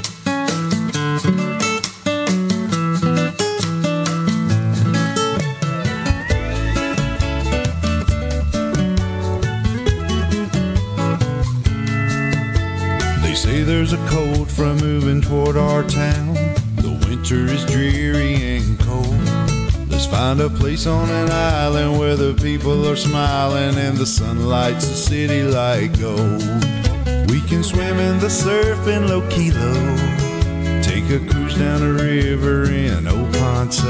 They say there's a cold front moving toward our town. The winter is dreary and cold. Let's find a place on an island where the people are smiling and the sun lights the city like gold. We can swim in the surf in Luquillo. Take a cruise down a river in Old Ponce.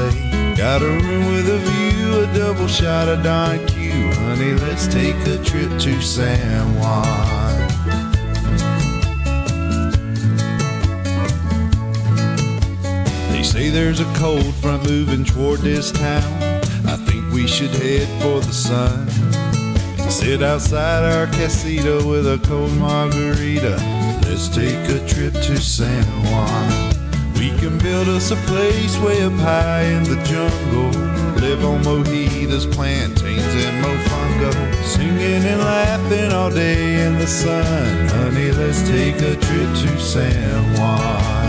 Got a room with a view, a double shot of Don Q. Honey, let's take a trip to San Juan. They say there's a cold front moving toward this town. I think we should head for the sun. Sit outside our casita with a cold margarita. Let's take a trip to San Juan. We can build us a place way up high in the jungle. Live on mojitos, plantains, and mofongo. Singing and laughing all day in the sun. Honey, let's take a trip to San Juan.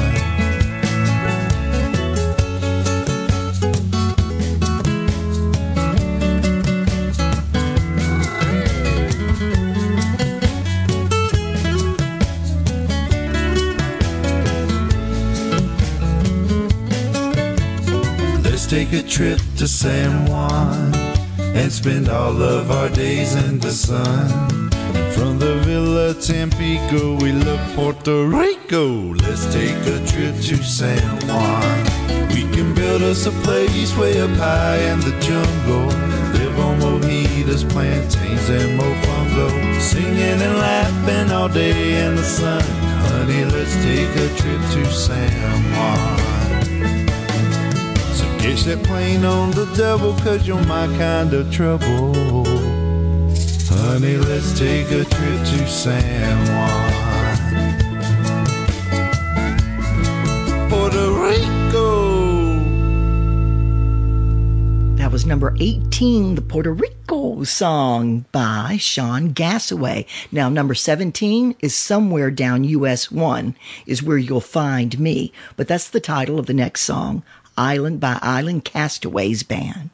A trip to San Juan and spend all of our days in the sun. From the Villa Tampico, we love Puerto Rico. Let's take a trip to San Juan. We can build us a place way up high in the jungle. Live on mojitos, plantains, and mofongo. Singing and laughing all day in the sun. Honey, let's take a trip to San Juan. Catch that plane on the double, cause you're my kind of trouble. Honey, let's take a trip to San Juan. Puerto Rico. That was number 18, the Puerto Rico song by Sean Gassaway. Now, number 17 is Somewhere Down US 1, is where you'll find me. But that's the title of the next song, Island by Island Castaways Band.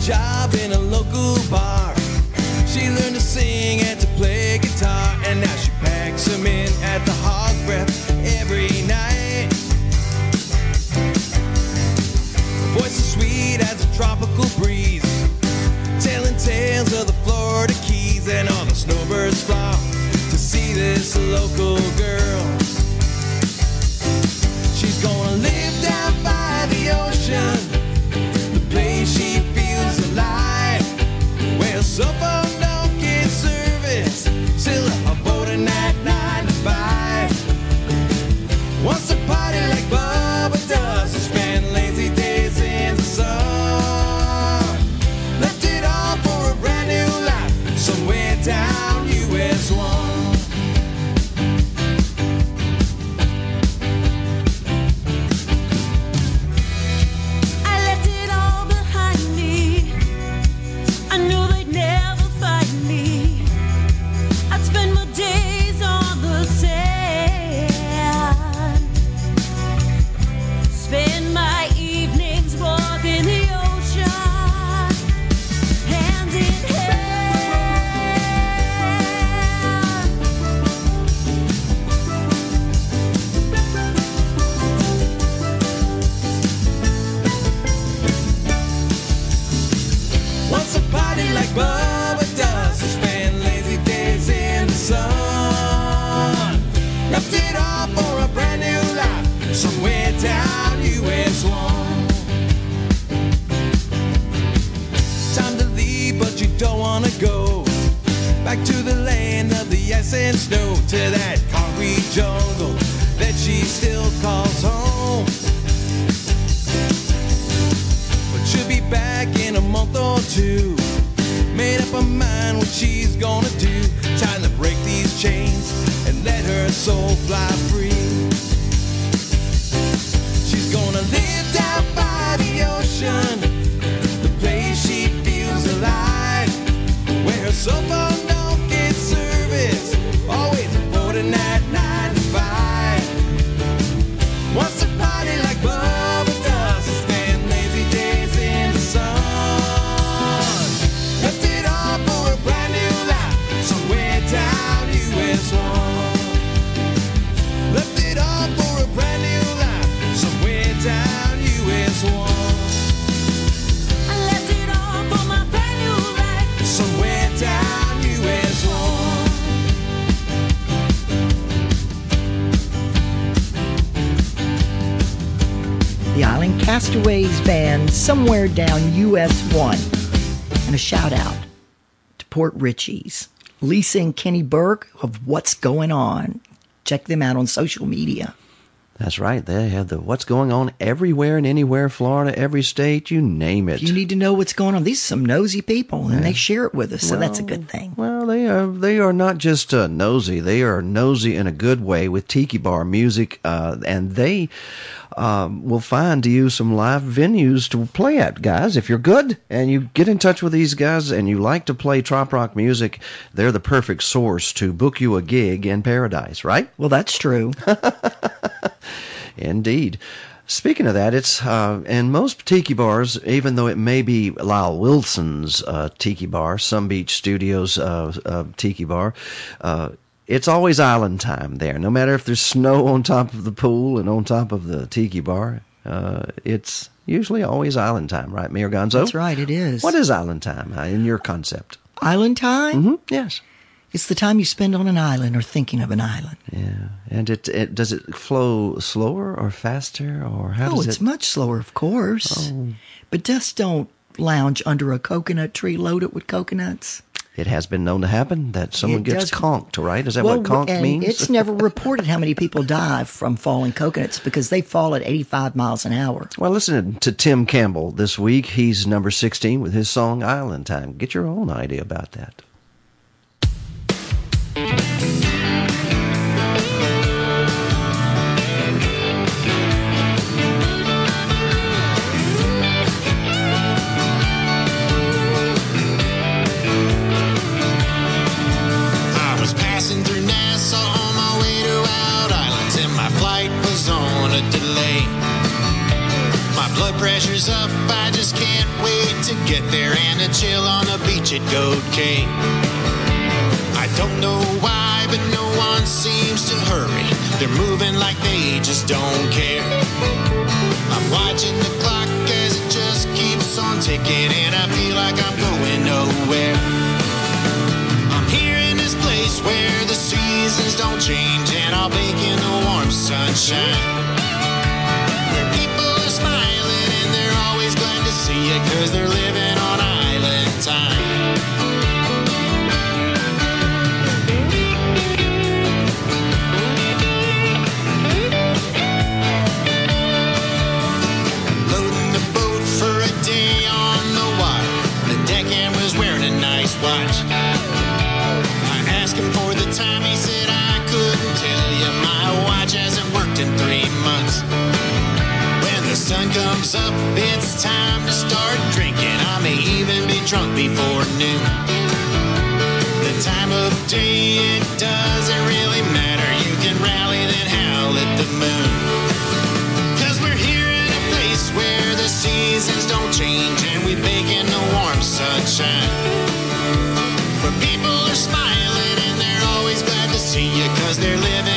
Job in a local bar. She learned to sing and to play guitar, and now she packs them in at the hog breath every night. Her voice is sweet as a tropical breeze, telling tales of the Florida Keys, and all the snowbirds flock to see this local girl. Somewhere down US 1. And a shout out to Port Richey's. Lisa and Kenny Burke of What's Going On. Check them out on social media. That's right. They have the what's going on everywhere and anywhere, Florida, every state, you name it. You need to know what's going on, these are some nosy people and Yeah. they share it with us, so that's a good thing. Well, they are they are not just uh, nosy; they are nosy in a good way with tiki bar music, uh, and they um, will find to you some live venues to play at, guys. If you're good and you get in touch with these guys and you like to play trop rock music, they're the perfect source to book you a gig in paradise, right? Well, that's true. [laughs] Indeed. Speaking of that, it's uh, in most tiki bars, even though it may be Lyle Wilson's uh, tiki bar, Sun Beach Studios uh, uh, tiki bar, uh, it's always island time there. No matter if there's snow [laughs] on top of the pool and on top of the tiki bar, uh, it's usually always island time, right, Mayor Gonzo? That's right, it is. What is island time uh, in your concept? Island time? Mm-hmm. Yes. It's the time you spend on an island or thinking of an island. Yeah, and it, it does it flow slower or faster or how oh, it's it? much slower, of course. Oh. But just don't lounge under a coconut tree loaded with coconuts. It has been known to happen that someone It gets does- conked, right? Is that well, what conked means? It's never reported how many people die from falling coconuts because they fall at 85 miles an hour. Well, listen to Tim Campbell this week. He's number 16 with his song Island Time. Get your own idea about that. And to chill on the beach at Goat Cay. I don't know why, but no one seems to hurry. They're moving like they just don't care. I'm watching the clock as it just keeps on ticking, and I feel like I'm going nowhere. I'm here in this place where the seasons don't change, and I'll bake in the warm sunshine. Where people are smiling and they're always glad to see you, cause they're living up, it's time to start drinking. I may even be drunk before noon. The time of day, it doesn't really matter. You can rally, then howl at the moon. Cause we're here in a place where the seasons don't change and we bake in the warm sunshine. Where people are smiling and they're always glad to see you cause they're living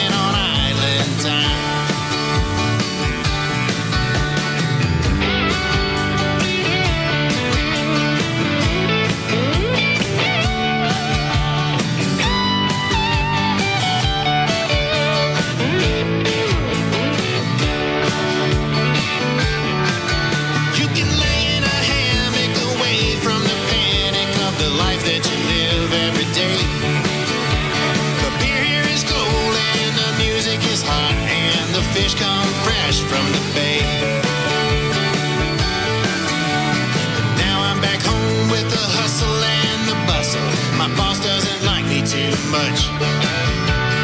much.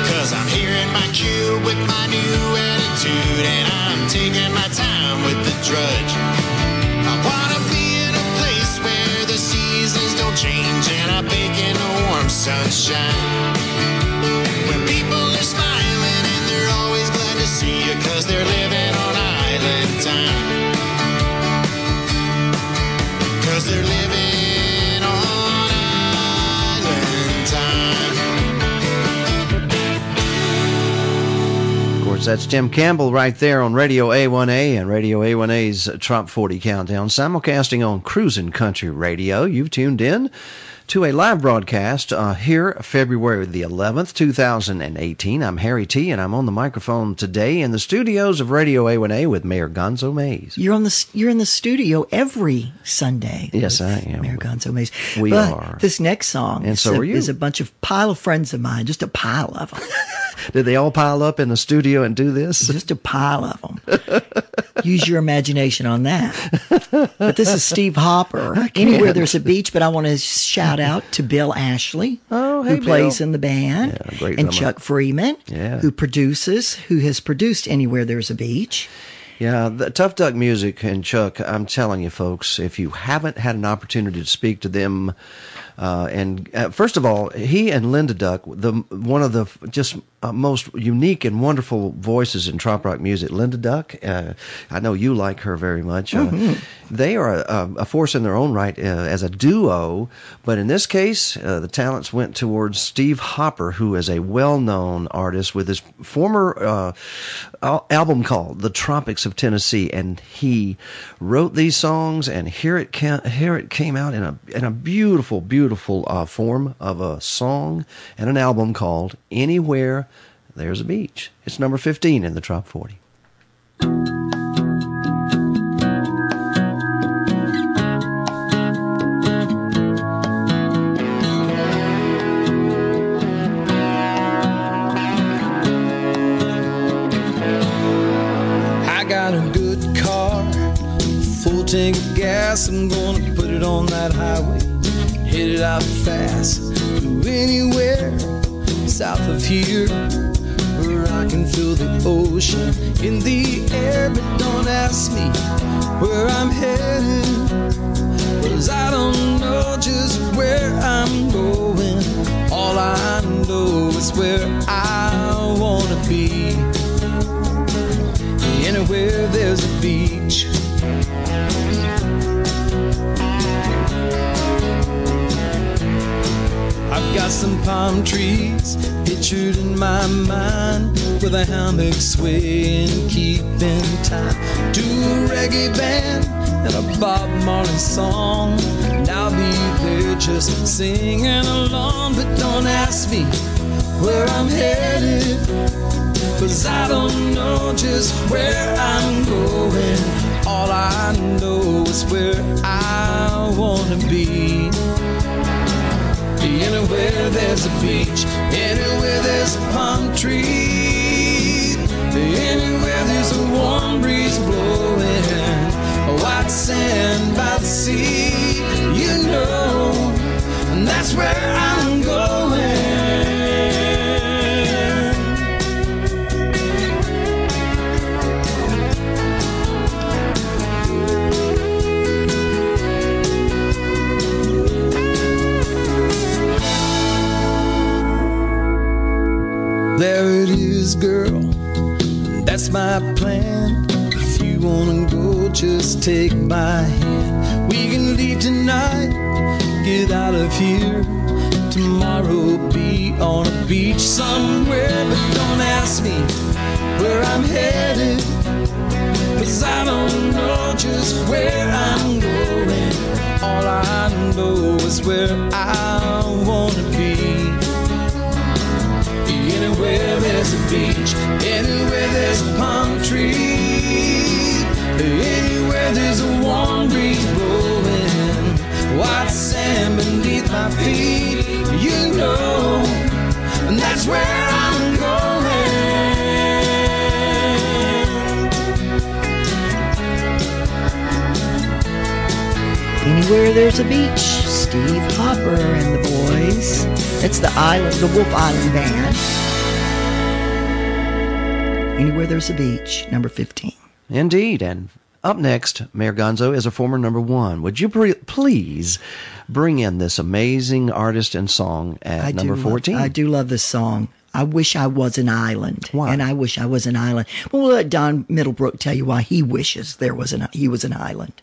Cause I'm here in my cube with my new attitude and I'm taking my time with the drudge. I wanna be in a place where the seasons don't change and I bake in the warm sunshine. Where people are smiling and they're always glad to see you cause they're living on island time. Cause they're living That's Tim Campbell right there on Radio A1A and Radio A1A's Trop 40 Countdown, simulcasting on Cruisin' Country Radio. You've tuned in to a live broadcast uh, here, February the 11th, 2018. I'm Harry T, and I'm on the microphone today in the studios of Radio A1A with Mayor Gonzo Mays. You're on the you're in the studio every Sunday. Yes, I am. Mayor Gonzo Mays. We But are. This next song And is so a, are you. is a bunch of pile of friends of mine, just a pile of them. [laughs] Did they all pile up in the studio and do this? Just a pile of them. Use your imagination on that. But this is Steve Hopper. Anywhere there's a beach, but I want to shout out to Bill Ashley, Oh, hey, who plays in the band, Yeah, great and drummer. Chuck Freeman, Yeah. who produces, who has produced Anywhere There's a Beach. Yeah, the Tough Duck Music and Chuck, I'm telling you folks, if you haven't had an opportunity to speak to them, uh, and uh, first of all, he and Linda Duck, the one of the just uh, most unique and wonderful voices in trop rock music. Linda Duck, uh, I know you like her very much. Uh, Mhm. They are a, a force in their own right uh, as a duo, but in this case, uh, the talents went towards Steve Hopper, who is a well-known artist with his former uh, al- album called "The Tropics of Tennessee," and he wrote these songs. And here it ca- here it came out in a in a beautiful, beautiful uh, form of a song and an album called "Anywhere there's a beach. It's number 15 in the top 40. tank of gas. I'm gonna put it on that highway. Hit it out fast go anywhere south of here. I can feel the ocean in the air. But don't ask me where I'm headed, cause I don't know just where I'm going. All I know is where I wanna be. Anywhere there's a beach. I've got some palm trees pictured in my mind with a hammock swaying, keeping time to a reggae band and a Bob Marley song. And I'll be there just singing along, but don't ask me where I'm headed, cause I don't know just where I'm going. All I know is where I wanna be. Anywhere there's a beach, anywhere there's a palm tree, anywhere there's a warm breeze blowing, a white sand by the sea, you know, and that's where I'm going. Girl. That's my plan. If you wanna go, just take my hand. We can leave tonight, get out of here. Tomorrow be on a beach somewhere, but don't ask me where I'm headed. Cause I don't know just where I'm going. All I know is where I wanna be. Anywhere there's a beach, anywhere there's a palm tree, anywhere there's a warm breeze blowing, white sand beneath my feet, you know, and that's where I'm going. Anywhere there's a beach, Steve Hopper and the boys. It's the island, the Wolf Island Band. Anywhere there's a beach, number 15. Indeed. And up next, Mayor Gonzo is a former number one. Would you pre- please bring in this amazing artist and song at I number do love- 14? I do love this song. I wish I was an island. Why? And I wish I was an island. Well, we'll let Don Middlebrook tell you why he wishes there was an he was an island.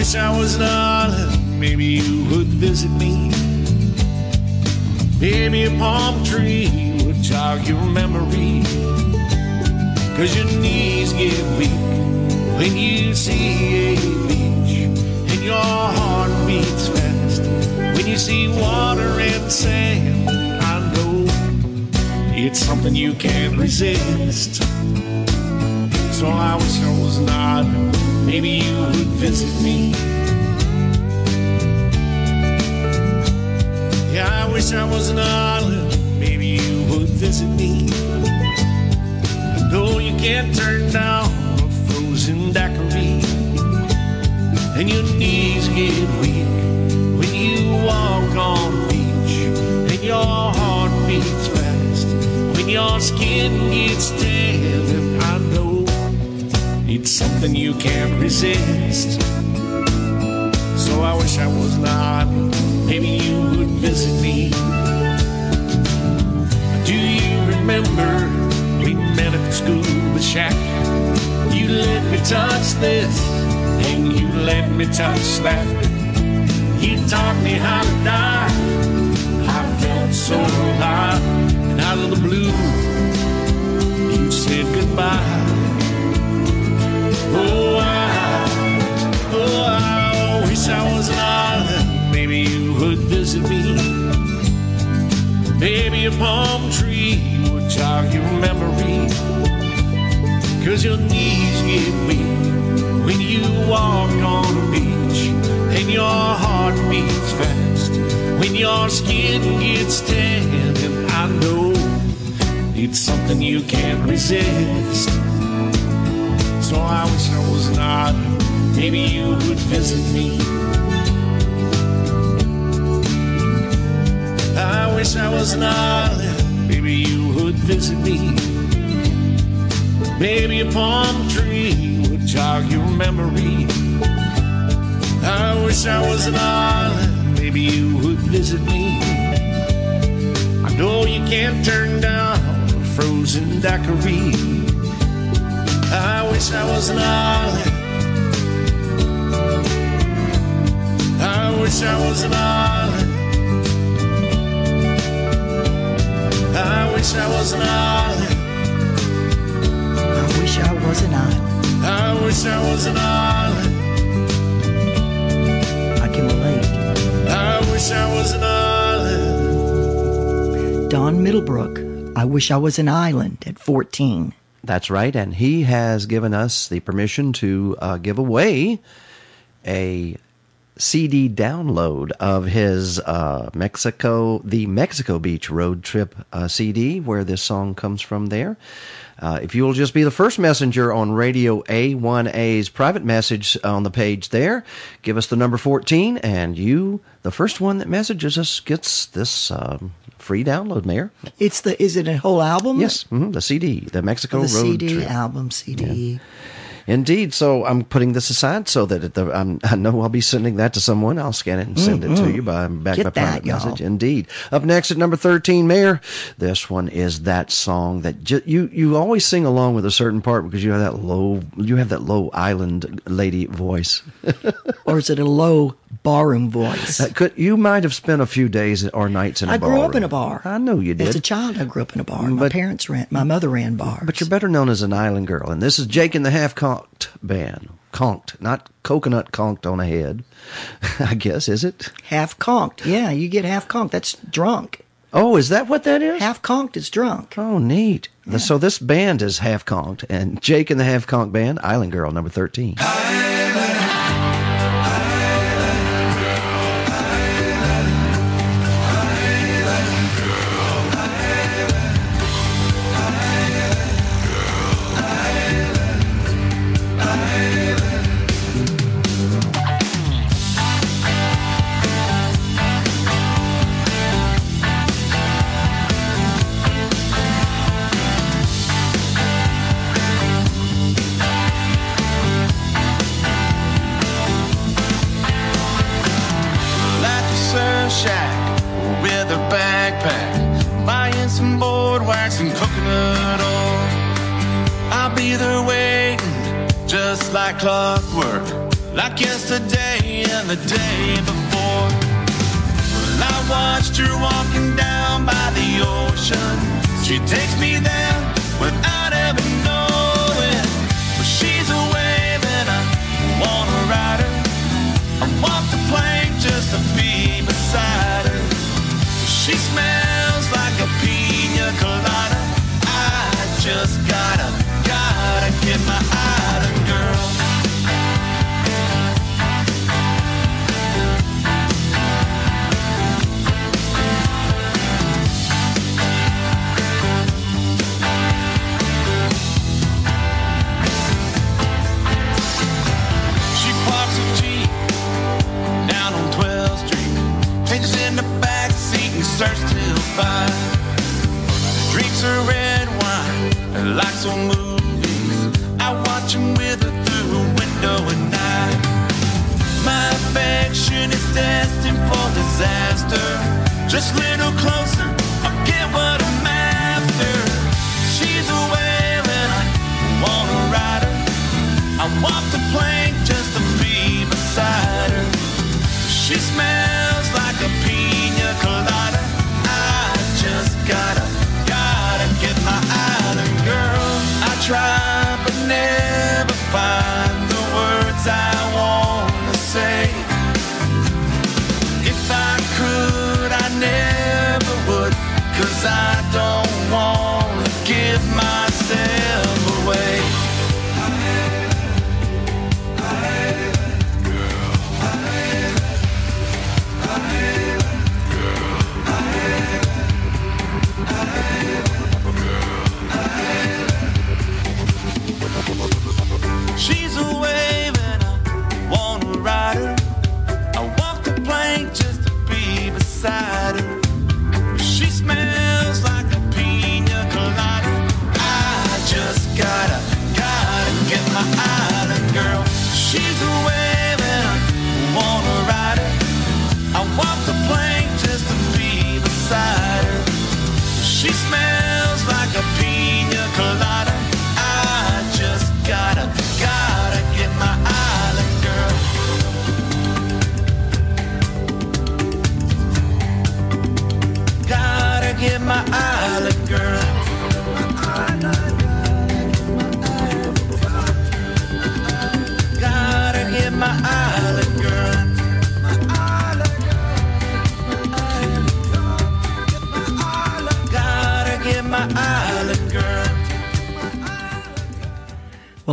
Wish I was an island. Maybe you would visit me. Maybe a palm tree would jog your memory. Cause your knees get weak when you see a beach. And your heart beats fast when you see water and sand. I know it's something you can't resist. So I wish I was an island. Maybe you would visit me. Yeah, I wish I was an island. Maybe you would visit me. No, you can't turn down a frozen daiquiri. And your knees get weak when you walk on the beach. And your heart beats fast when your skin gets tan. It's something you can't resist. So I wish I was not. Maybe you would visit me. Do you remember we met at the scuba shack? You let me touch this, and you let me touch that. You taught me how to die. I felt so alive, and out of the blue, you said goodbye. Oh, I, oh, I wish I was an island. Maybe you would visit me. Maybe a palm tree would jog your memory. Cause your knees get weak when you walk on a beach. And your heart beats fast when your skin gets tan. And I know it's something you can't resist. So I wish I was not. Maybe you would visit me. I wish I was not. Maybe you would visit me. Maybe a palm tree would jog your memory. I wish I was an island. Maybe you would visit me. I know you can't turn down a frozen daiquiri. I wish I was an island. I wish I was an island. I wish I was an island. I wish I was an island. I wish I was an island. I can relate. I wish I was an island. Don Middlebrook. I wish I was an island at 14. That's right, and he has given us the permission to uh, give away a CD download of his uh, Mexico, the Mexico Beach road trip uh, CD, where this song comes from. There, uh, if you will just be the first messenger on Radio A1A's private message on the page there, give us the number fourteen, and you, the first one that messages us, gets this um, free download, Mayor. It's the is it a whole album? Yes, hmm the CD, the Mexico the road CD trip. album CD. Indeed. So I'm putting this aside so that the, I'm, I know I'll be sending that to someone. I'll scan it and send it to you by back Get by private message. Indeed. Up next at number 13, Mayor. This one is that song that ju- you you always sing along with a certain part because you have that low you have that low island lady voice. [laughs] or is it a low barroom voice. Uh, could, you might have spent a few days or nights in a bar. I grew up in a bar. I know you did. As a child, I grew up in a bar. But, my parents ran, my mother ran bars. But you're better known as an island girl, and this is Jake and the Half Conked Band. Conked, not coconut conked on a head, [laughs] I guess, is it? Half conked, yeah, you get half conked. That's drunk. Oh, is that what that is? Half conked is drunk. Oh, neat. Yeah. So this band is half conked, and Jake and the half conked band, Island Girl, number 13.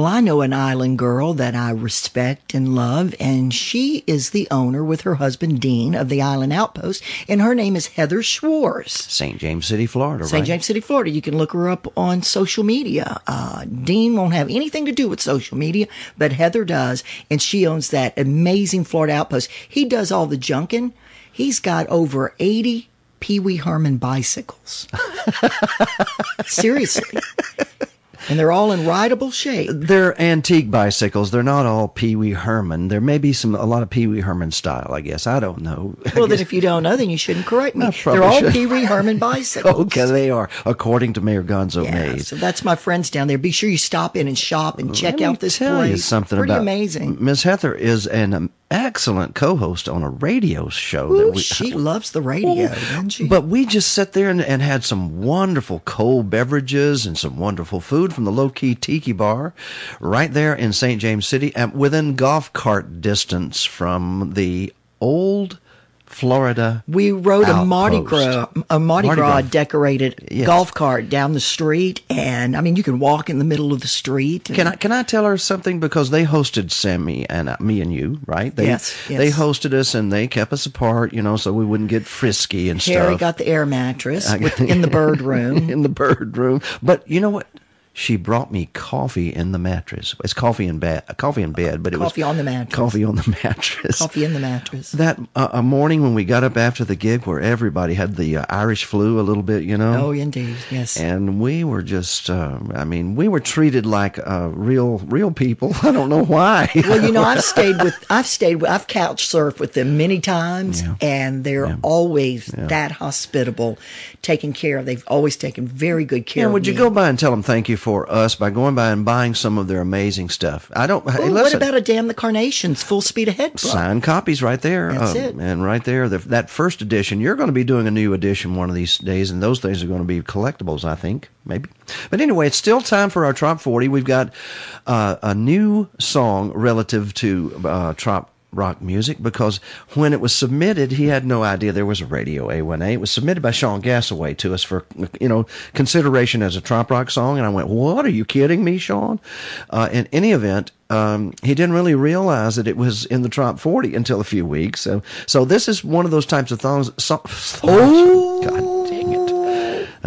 I know an island girl that I respect and love, and she is the owner with her husband Dean of the Island Outpost, and her name is Heather Schwartz. St. James City, Florida, St. right? James City, Florida. You can look her up on social media. Uh, Dean won't have anything to do with social media, but Heather does, and she owns that amazing Florida Outpost. He does all the junking. He's got over 80 Pee Wee Herman bicycles. [laughs] Seriously. And they're all in rideable shape. They're antique bicycles. They're not all Pee Wee Herman. There may be some a lot of Pee Wee Herman style. I guess I don't know. [laughs] Well, then if you don't know, then you shouldn't correct me. They're all should. Pee Wee Herman [laughs] bicycles. okay, they are according to Mayor Gonzo Yeah, Mays. so that's my friends down there. Be sure you stop in and shop and check Let out this tell place. you something Pretty about amazing. Miss Heather is an excellent co-host on a radio show Ooh, that we. she [laughs] loves the radio, doesn't she? But we just sat there and, and had some wonderful cold beverages and some wonderful food from the Low Key Tiki Bar right there in St. James City, and within golf cart distance from the old Florida. We rode a Mardi outpost. Gras, a Mardi, Mardi Gras, Gras. decorated Yes. golf cart down the street, and I mean, you can walk in the middle of the street. Can I can I tell her something because they hosted Sammy and uh, me and you right? They, Yes, yes. They hosted us and they kept us apart, you know, so we wouldn't get frisky and Harry stuff. got the air mattress with, in the [laughs] bird room. in the bird room. But you know what? She brought me coffee in the mattress. It's coffee in bed, coffee in bed, but it Coffee was coffee on the mattress. Coffee on the [laughs] mattress. Coffee in the mattress. That uh, a morning when we got up after the gig, where everybody had the uh, Irish flu a little bit, you know. Oh, indeed, yes. And we were just, uh, I mean, we were treated like uh, real, real people. [laughs] I don't know why. well, you know, I've [laughs] stayed with, I've stayed with, I've couch surfed with them many times, and they're always that hospitable, taking care of. They've always taken very good care Yeah, of would you go by and tell them thank you for us by going by and buying some of their amazing stuff? I don't. hey, Well, what about a Damn the Carnations full speed ahead book? signed copies right there. That's um, it. And right there, the, that first edition. You're going to be doing a new edition one of these days, and those things are going to be collectibles. I think maybe. But anyway, it's still time for our Trop 40. We've got uh, a new song relative to uh, Trop rock music because when it was submitted, he had no idea there was a radio A1A. It was submitted by Sean Gasaway to us for, you know, consideration as a trop rock song. And I went, what? Are you kidding me, Sean? Uh, in any event, um, he didn't really realize that it was in the top 40 until a few weeks. So, so this is one of those types of thongs. So, oh, God.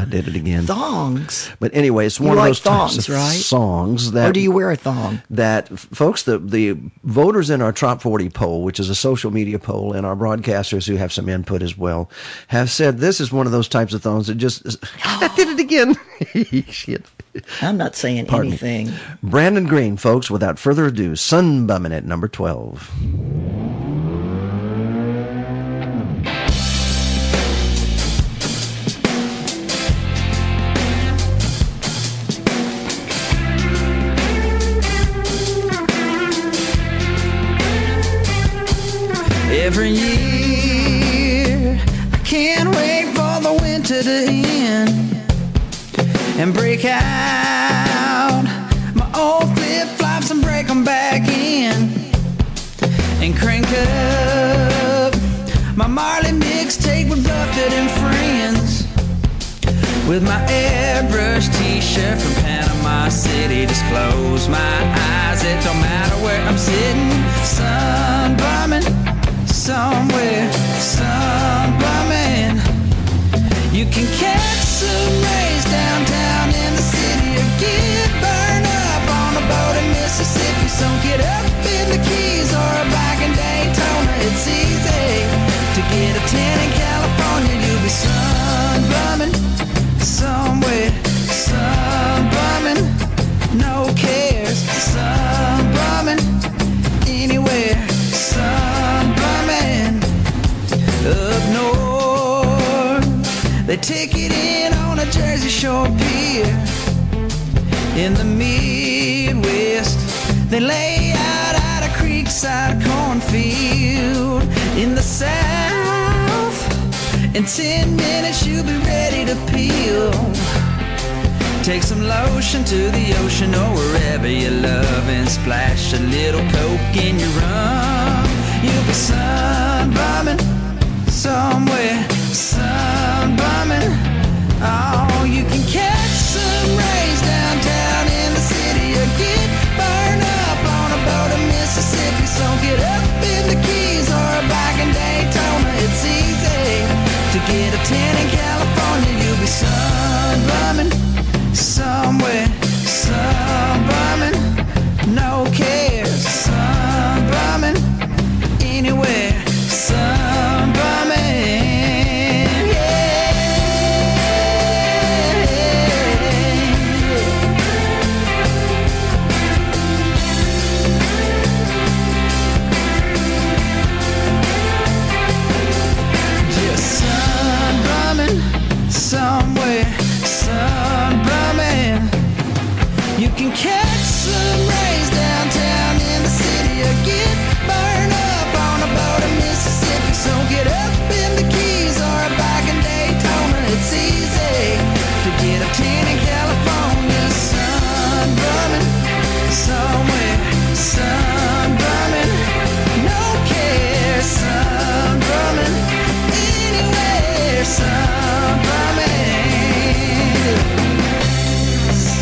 I did it again. Thongs. But anyway, it's You one of like those types thongs, of right? songs that or do you wear a thong? that folks, the the voters in our Top 40 poll, which is a social media poll, and our broadcasters who have some input as well, have said this is one of those types of thongs that just [laughs] I did it again. [laughs] Shit. I'm not saying Pardon me. anything. Brandon Green, folks. Without further ado, Sunbumming at number 12. Every year, I can't wait for the winter to end and break out my old flip flops and break them back in and crank up my Marley mixtape with Buffett and friends with my airbrush t-shirt from Panama City. Just close my eyes, it don't matter where I'm sitting. Sun bumming somewhere, sun bumming. You can catch some rays downtown in the city or get burned up on a boat in Mississippi. So get up in the Keys or bike in Daytona. It's easy to get a tan They take it in on a Jersey Shore pier. In the Midwest, they lay out at a creekside cornfield. In the South, in 10 minutes you'll be ready to peel. Take some lotion to the ocean or wherever you love and splash a little coke in your rum. You'll be sunbumming somewhere, sunbumming. Oh, you can catch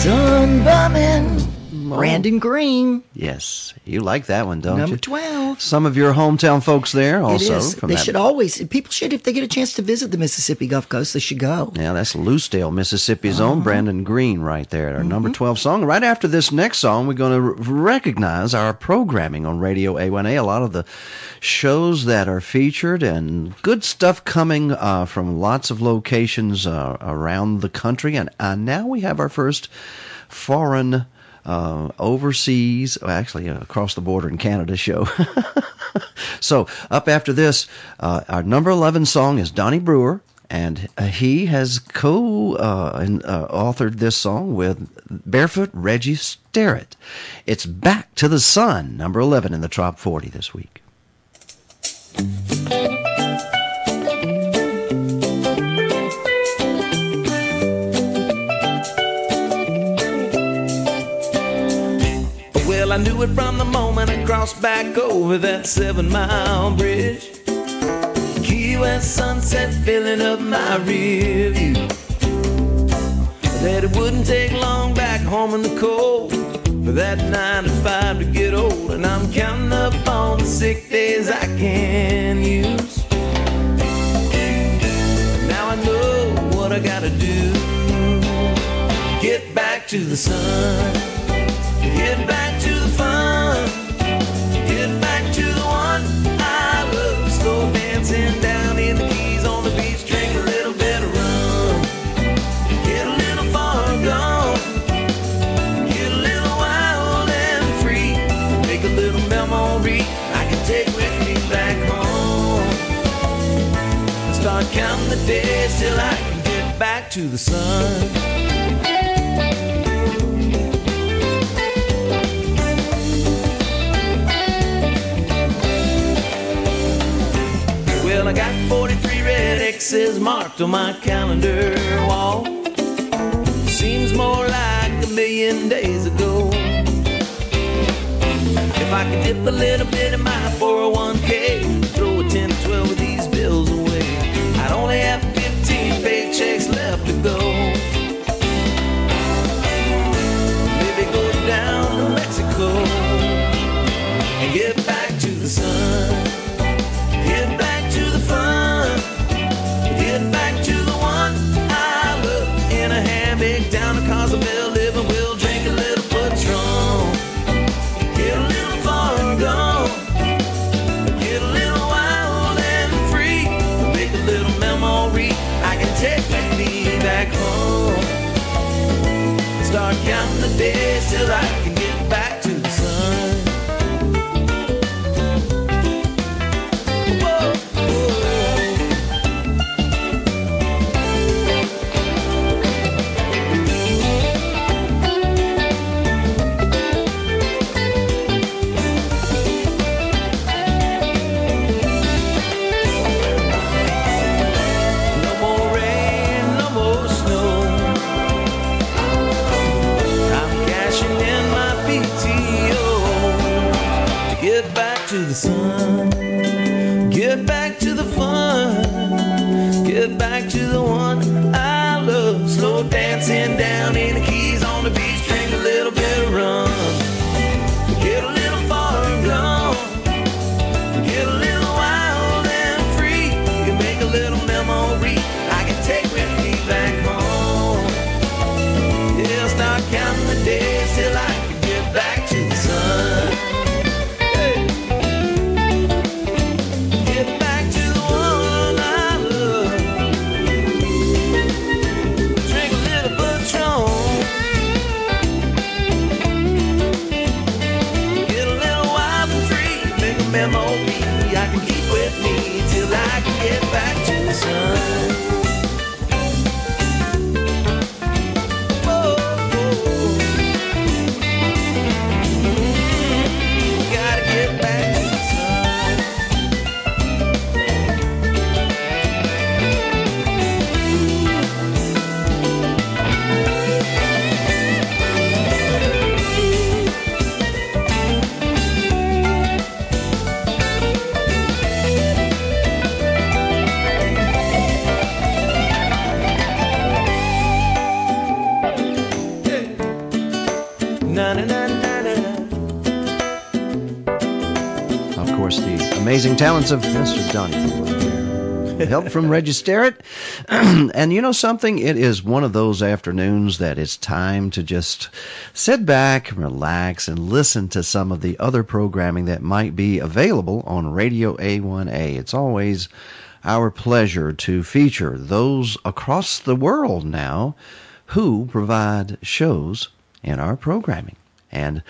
Sunbumming. Brandon Green. Yes, you like that one, don't you? Number 12. Some of your hometown folks there also. it is. From They should always, people should, if they get a chance to visit the Mississippi Gulf Coast, they should go. Yeah, that's Lucedale, Mississippi's Uh-huh. own Brandon Green right there. Our Mm-hmm. number 12 song. Right after this next song, we're going to recognize our programming on Radio A1A. A lot of the shows that are featured and good stuff coming uh, from lots of locations uh, around the country. And uh, now we have our first foreign. Uh, overseas, well, actually uh, across the border in Canada show. [laughs] so up after this, uh, our number 11 song is Donnie Brewer, and uh, he has co uh, uh, authored this song with Barefoot Reggie Sterrett. It's Back to the Sun, number 11 in the Top 40 this week. Well, I knew it from the moment I crossed back over that seven mile bridge. Key West sunset filling up my rear view. That it wouldn't take long back home in the cold for that nine to five to get old. And I'm counting up on the sick days I can use. Now I know what I gotta do. Get back to the sun. Get back The days till I can get back to the sun. Well, I got 43 red X's marked on my calendar wall. Seems more like a million days ago. If I could dip a little bit in my 401k, throw a 10 to 12 of these bills away, only have 15 paychecks left to go. till I amazing talents of Mr. Donnie. Help from [laughs] Reggie Sterrett. [clears throat] and you know something? It is one of those afternoons that it's time to just sit back, relax, and listen to some of the other programming that might be available on Radio A1A. It's always our pleasure to feature those across the world now who provide shows in our programming. And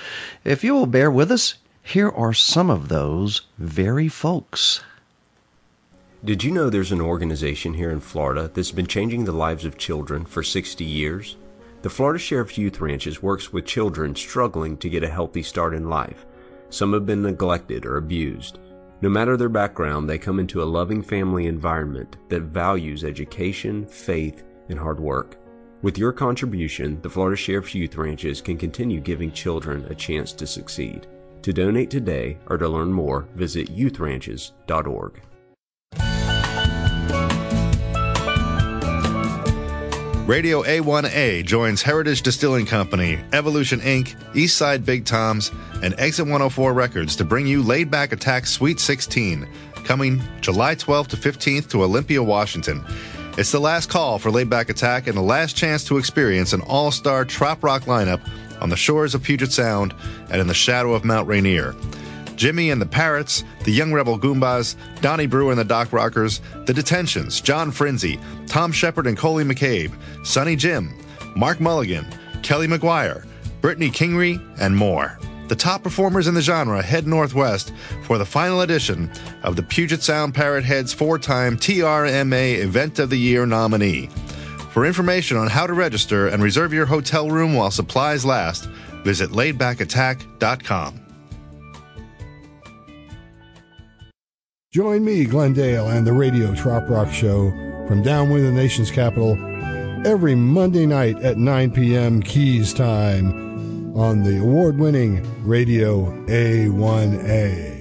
if you will bear with us, here are some of those very folks. Did you know there's an organization here in Florida that's been changing the lives of children for 60 years? The Florida Sheriff's Youth Ranches works with children struggling to get a healthy start in life. Some have been neglected or abused. No matter their background, they come into a loving family environment that values education, faith, and hard work. With your contribution, the Florida Sheriff's Youth Ranches can continue giving children a chance to succeed. To donate today or to learn more, visit youthranches.org. Radio A1A joins Heritage Distilling Company, Evolution Inc., Eastside Big Toms, and Exit 104 Records to bring you Laid Back Attack Sweet 16, coming July 12th to 15th to Olympia, Washington. It's the last call for Laid Back Attack and the last chance to experience an all star trop rock lineup on the shores of Puget Sound and in the shadow of Mount Rainier. Jimmy and the Parrots, the Young Rebel Goombas, Donnie Brewer and the Dock Rockers, The Detentions, John Frinzi, Thom Shepherd and Coley McCabe, Sonny Jim, Mark Mulligan, Kelly McGuire, Brittany Kingery, and more. The top performers in the genre head northwest for the final edition of the Puget Sound Parrot Heads four time TRMA Event of the Year nominee. For information on how to register and reserve your hotel room while supplies last, visit laidbackattack.com. Join me, Glendale, and the Radio Trop Rock Show from downwind the nation's capital every Monday night at 9 p.m. Keys time on the award winning Radio A1A.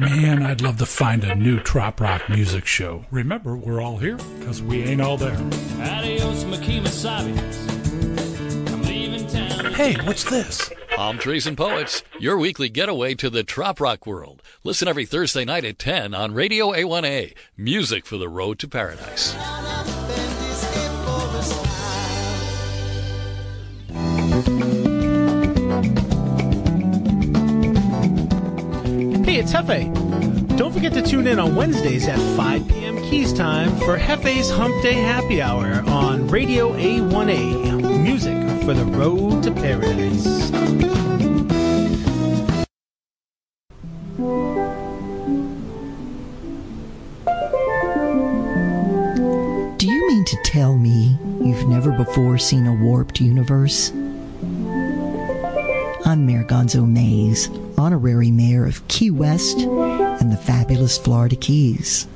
Man, I'd love to find a new trop rock music show. Remember, we're all here because we ain't all there. Adios, Makima Sabi. I'm leaving town. Hey, what's this? Palm Trees and Poets, your weekly getaway to the trop rock world. Listen every Thursday night at 10 on Radio A1A. Music for the road to paradise. Hey, it's Hefe. Don't forget to tune in on Wednesdays at 5 p.m. Keys time for Hefe's Hump Day Happy Hour on Radio A1A. Music for the road to paradise. Do you mean to tell me you've never before seen a warped universe? I'm Mayor Gonzo Mays, honorary mayor of Key West and the fabulous Florida Keys.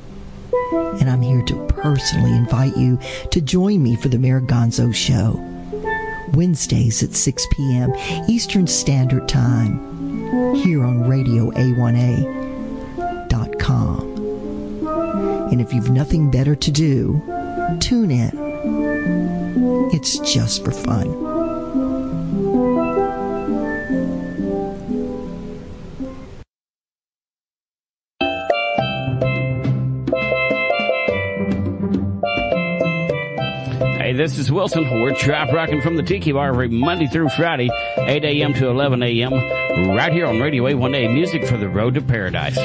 And I'm here to personally invite you to join me for the Mayor Gonzo Show. Wednesdays at 6 p.m. Eastern Standard Time. here on Radio A1A.com. And if you've nothing better to do, tune in. It's just for fun. This is Wilson. We're trop Rocking from the Tiki Bar every Monday through Friday, 8 a.m. to 11 a.m. right here on Radio A1A, music for the road to paradise.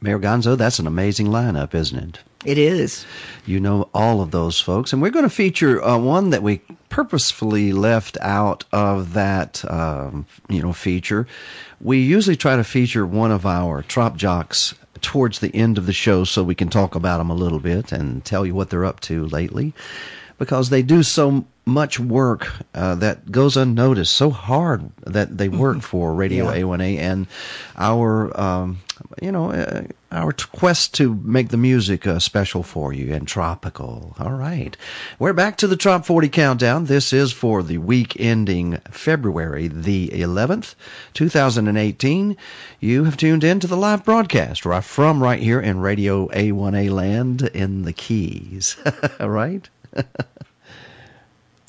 Mayor Gonzo, that's an amazing lineup, isn't it? It is. You know all of those folks. And we're going to feature uh, one that we purposefully left out of that, um, you know, feature. We usually try to feature one of our trop jocks towards the end of the show so we can talk about them a little bit and tell you what they're up to lately because they do so much work uh, that goes unnoticed, so hard that they work for Radio Yeah. A1A and our, um, you know, uh, our quest to make the music uh, special for you and tropical. All right. We're back to the Top 40 Countdown. This is for the week ending February the 11th, 2018. You have tuned in to the live broadcast right from right here in Radio A1A land in the Keys. [laughs] Right? [laughs]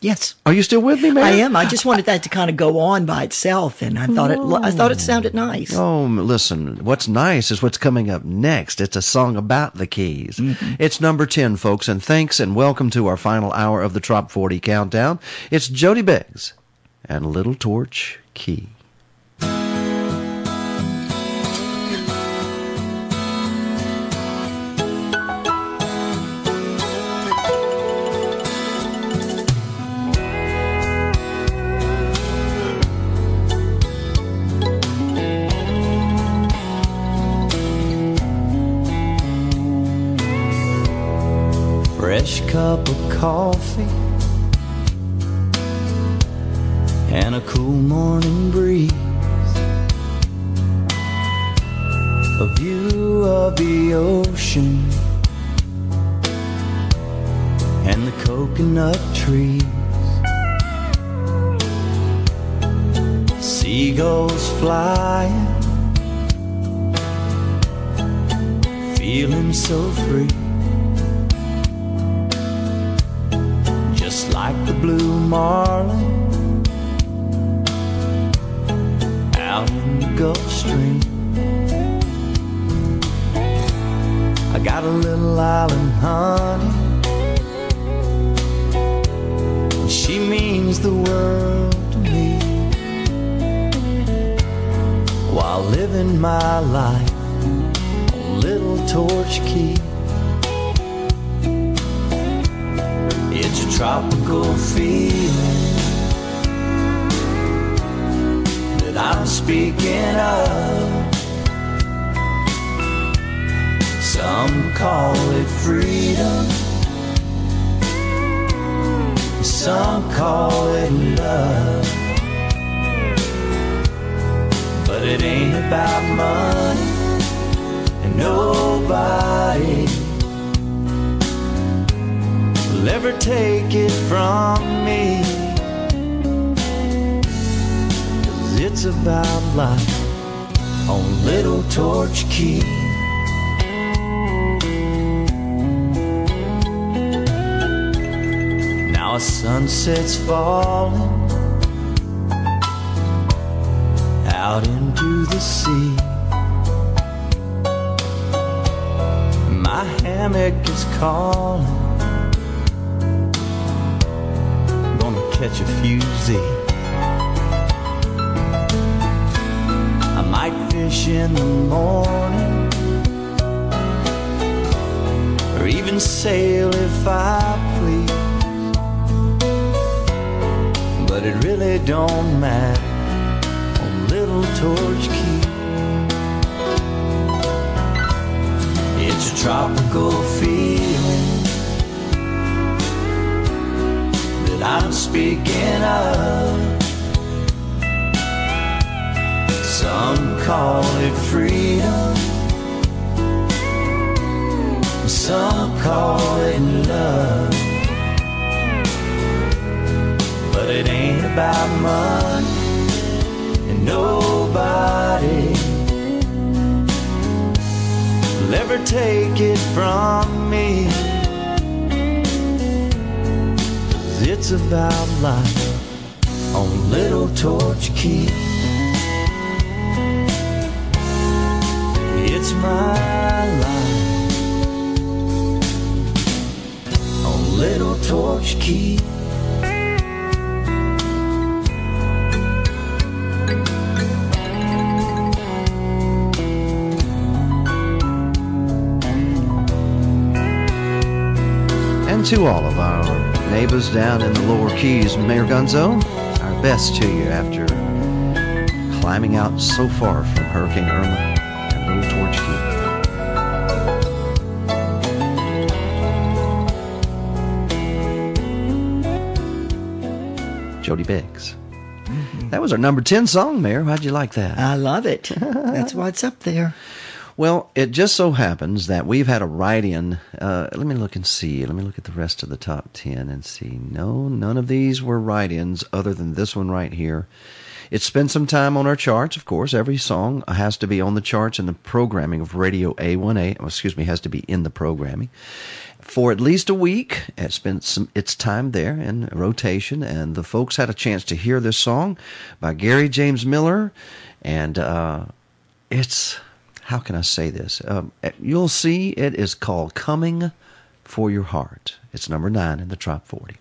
Yes. Are you still with me, man? I am. I just wanted that to kind of go on by itself, and I thought it. I thought it oh. sounded nice. Oh, listen, what's nice is what's coming up next. It's a song about the keys. Mm-hmm. It's number 10, folks, and thanks and welcome to our final hour of the Trop 40 Countdown. It's Jody Beggs and Little Torch Key. And a cool morning breeze. A view of the ocean and the coconut trees. Seagulls flying, feeling so free. just like the blue marlin in the Gulf Stream. I got a little island honey. She means the world to me. While living my life on Little Torch Key. It's a tropical feeling that I'm speaking of. Some call it freedom, some call it love. But it ain't about money and nobody will ever take it from me. It's about life on Little Torch Key. Now a sunset's falling out into the sea. My hammock is calling. Gonna catch a few Z. in the morning, or even sail if I please. But it really don't matter on Little Torch Key. It's a tropical feeling that I'm speaking of. Some call it freedom, some call it love. But it ain't about money and nobody will ever take it from me. 'Cause it's about life on Little Torch Key. And to all of our neighbors down in the lower keys, Mayor Gonzo, our best to you after climbing out so far from Hurricane Irma Jody Biggs. That was our number 10 song, Mayor. How'd you like that? I love it. That's why it's up there. [laughs] Well, it just so happens that we've had a write in. Uh, let me look and see. Let me look at the rest of the top 10 and see. No, none of these were write ins other than this one right here. It spent some time on our charts, of course. Every song has to be on the charts in the programming of Radio A1A. Oh, excuse me, has to be in the programming for at least a week. It spent some its time there in rotation, and the folks had a chance to hear this song by Gary James Moeller, and uh, it's how can I say this? Um, you'll see it is called "Coming for Your Heart." It's number nine in the top forty.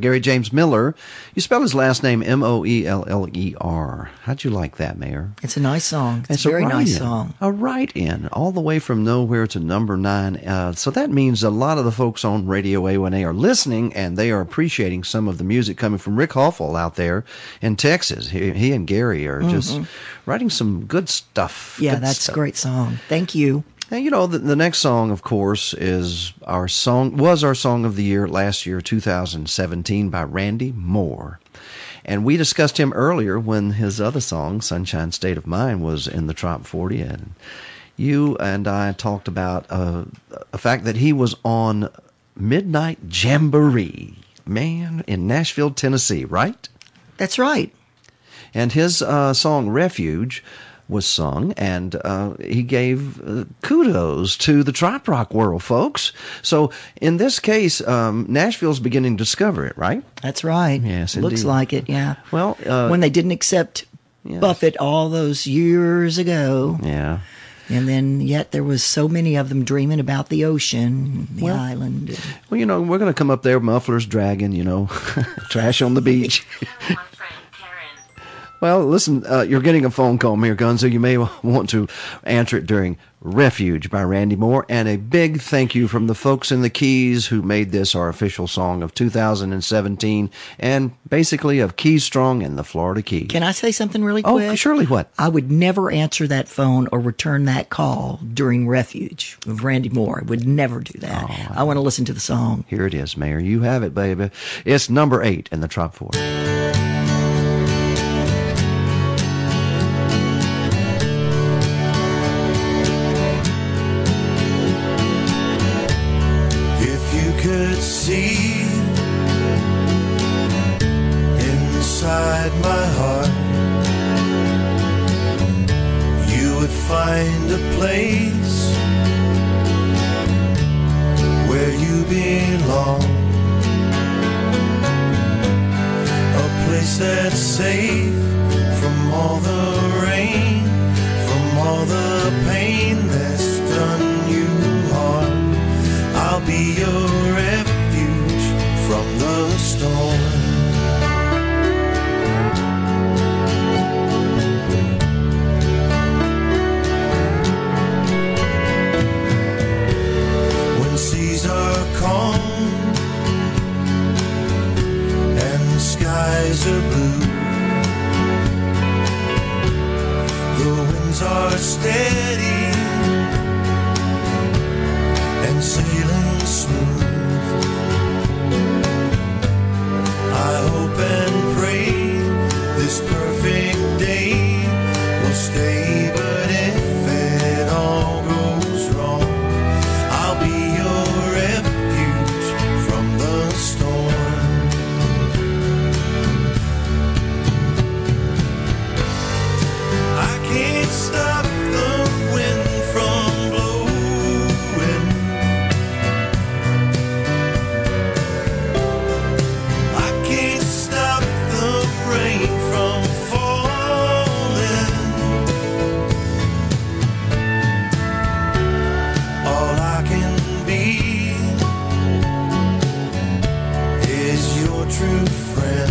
Gary James Moeller. You spell his last name M O E L L E R. How'd you like that, Mayor? It's a nice song. It's, a very nice song. A write in, all the way from nowhere to number nine. Uh, so that means a lot of the folks on Radio A1A are listening and they are appreciating some of the music coming from Rick Hoffel out there in Texas. He, he and Gary are just Mhm. writing some good stuff. Yeah, Good that's stuff. a great song. Thank you. And you know, the, the next song, of course, is our song, was our song of the year last year, 2017, by Randy Moore. And we discussed him earlier when his other song, Sunshine State of Mind, was in the top 40. And you and I talked about uh, the fact that he was on Midnight Jamboree, man, in Nashville, Tennessee, right? That's right. And his uh, song Refuge was sung, and uh, he gave uh, kudos to the trop rock world, folks. So in this case, um, Nashville's beginning to discover it, right? That's right. Yes, Looks indeed. like it, yeah. Well, uh, when they didn't accept Buffett all those years ago. Yeah. And then yet there was so many of them dreaming about the ocean, the Well- island. Well, you know, we're going to come up there, mufflers dragging, you know, [laughs] trash on the beach. [laughs] Well, listen, uh, you're getting a phone call, Mayor Gonzo. You may [laughs] want to answer it during Refuge by Randy Moore. And a big thank you from the folks in the Keys who made this our official song of 2017 and basically of Keys Strong and the Florida Keys. Can I say something really quick? Oh, surely what? I would never answer that phone or return that call during Refuge of Randy Moore. I would never do that. Oh, I want to listen to the song. Here it is, Mayor. You have it, baby. It's number eight in the top four. true friend.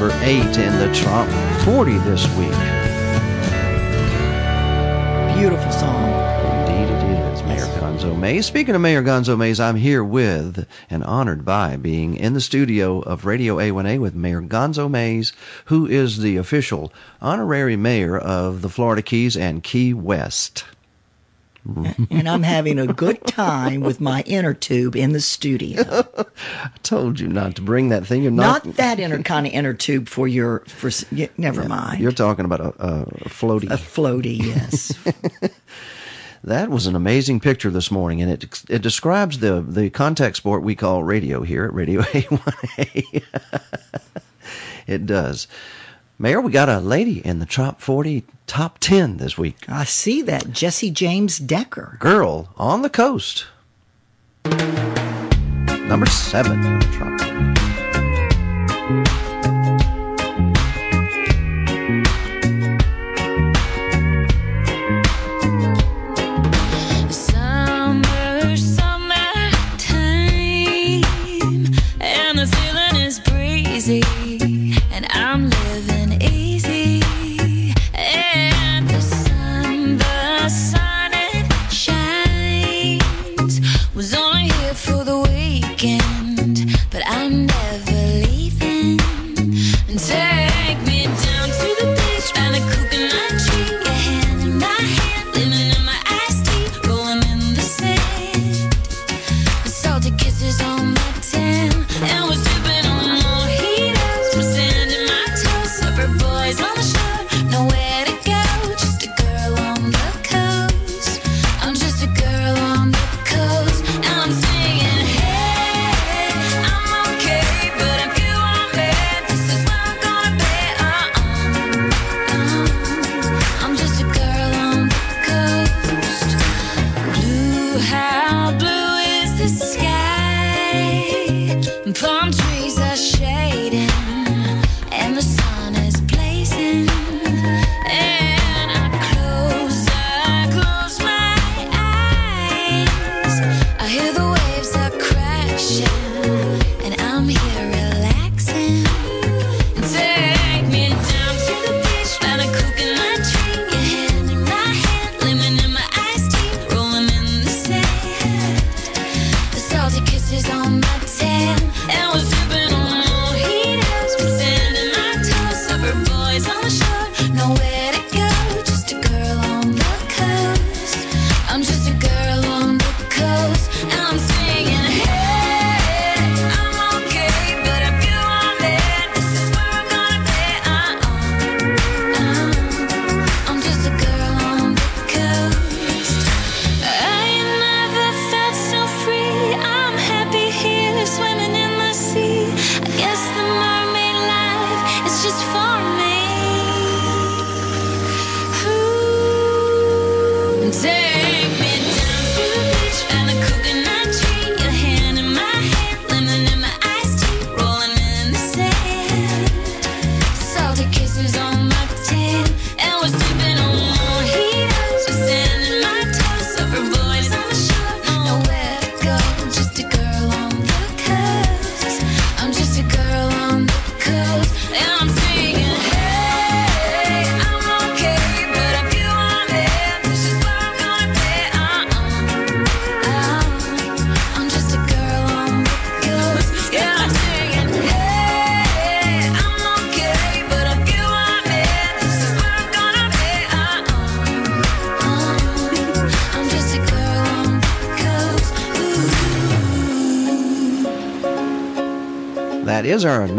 number 8 in the top 40 this week. Beautiful song. Indeed it is, Mayor Gonzo Mays. Speaking of Mayor Gonzo Mays, I'm here with and honored by being in the studio of Radio A1A with Mayor Gonzo Mays, who is the official honorary mayor of the Florida Keys and Key West. and I'm having a good time with my inner tube in the studio. [laughs] told you not to bring that thing. You're not, not that inner kind of inner tube for your for. Never yeah, mind. You're talking about a, a floaty. A floaty, yes. [laughs] [laughs] that was an amazing picture this morning, and it it describes the the contact sport we call radio here at Radio [laughs] A1A. it does. Mayor, we got a lady in the top 40 top 10 this week. I see that. Jesse James Decker. Girl on the coast number seven,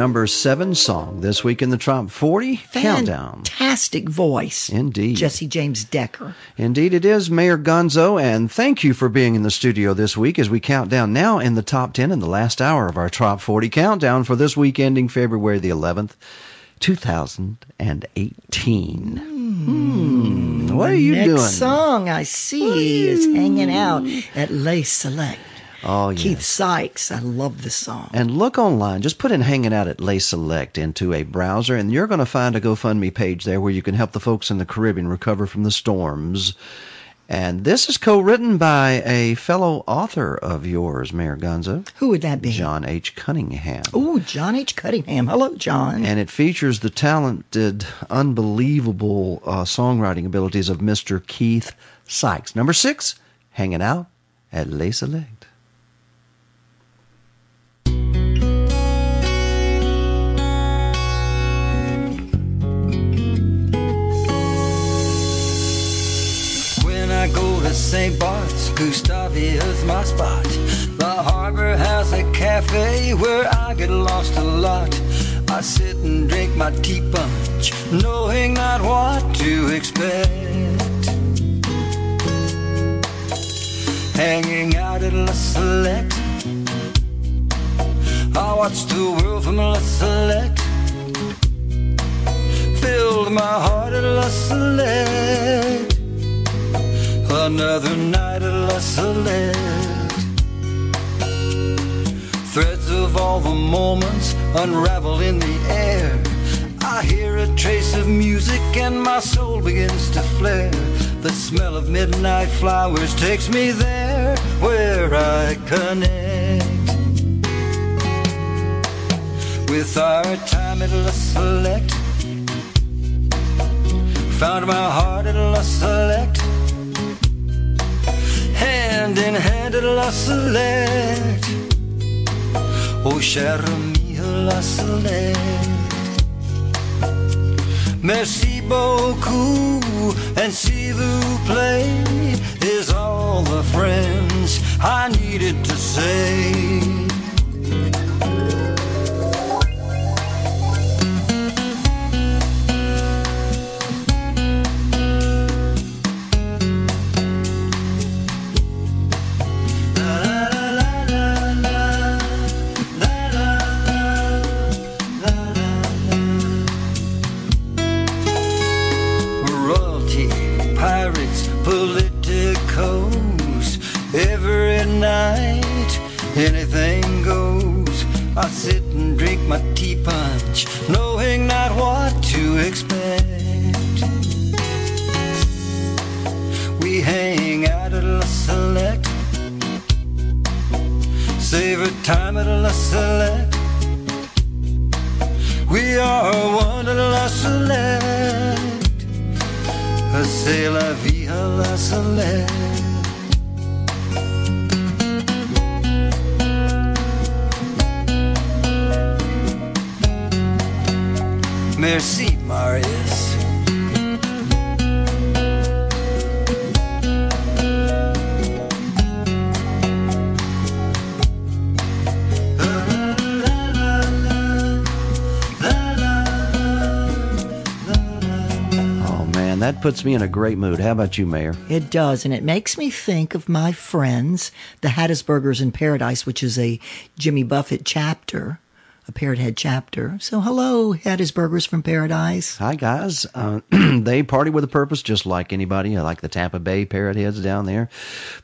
number seven song this week in the Top 40 Countdown. Fantastic voice. Indeed. Jesse James Decker. Indeed, it is Mayor Gonzo, and thank you for being in the studio this week as we count down now in the top 10 in the last hour of our Top 40 Countdown for this week ending February the 11th, 2018. Hmm. What are you Next doing? song I see is hanging out at Le Select. Oh, yeah. Keith Sykes. I love this song. And look online. Just put in Hanging Out at Le Select into a browser, and you're going to find a GoFundMe page there where you can help the folks in the Caribbean recover from the storms. And this is co written by a fellow author of yours, Mayor Gonzo. Who would that be? John H. Cunningham. Oh, John H. Cunningham. Hello, John. And it features the talented, unbelievable uh, songwriting abilities of Mr. Keith Sykes. Number six, Hanging Out at Le Select. Go to St. Bart's, Gustavia's my spot. The harbor has a cafe where I get lost a lot. I sit and drink my ti' punch, knowing not what to expect. Hanging out at La Select. I watch the world from La Select. Filled my heart at La Select. Another night at La Select. Threads of all the moments unravel in the air. I hear a trace of music and my soul begins to flare. The smell of midnight flowers takes me there where I connect with our time at La Select. Found my heart at La Select hand in hand at La Select. Oh, chère amie, La Select. Merci beaucoup and s'il vous plaît is all the friends I needed to say. Puts me in a great mood. How about you, Mayor? It does, and it makes me think of my friends, the Hattiesburgers in Paradise, which is a Jimmy Buffett chapter, a Parrot Head chapter. So, hello, Hattiesburgers from Paradise. Hi, guys. Uh, [clears throat] they party with a purpose, just like anybody, like the Tampa Bay Parrot Heads down there,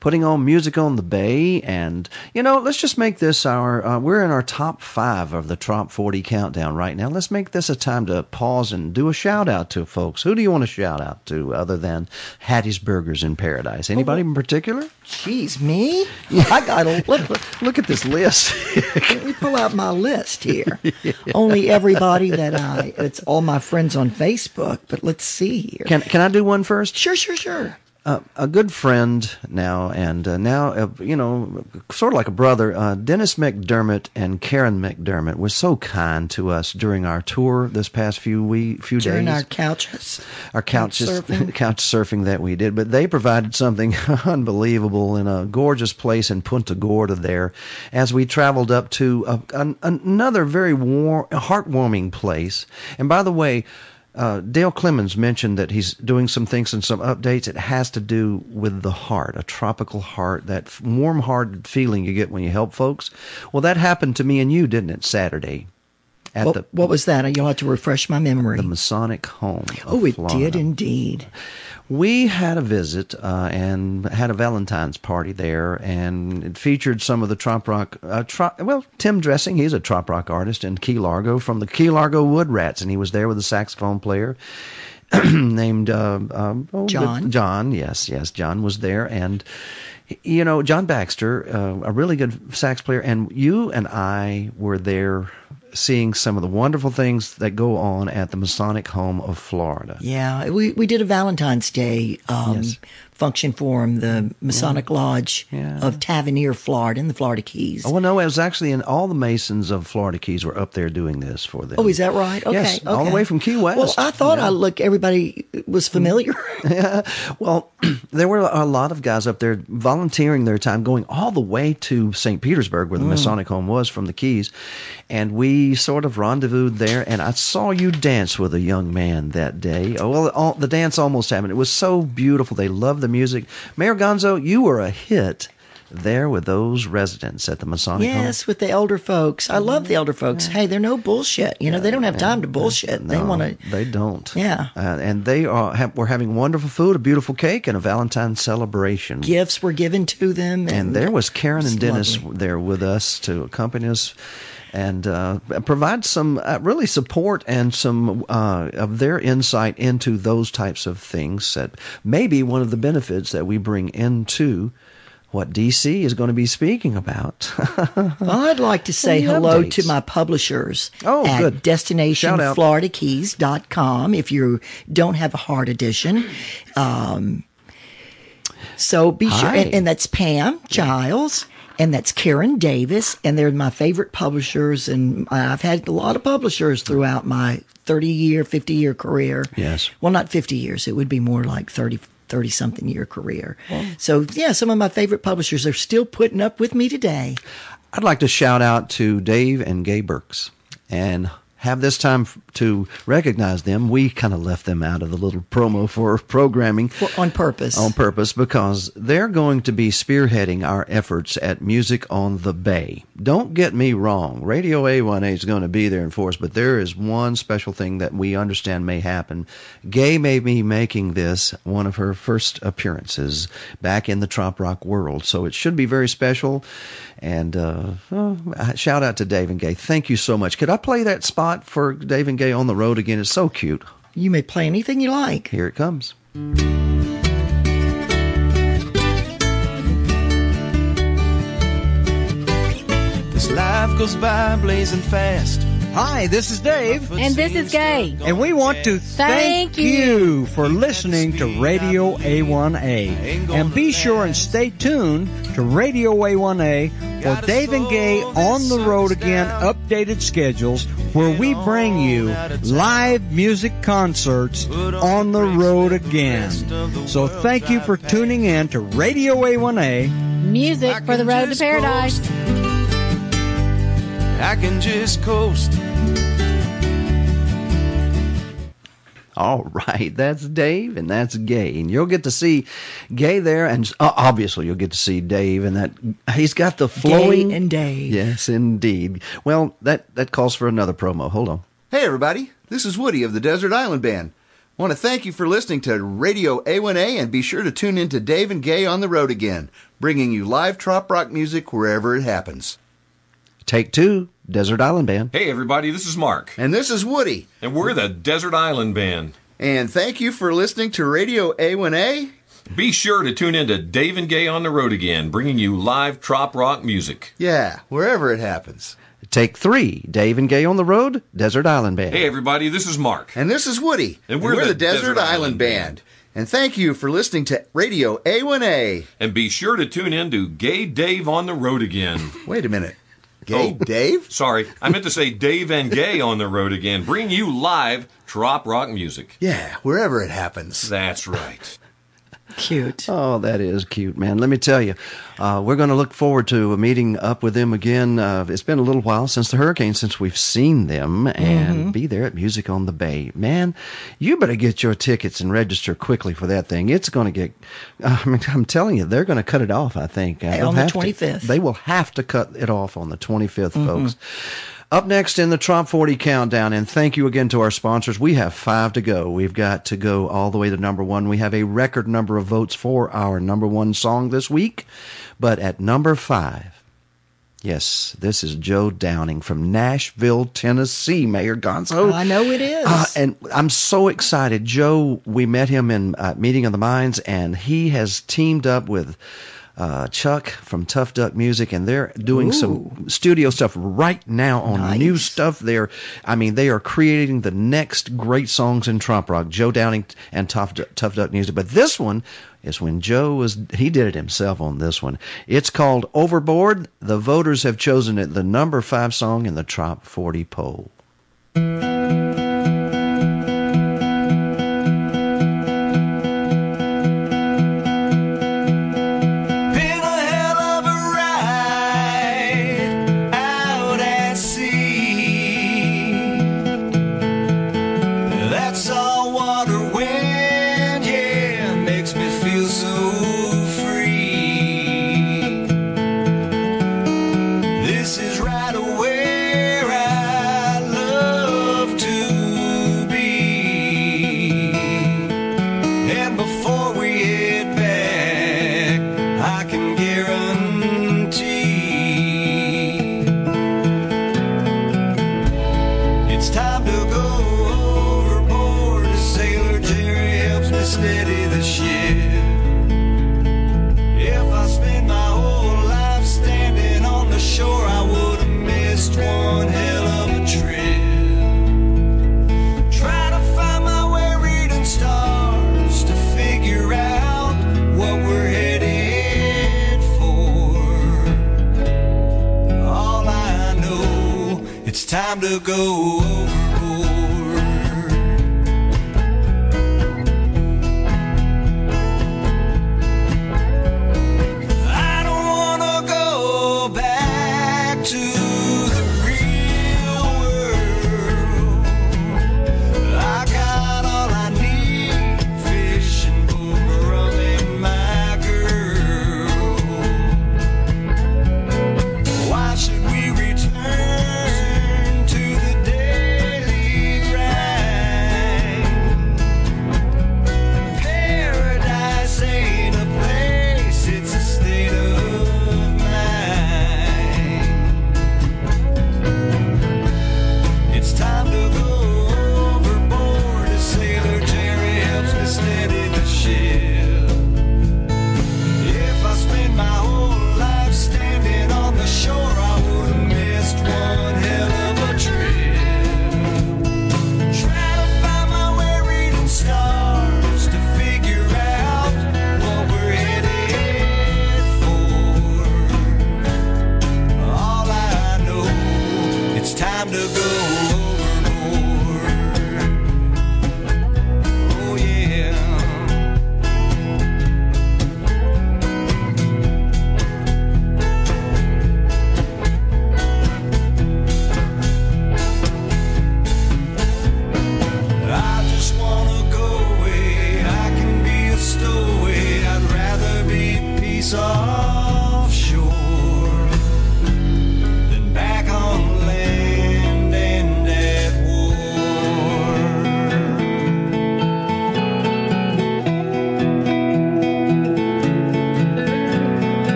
putting on music on the bay. And, you know, let's just make this our, uh, we're in our top five of the top 40 countdown right now. Let's make this a time to pause and do a shout out to folks. Who do you want to shout out to other than Hattiesburgers in Paradise? Anybody in particular? Jeez, me? I got a look, look at this list. [laughs] Let me pull out my list here. [laughs] Only everybody that I, it's all my friends on Facebook, but let's see here. Can, can I do one first? Sure, sure, sure. Uh, a good friend now, and uh, now, uh, you know, sort of like a brother, uh, Dennis McDermott and Karen McDermott were so kind to us during our tour this past few we few days. During our couches. our couches, Couch surfing. [laughs] couch surfing that we did, but they provided something [laughs] unbelievable in a gorgeous place in Punta Gorda there, as we traveled up to a, an, another very warm, heartwarming place. And by the way. Uh, Dale Clemens mentioned that he's doing some things and some updates. It has to do with the heart, a tropical heart, that warm-hearted feeling you get when you help folks. Well, that happened to me and you, didn't it? Saturday, at What, the what was that? You'll have to refresh my memory. the Masonic Home. oh, it Florida. did indeed. We had a visit uh, and had a Valentine's party there, and it featured some of the trop rock. Uh, trop, well, Tim Dressing, he's a trop rock artist in Key Largo from the Key Largo Wood Rats, and he was there with a saxophone player [clears throat] named uh, um, oh, John. John, yes, yes, John was there, and you know John Baxter, uh, a really good sax player, and you and I were there seeing some of the wonderful things that go on at the Masonic Home of Florida. Yeah, we, we did a Valentine's Day um, function for him, the Masonic Lodge of Tavernier, Florida, in the Florida Keys. Oh well, no, it was actually in all the Masons of Florida Keys were up there doing this for them. Oh, is that right? Okay, Yes, all the way from Key West. Well, I thought Yeah. I look everybody was familiar. [laughs] yeah. Well, [clears throat] there were a lot of guys up there volunteering their time, going all the way to St. Petersburg, where the Mm. Masonic home was from the Keys, and we sort of rendezvoused there. And I saw you dance with a young man that day. Oh, well, all, the dance almost happened. It was so beautiful. They loved the music. Mayor Gonzo, you were a hit there with those residents at the Masonic home. yes, with the elder folks. I love the elder folks. Hey, they're no bullshit. You know, they don't have time to bullshit. they want to. They don't. Yeah. Uh, and they are have, were having wonderful food, a beautiful cake, and a Valentine's celebration. Gifts were given to them, And there was Karen and Dennis lovely. there with us to accompany us and uh, provide some uh, really support and some uh, of their insight into those types of things that may be one of the benefits that we bring into what DC is going to be speaking about. well, [laughs] I'd like to say Any hello updates? to my publishers Oh, at good. Destinationfloridakeys.com if you don't have a hard edition. Um, so be sure, and, and that's Pam Giles. And that's Karen Davis, and they're my favorite publishers. And I've had a lot of publishers throughout my 30 year, 50 year career. Yes. Well, not 50 years. It would be more like 30, 30 something year career. So, yeah, some of my favorite publishers are still putting up with me today. I'd like to shout out to Dave and Gay Burks and have this time to recognize them. We kind of left them out of the little promo for programming For, on purpose. On purpose because they're going to be spearheading our efforts at Music on the Bay. Don't get me wrong, Radio A1A is going to be there in force, but there is one special thing that we understand may happen. Gay may be making this one of her first appearances back in the trop rock world, so it should be very special. And uh, oh, shout out to Dave and Gay. Thank you so much. Could I play that spot for Dave and Gay on the road again? It's so cute. You may play anything you like. Here it comes. This life goes by blazing fast. Hi, this is Dave. And this is Gay. And we want to thank, Thank you for listening to Radio A1A. And be sure and stay tuned to Radio A1A for Dave and Gay on the road again updated schedules where we bring you live music concerts on the road again. So thank you for tuning in to Radio A1A. Music for the road to paradise. I can just coast. All right, that's Dave and that's Gay, and you'll get to see Gay there, and uh, obviously you'll get to see Dave, and that he's got the flowing and Dave. Yes, indeed. Well, that that calls for another promo. Hold on. Hey, everybody. This is Woody of the Desert Island Band. want to thank you for listening to Radio A1A and be sure to tune in to Dave and Gay on the road again, bringing you live trop rock music wherever it happens. Take two, Desert Island Band. Hey, everybody, this is Mark. And this is Woody. And we're the Desert Island Band. And thank you for listening to Radio A1A. Be sure to tune in to Dave and Gay on the road again, bringing you live trop rock music. Yeah, wherever it happens. Take three, Dave and Gay on the road, Desert Island Band. Hey, everybody, this is Mark. And this is Woody. And we're the, the Desert, Desert Island, Island Band. And thank you for listening to Radio A1A. And be sure to tune in to Gay Dave on the Road again. Wait a minute. Gay oh, Dave? Sorry, I meant to say Dave and Gay on the road again, bring you live trop rock music. Yeah, wherever it happens. That's right. Cute. Oh, that is cute, man. Let me tell you, uh, we're going to look forward to a meeting up with them again. Uh, it's been a little while since the hurricane, since we've seen them, and Mhm. be there at Music on the Bay. Man, you better get your tickets and register quickly for that thing. It's going to get. [laughs] I mean, I'm telling you, they're going to cut it off. I think Uh, on the have to. 25th. They will have to cut it off on the 25th, Mhm. folks. Up next in the Trop 40 countdown, and thank you again to our sponsors. We have five to go. We've got to go all the way to number one. We have a record number of votes for our number one song this week. But at number five, yes, this is Joe Downing from Nashville, Tennessee, Mayor Gonzo. I know it is. Uh, and I'm so excited. Joe, we met him in uh, Meeting of the Minds, and he has teamed up with uh, Chuck from Tough Duck Music, and they're doing some studio stuff right now on new stuff. They're, I mean, they are creating the next great songs in trop rock. Joe Downing and Tough, Tough Duck Music, but this one is when Joe was he did it himself on this one. It's called Overboard. The voters have chosen it the number five song in the Trop 40 poll.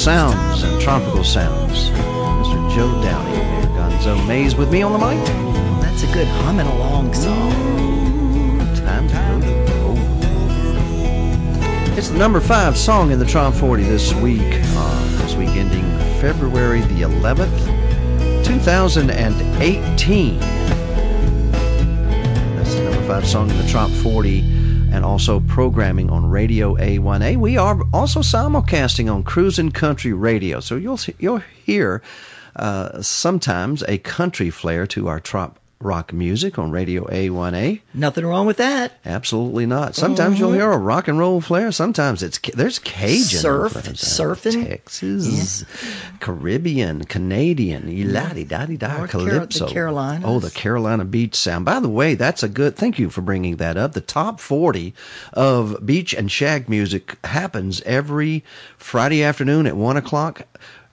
Sounds and tropical sounds. Mr. Joe Downing, Mayor Gonzo Mays with me on the mic. That's a good humming along song. Time to go to It's the number five song in the Trop 40 this week. Uh, this week ending February the 11th, 2018. That's the number five song in the Trop 40 and also programming on Radio A1A. We are also simulcasting on Cruisin' Country Radio, so you'll you'll hear uh, sometimes a country flair to our trop rock music on Radio A1A. Nothing wrong with that. Absolutely not. Sometimes you'll Mhm. hear a rock and roll flair. Sometimes it's there's Cajun Surf, surfing. Texas, Caribbean, Canadian, la di da di da, North Caro- the calypso. Carolinas. Oh, the Carolina beach sound. By the way, that's a good. Thank you for bringing that up. The top forty of beach and shag music happens every Friday afternoon at one o'clock.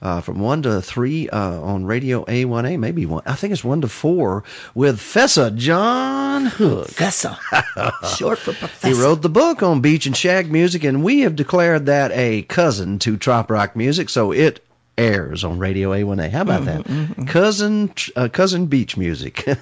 Uh, from one to three uh, on Radio A1A, maybe one. I think it's one to four with Fessa John Hook. Fessa, [laughs] short for professor. He wrote the book on beach and shag music, and we have declared that a cousin to trop rock music, so it airs on Radio A1A. How about that? Cousin, uh, cousin beach music. [laughs]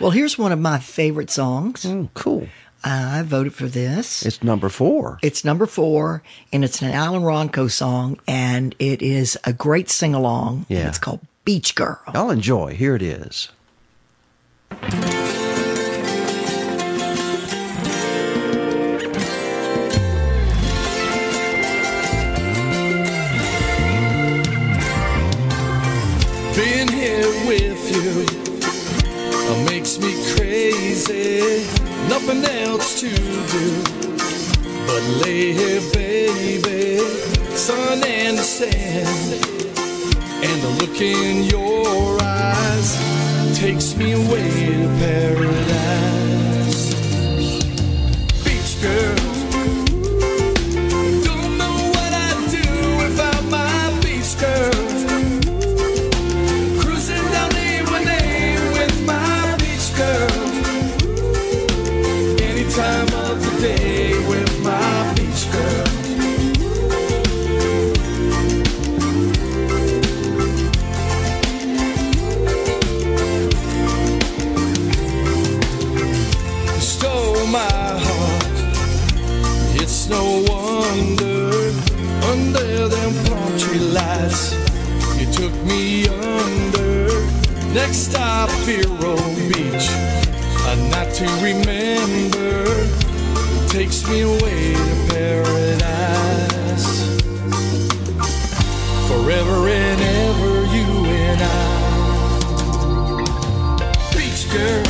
Well, here's one of my favorite songs. cool. I voted for this. it's number four. It's number four, and it's an Alan Wronko song, and it is a great sing along. Yeah. It's called Beach Girl. I'll enjoy. Here it is. Being here with you uh, makes me crazy. Nothing else to do but lay here, baby. Sun and sand, and the look in your eyes takes me away to paradise. Beach girl. Me under. Next stop, Vero Beach, a night to remember. Takes me away to paradise. Forever and ever, you and I. Beach girl.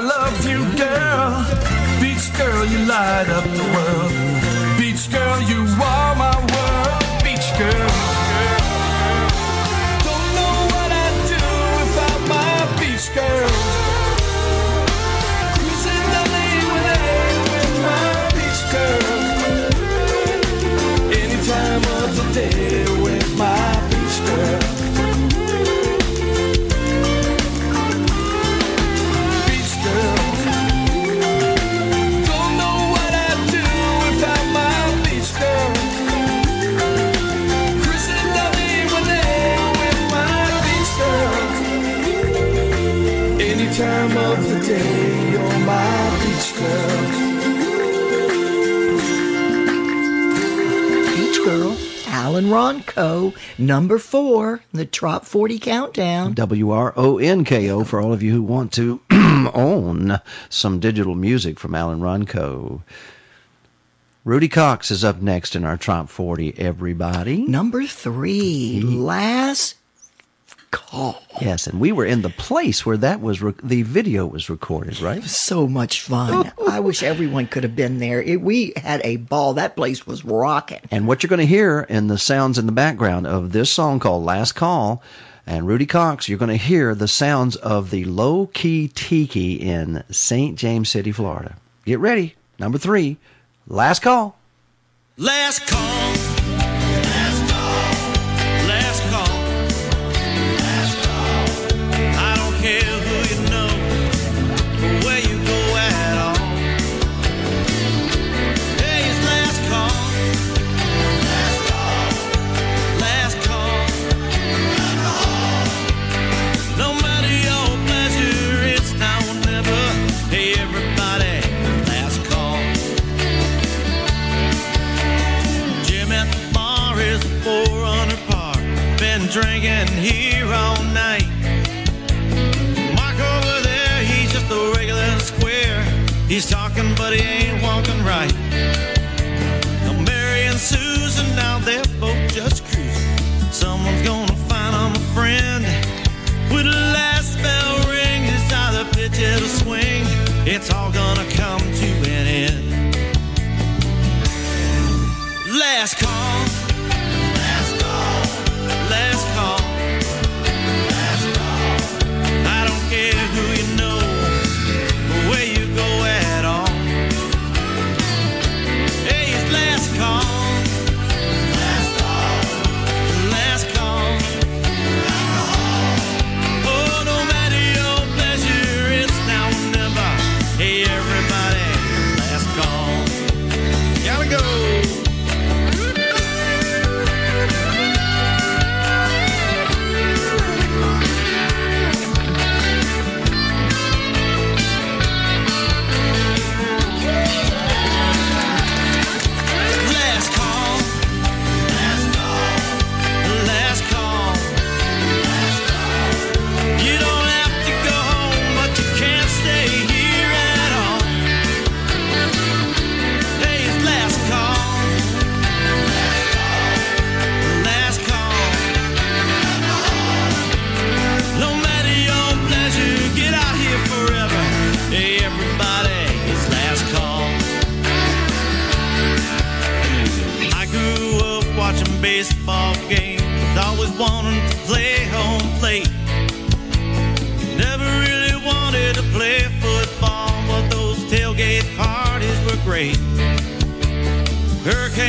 Love you, girl. Beach girl, you light up the world. Beach girl, you are my world. Beach girl. Don't know what I'd do without my beach girl. Cruising A1A with my beach girl. Any time of the day Alan Wronko, number four, the Trop 40 countdown. W R O N K O for all of you who want to [clears throat] own some digital music from Alan Wronko. Rudy Cox is up next in our Top 40, everybody. Number three, [laughs] last call. Yes, and we were in the place where that was re- the video was recorded, right? So much fun. I [laughs] wish everyone could have been there. It, we had a ball. That place was rocking. And what you're going to hear in the sounds in the background of this song called Last Call and Rudy Cox, you're going to hear the sounds of the low key tiki in St. James City, Florida. Get ready. Number three, Last Call. Last call. He's talking, but he ain't walking right. Now Mary and Susan, now they're both just cruising. Someone's gonna find them a friend. When the last bell rings, it's either pitch or swing. It's all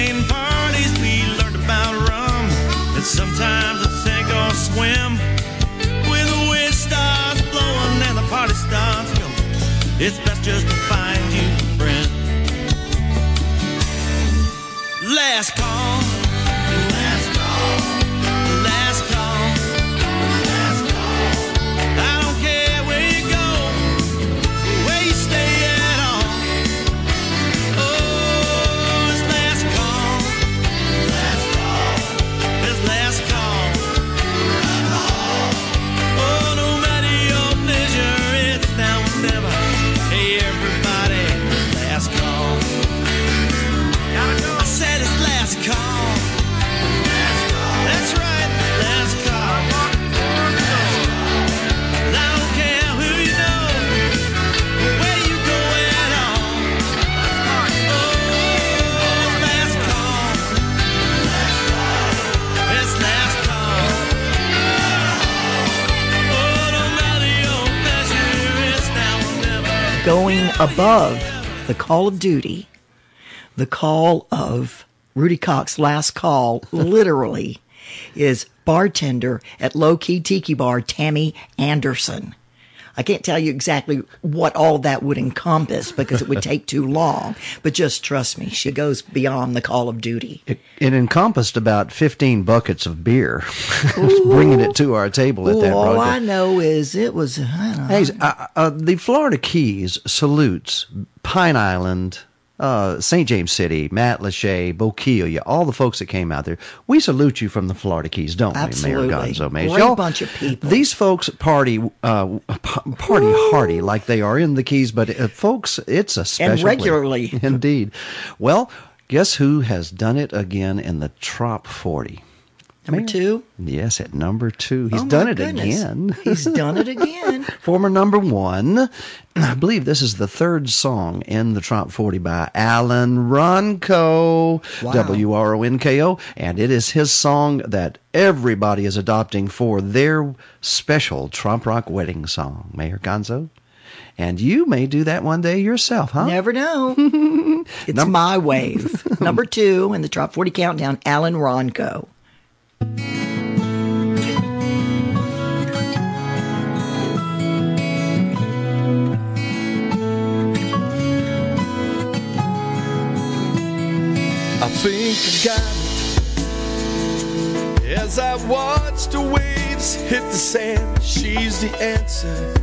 Hurricane parties, we learned about rum, and sometimes a sink or swim. When the wind starts blowing and the party starts going, it's best just Going above the call of duty, the call of Rudy Cox, last call, literally, is bartender at Low Key Tiki Bar, Tammy Anderson. I can't tell you exactly what all that would encompass because it would take too long, but just trust me, she goes beyond the call of duty. It, it encompassed about 15 buckets of beer, [laughs] bringing it to our table at that Ooh, all I know is it was, I. Hey, uh, uh, the Florida Keys salutes Pine Island, uh, St. James City, Matlacha, Bokeelia, all the folks that came out there. We salute you from the Florida Keys, don't Absolutely. we, Mayor Gonzo Mays? Great Y'all- bunch of people. These folks party uh, party hardy like they are in the Keys, but uh, folks, it's a special place. regularly. [laughs] Indeed. Well, guess who has done it again in the Trop 40? Number two. Yes, at number two. He's Oh, done it goodness. again. [laughs] He's done it again. Former number one. [clears throat] I believe this is the third song in the Trop 40 by Alan Wronko, Wow. W R O N K O, and it is his song that everybody is adopting for their special Trop Rock wedding song, Mayor Gonzo. And you may do that one day yourself, huh? Never know. [laughs] it's my wave. Number two in the Top 40 Countdown, Alan Wronko. I think I got it. As I watch the waves hit the sand, she's the answer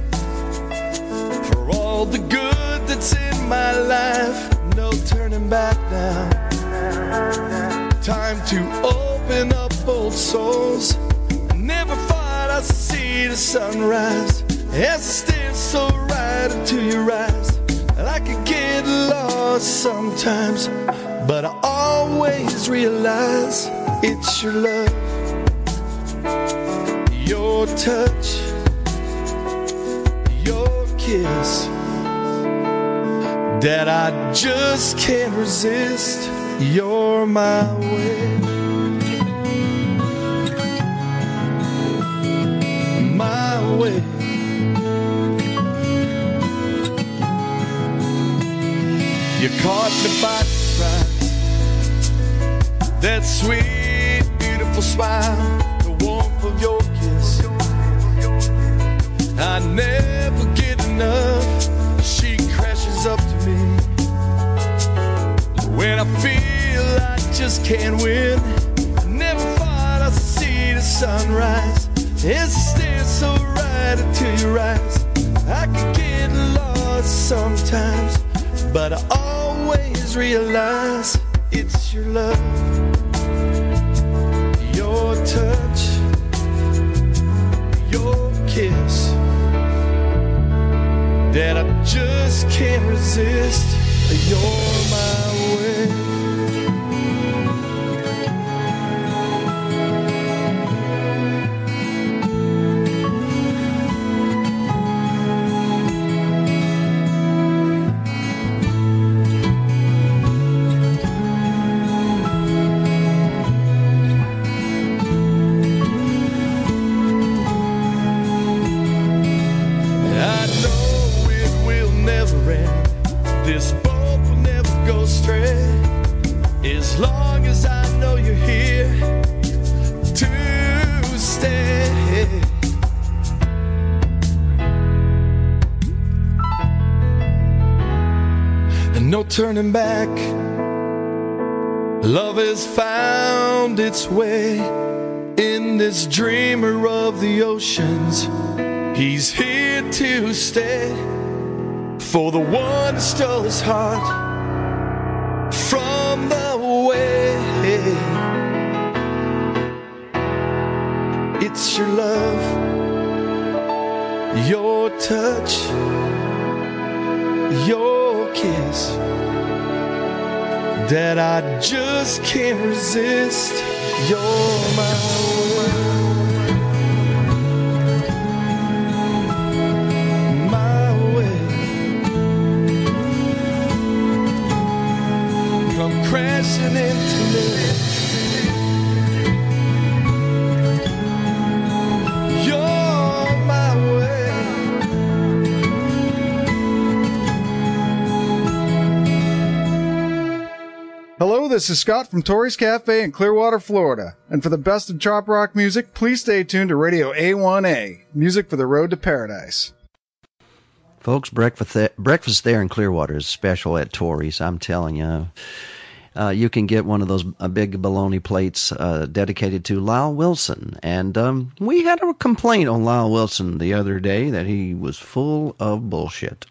for all the good that's in my life. No turning back now. Time to open up old souls. Never thought I'd see the sunrise as I stare so right into your eyes. I could get lost sometimes, but I always realize it's your love, your touch, your kiss that I just can't resist. You're my way. My way. You caught me by surprise. That sweet, beautiful smile, the warmth of your kiss. I never get enough. She crashes up to me. When I feel I just can't win, I never thought I'd see the sunrise. As I stare so right into your eyes, I could get lost sometimes, but I always realize it's your love, your touch, your kiss that I just can't resist. You're my way. Turning back. Love has found its way in this dreamer of the oceans. He's here to stay for the one who stole his heart from the way. It's your love, your touch, your kiss that I just can't resist. You're my way. my way. Come crashing into me. This is Scott from Tori's Cafe in Clearwater, Florida. And for the best of trop rock music, please stay tuned to Radio A1A, music for the road to paradise. Folks, breakfast there, breakfast there in Clearwater is special at Tori's. I'm telling you. Uh, you can get one of those uh, big bologna plates uh, dedicated to Lyle Wilson. And um, we had a complaint on Lyle Wilson the other day that he was full of bullshit.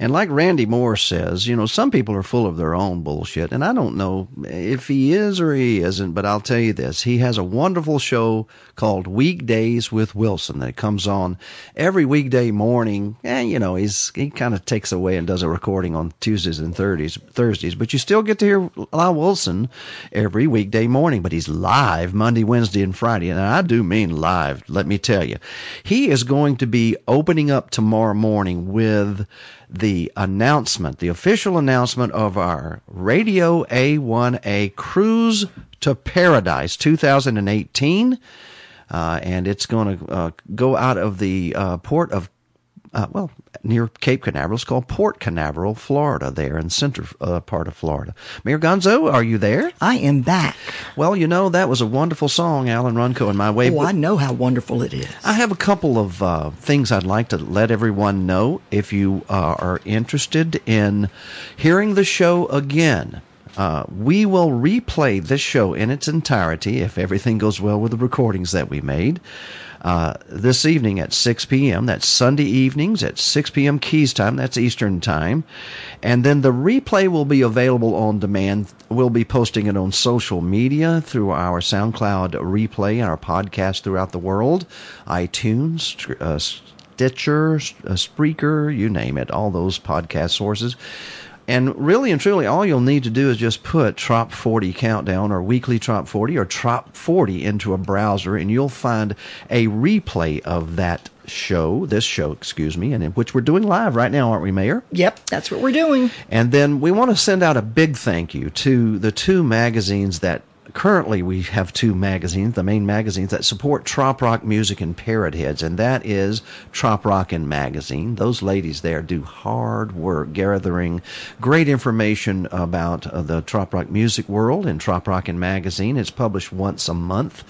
And like Randy Moore says, you know, some people are full of their own bullshit. And I don't know if he is or he isn't, but I'll tell you this. He has a wonderful show called Weekdays with Wilson that comes on every weekday morning. And, you know, he's, he kind of takes away and does a recording on Tuesdays and Thursdays, Thursdays, but you still get to hear Lyle Wilson every weekday morning, but he's live Monday, Wednesday, and Friday. And I do mean live, let me tell you. He is going to be opening up tomorrow morning with the announcement, the official announcement of our Radio A1A Cruise to Paradise 2018. Uh, and it's going to uh, go out of the uh, port of, uh, well, near Cape Canaveral. It's called Port Canaveral, Florida, there in the center uh, part of Florida. Mayor Gonzo, are you there? I am back. Well, you know, that was a wonderful song, Alan Wronko and My Way. Oh, I know how wonderful it is. I have a couple of uh, things I'd like to let everyone know. If you uh, are interested in hearing the show again, uh, we will replay this show in its entirety if everything goes well with the recordings that we made. Uh, this evening at 6 p.m. That's Sunday evenings at 6 p.m. Keys time. That's Eastern time. And then the replay will be available on demand. We'll be posting it on social media through our SoundCloud replay our podcast throughout the world, iTunes, uh, Stitcher, uh, Spreaker, you name it, all those podcast sources. And really and truly, all you'll need to do is just put Trop 40 Countdown or Weekly Trop 40 or Trop 40 into a browser, and you'll find a replay of that show, this show, excuse me, and in which we're doing live right now, aren't we, Mayor? Yep, that's what we're doing. And then we want to send out a big thank you to the two magazines that currently we have two magazines, the main magazines that support trop rock music and parrot heads, and that is Trop Rockin' Magazine. Those ladies there do hard work gathering great information about uh, the trop rock music world in Trop Rockin' Magazine. It's published once a month,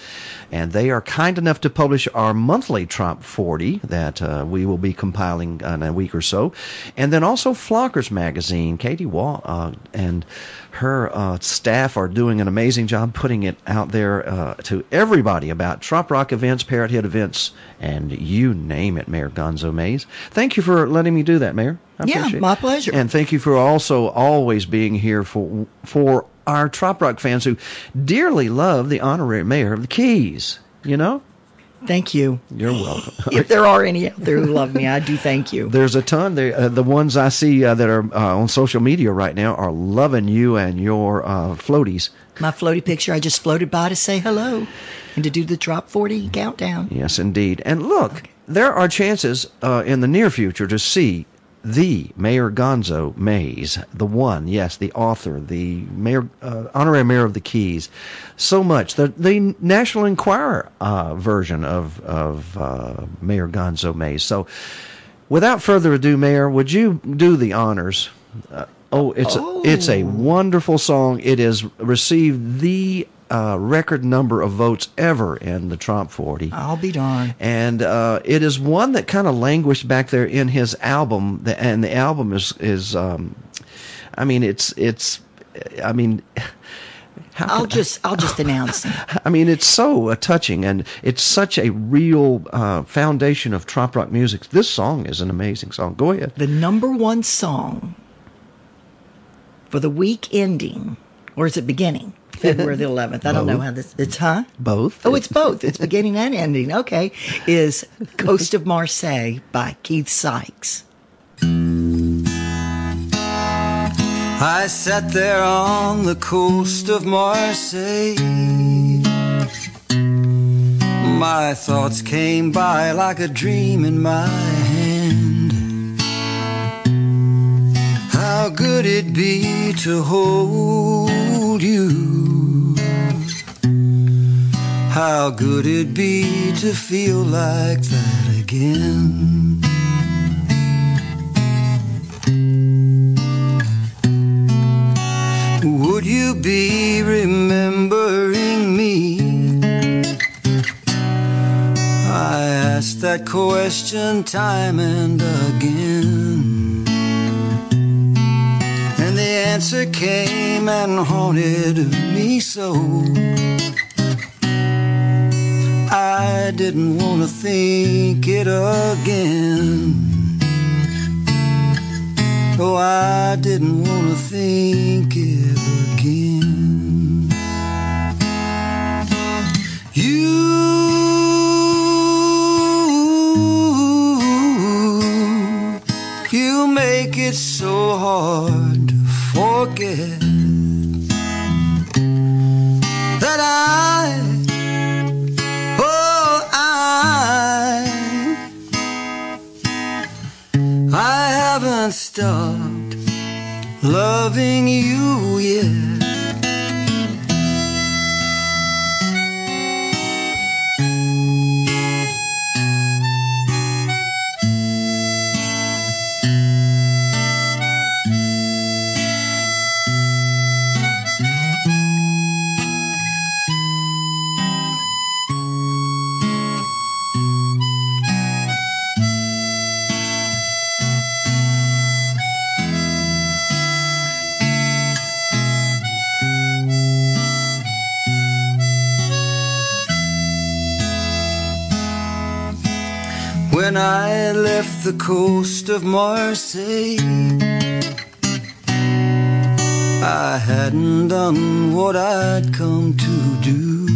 and they are kind enough to publish our monthly Trop 40 that uh, we will be compiling in a week or so, and then also Flockers Magazine. Katie Wall uh, and her uh, staff are doing an amazing job putting it out there uh, to everybody about Trop Rock events, Parrot Head events, and you name it, Mayor Gonzo Mays. Thank you for letting me do that, Mayor. I Yeah, appreciate it. my pleasure. And thank you for also always being here for for our Trop Rock fans who dearly love the honorary mayor of the Keys. You know, Thank you. you're welcome. [laughs] If there are any out there who love me, I do thank you. There's a ton. They, uh, the ones I see uh, that are uh, on social media right now are loving you and your uh, floaties. My floaty picture, I just floated by to say hello and to do the Trop 40 countdown. Yes, indeed. And look, there are chances uh, in the near future to see the Mayor Gonzo Mays, the one, yes, the author, the mayor, uh, honorary mayor of the Keys, so much. The the National Enquirer uh, version of of uh, Mayor Gonzo Mays. So, without further ado, Mayor, would you do the honors? Uh, oh, it's A, it's a wonderful song. It has received the uh, record number of votes ever in the Trop 40. I'll be darned. And uh, it is one that kind of languished back there in his album, and the album is is, um, I mean, it's it's, I mean. I'll just I'll just [laughs] announce. I mean, it's so uh, touching, and it's such a real uh, foundation of trop rock music. This song is an amazing song. Go ahead. The number one song for the week ending, or is it beginning? February the 11th. I don't know how this. It's huh? Both. Oh, it's both. It's beginning and ending. Okay. Is Coast of Marseille by Keith Sykes. I sat there on the coast of Marseille. My thoughts came by like a dream in my hand. How good it'd be to hold you. How good it'd be to feel like that again. Would you be remembering me? I asked that question time and again. Answer came and haunted me so. I didn't want to think it again. Oh, I didn't want to think it again. You, you make it so hard forget that I, oh, I, I haven't stopped loving you yet. I left the coast of Marseille, I hadn't done what I'd come to do.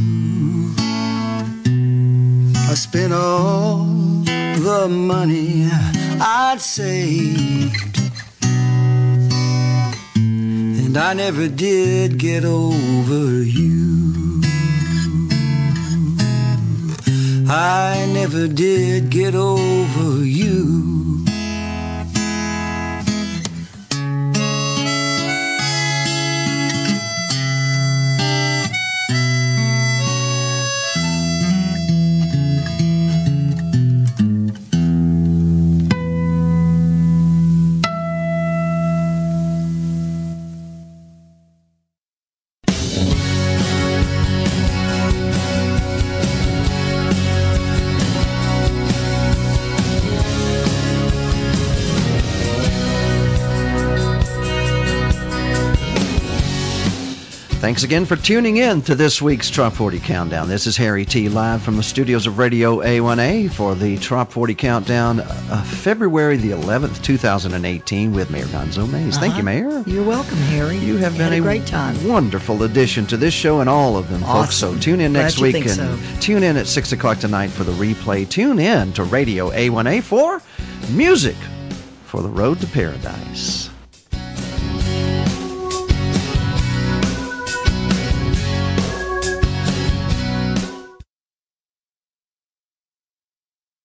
I spent all the money I'd saved, and I never did get over you. I never did get over you. Thanks again for tuning in to this week's Trop 40 Countdown. This is Harry T. live from the studios of Radio A1A for the Trop 40 Countdown, uh, February the 11th, 2018, with Mayor Gonzo Mays. Thank you, Uh-huh. Mayor. You're welcome, Harry. You have been Had a great time. wonderful addition to this show and all of them, folks. So tune in next week and so. tune in at 6 o'clock tonight for the replay. Tune in to Radio A1A for music for the road to paradise.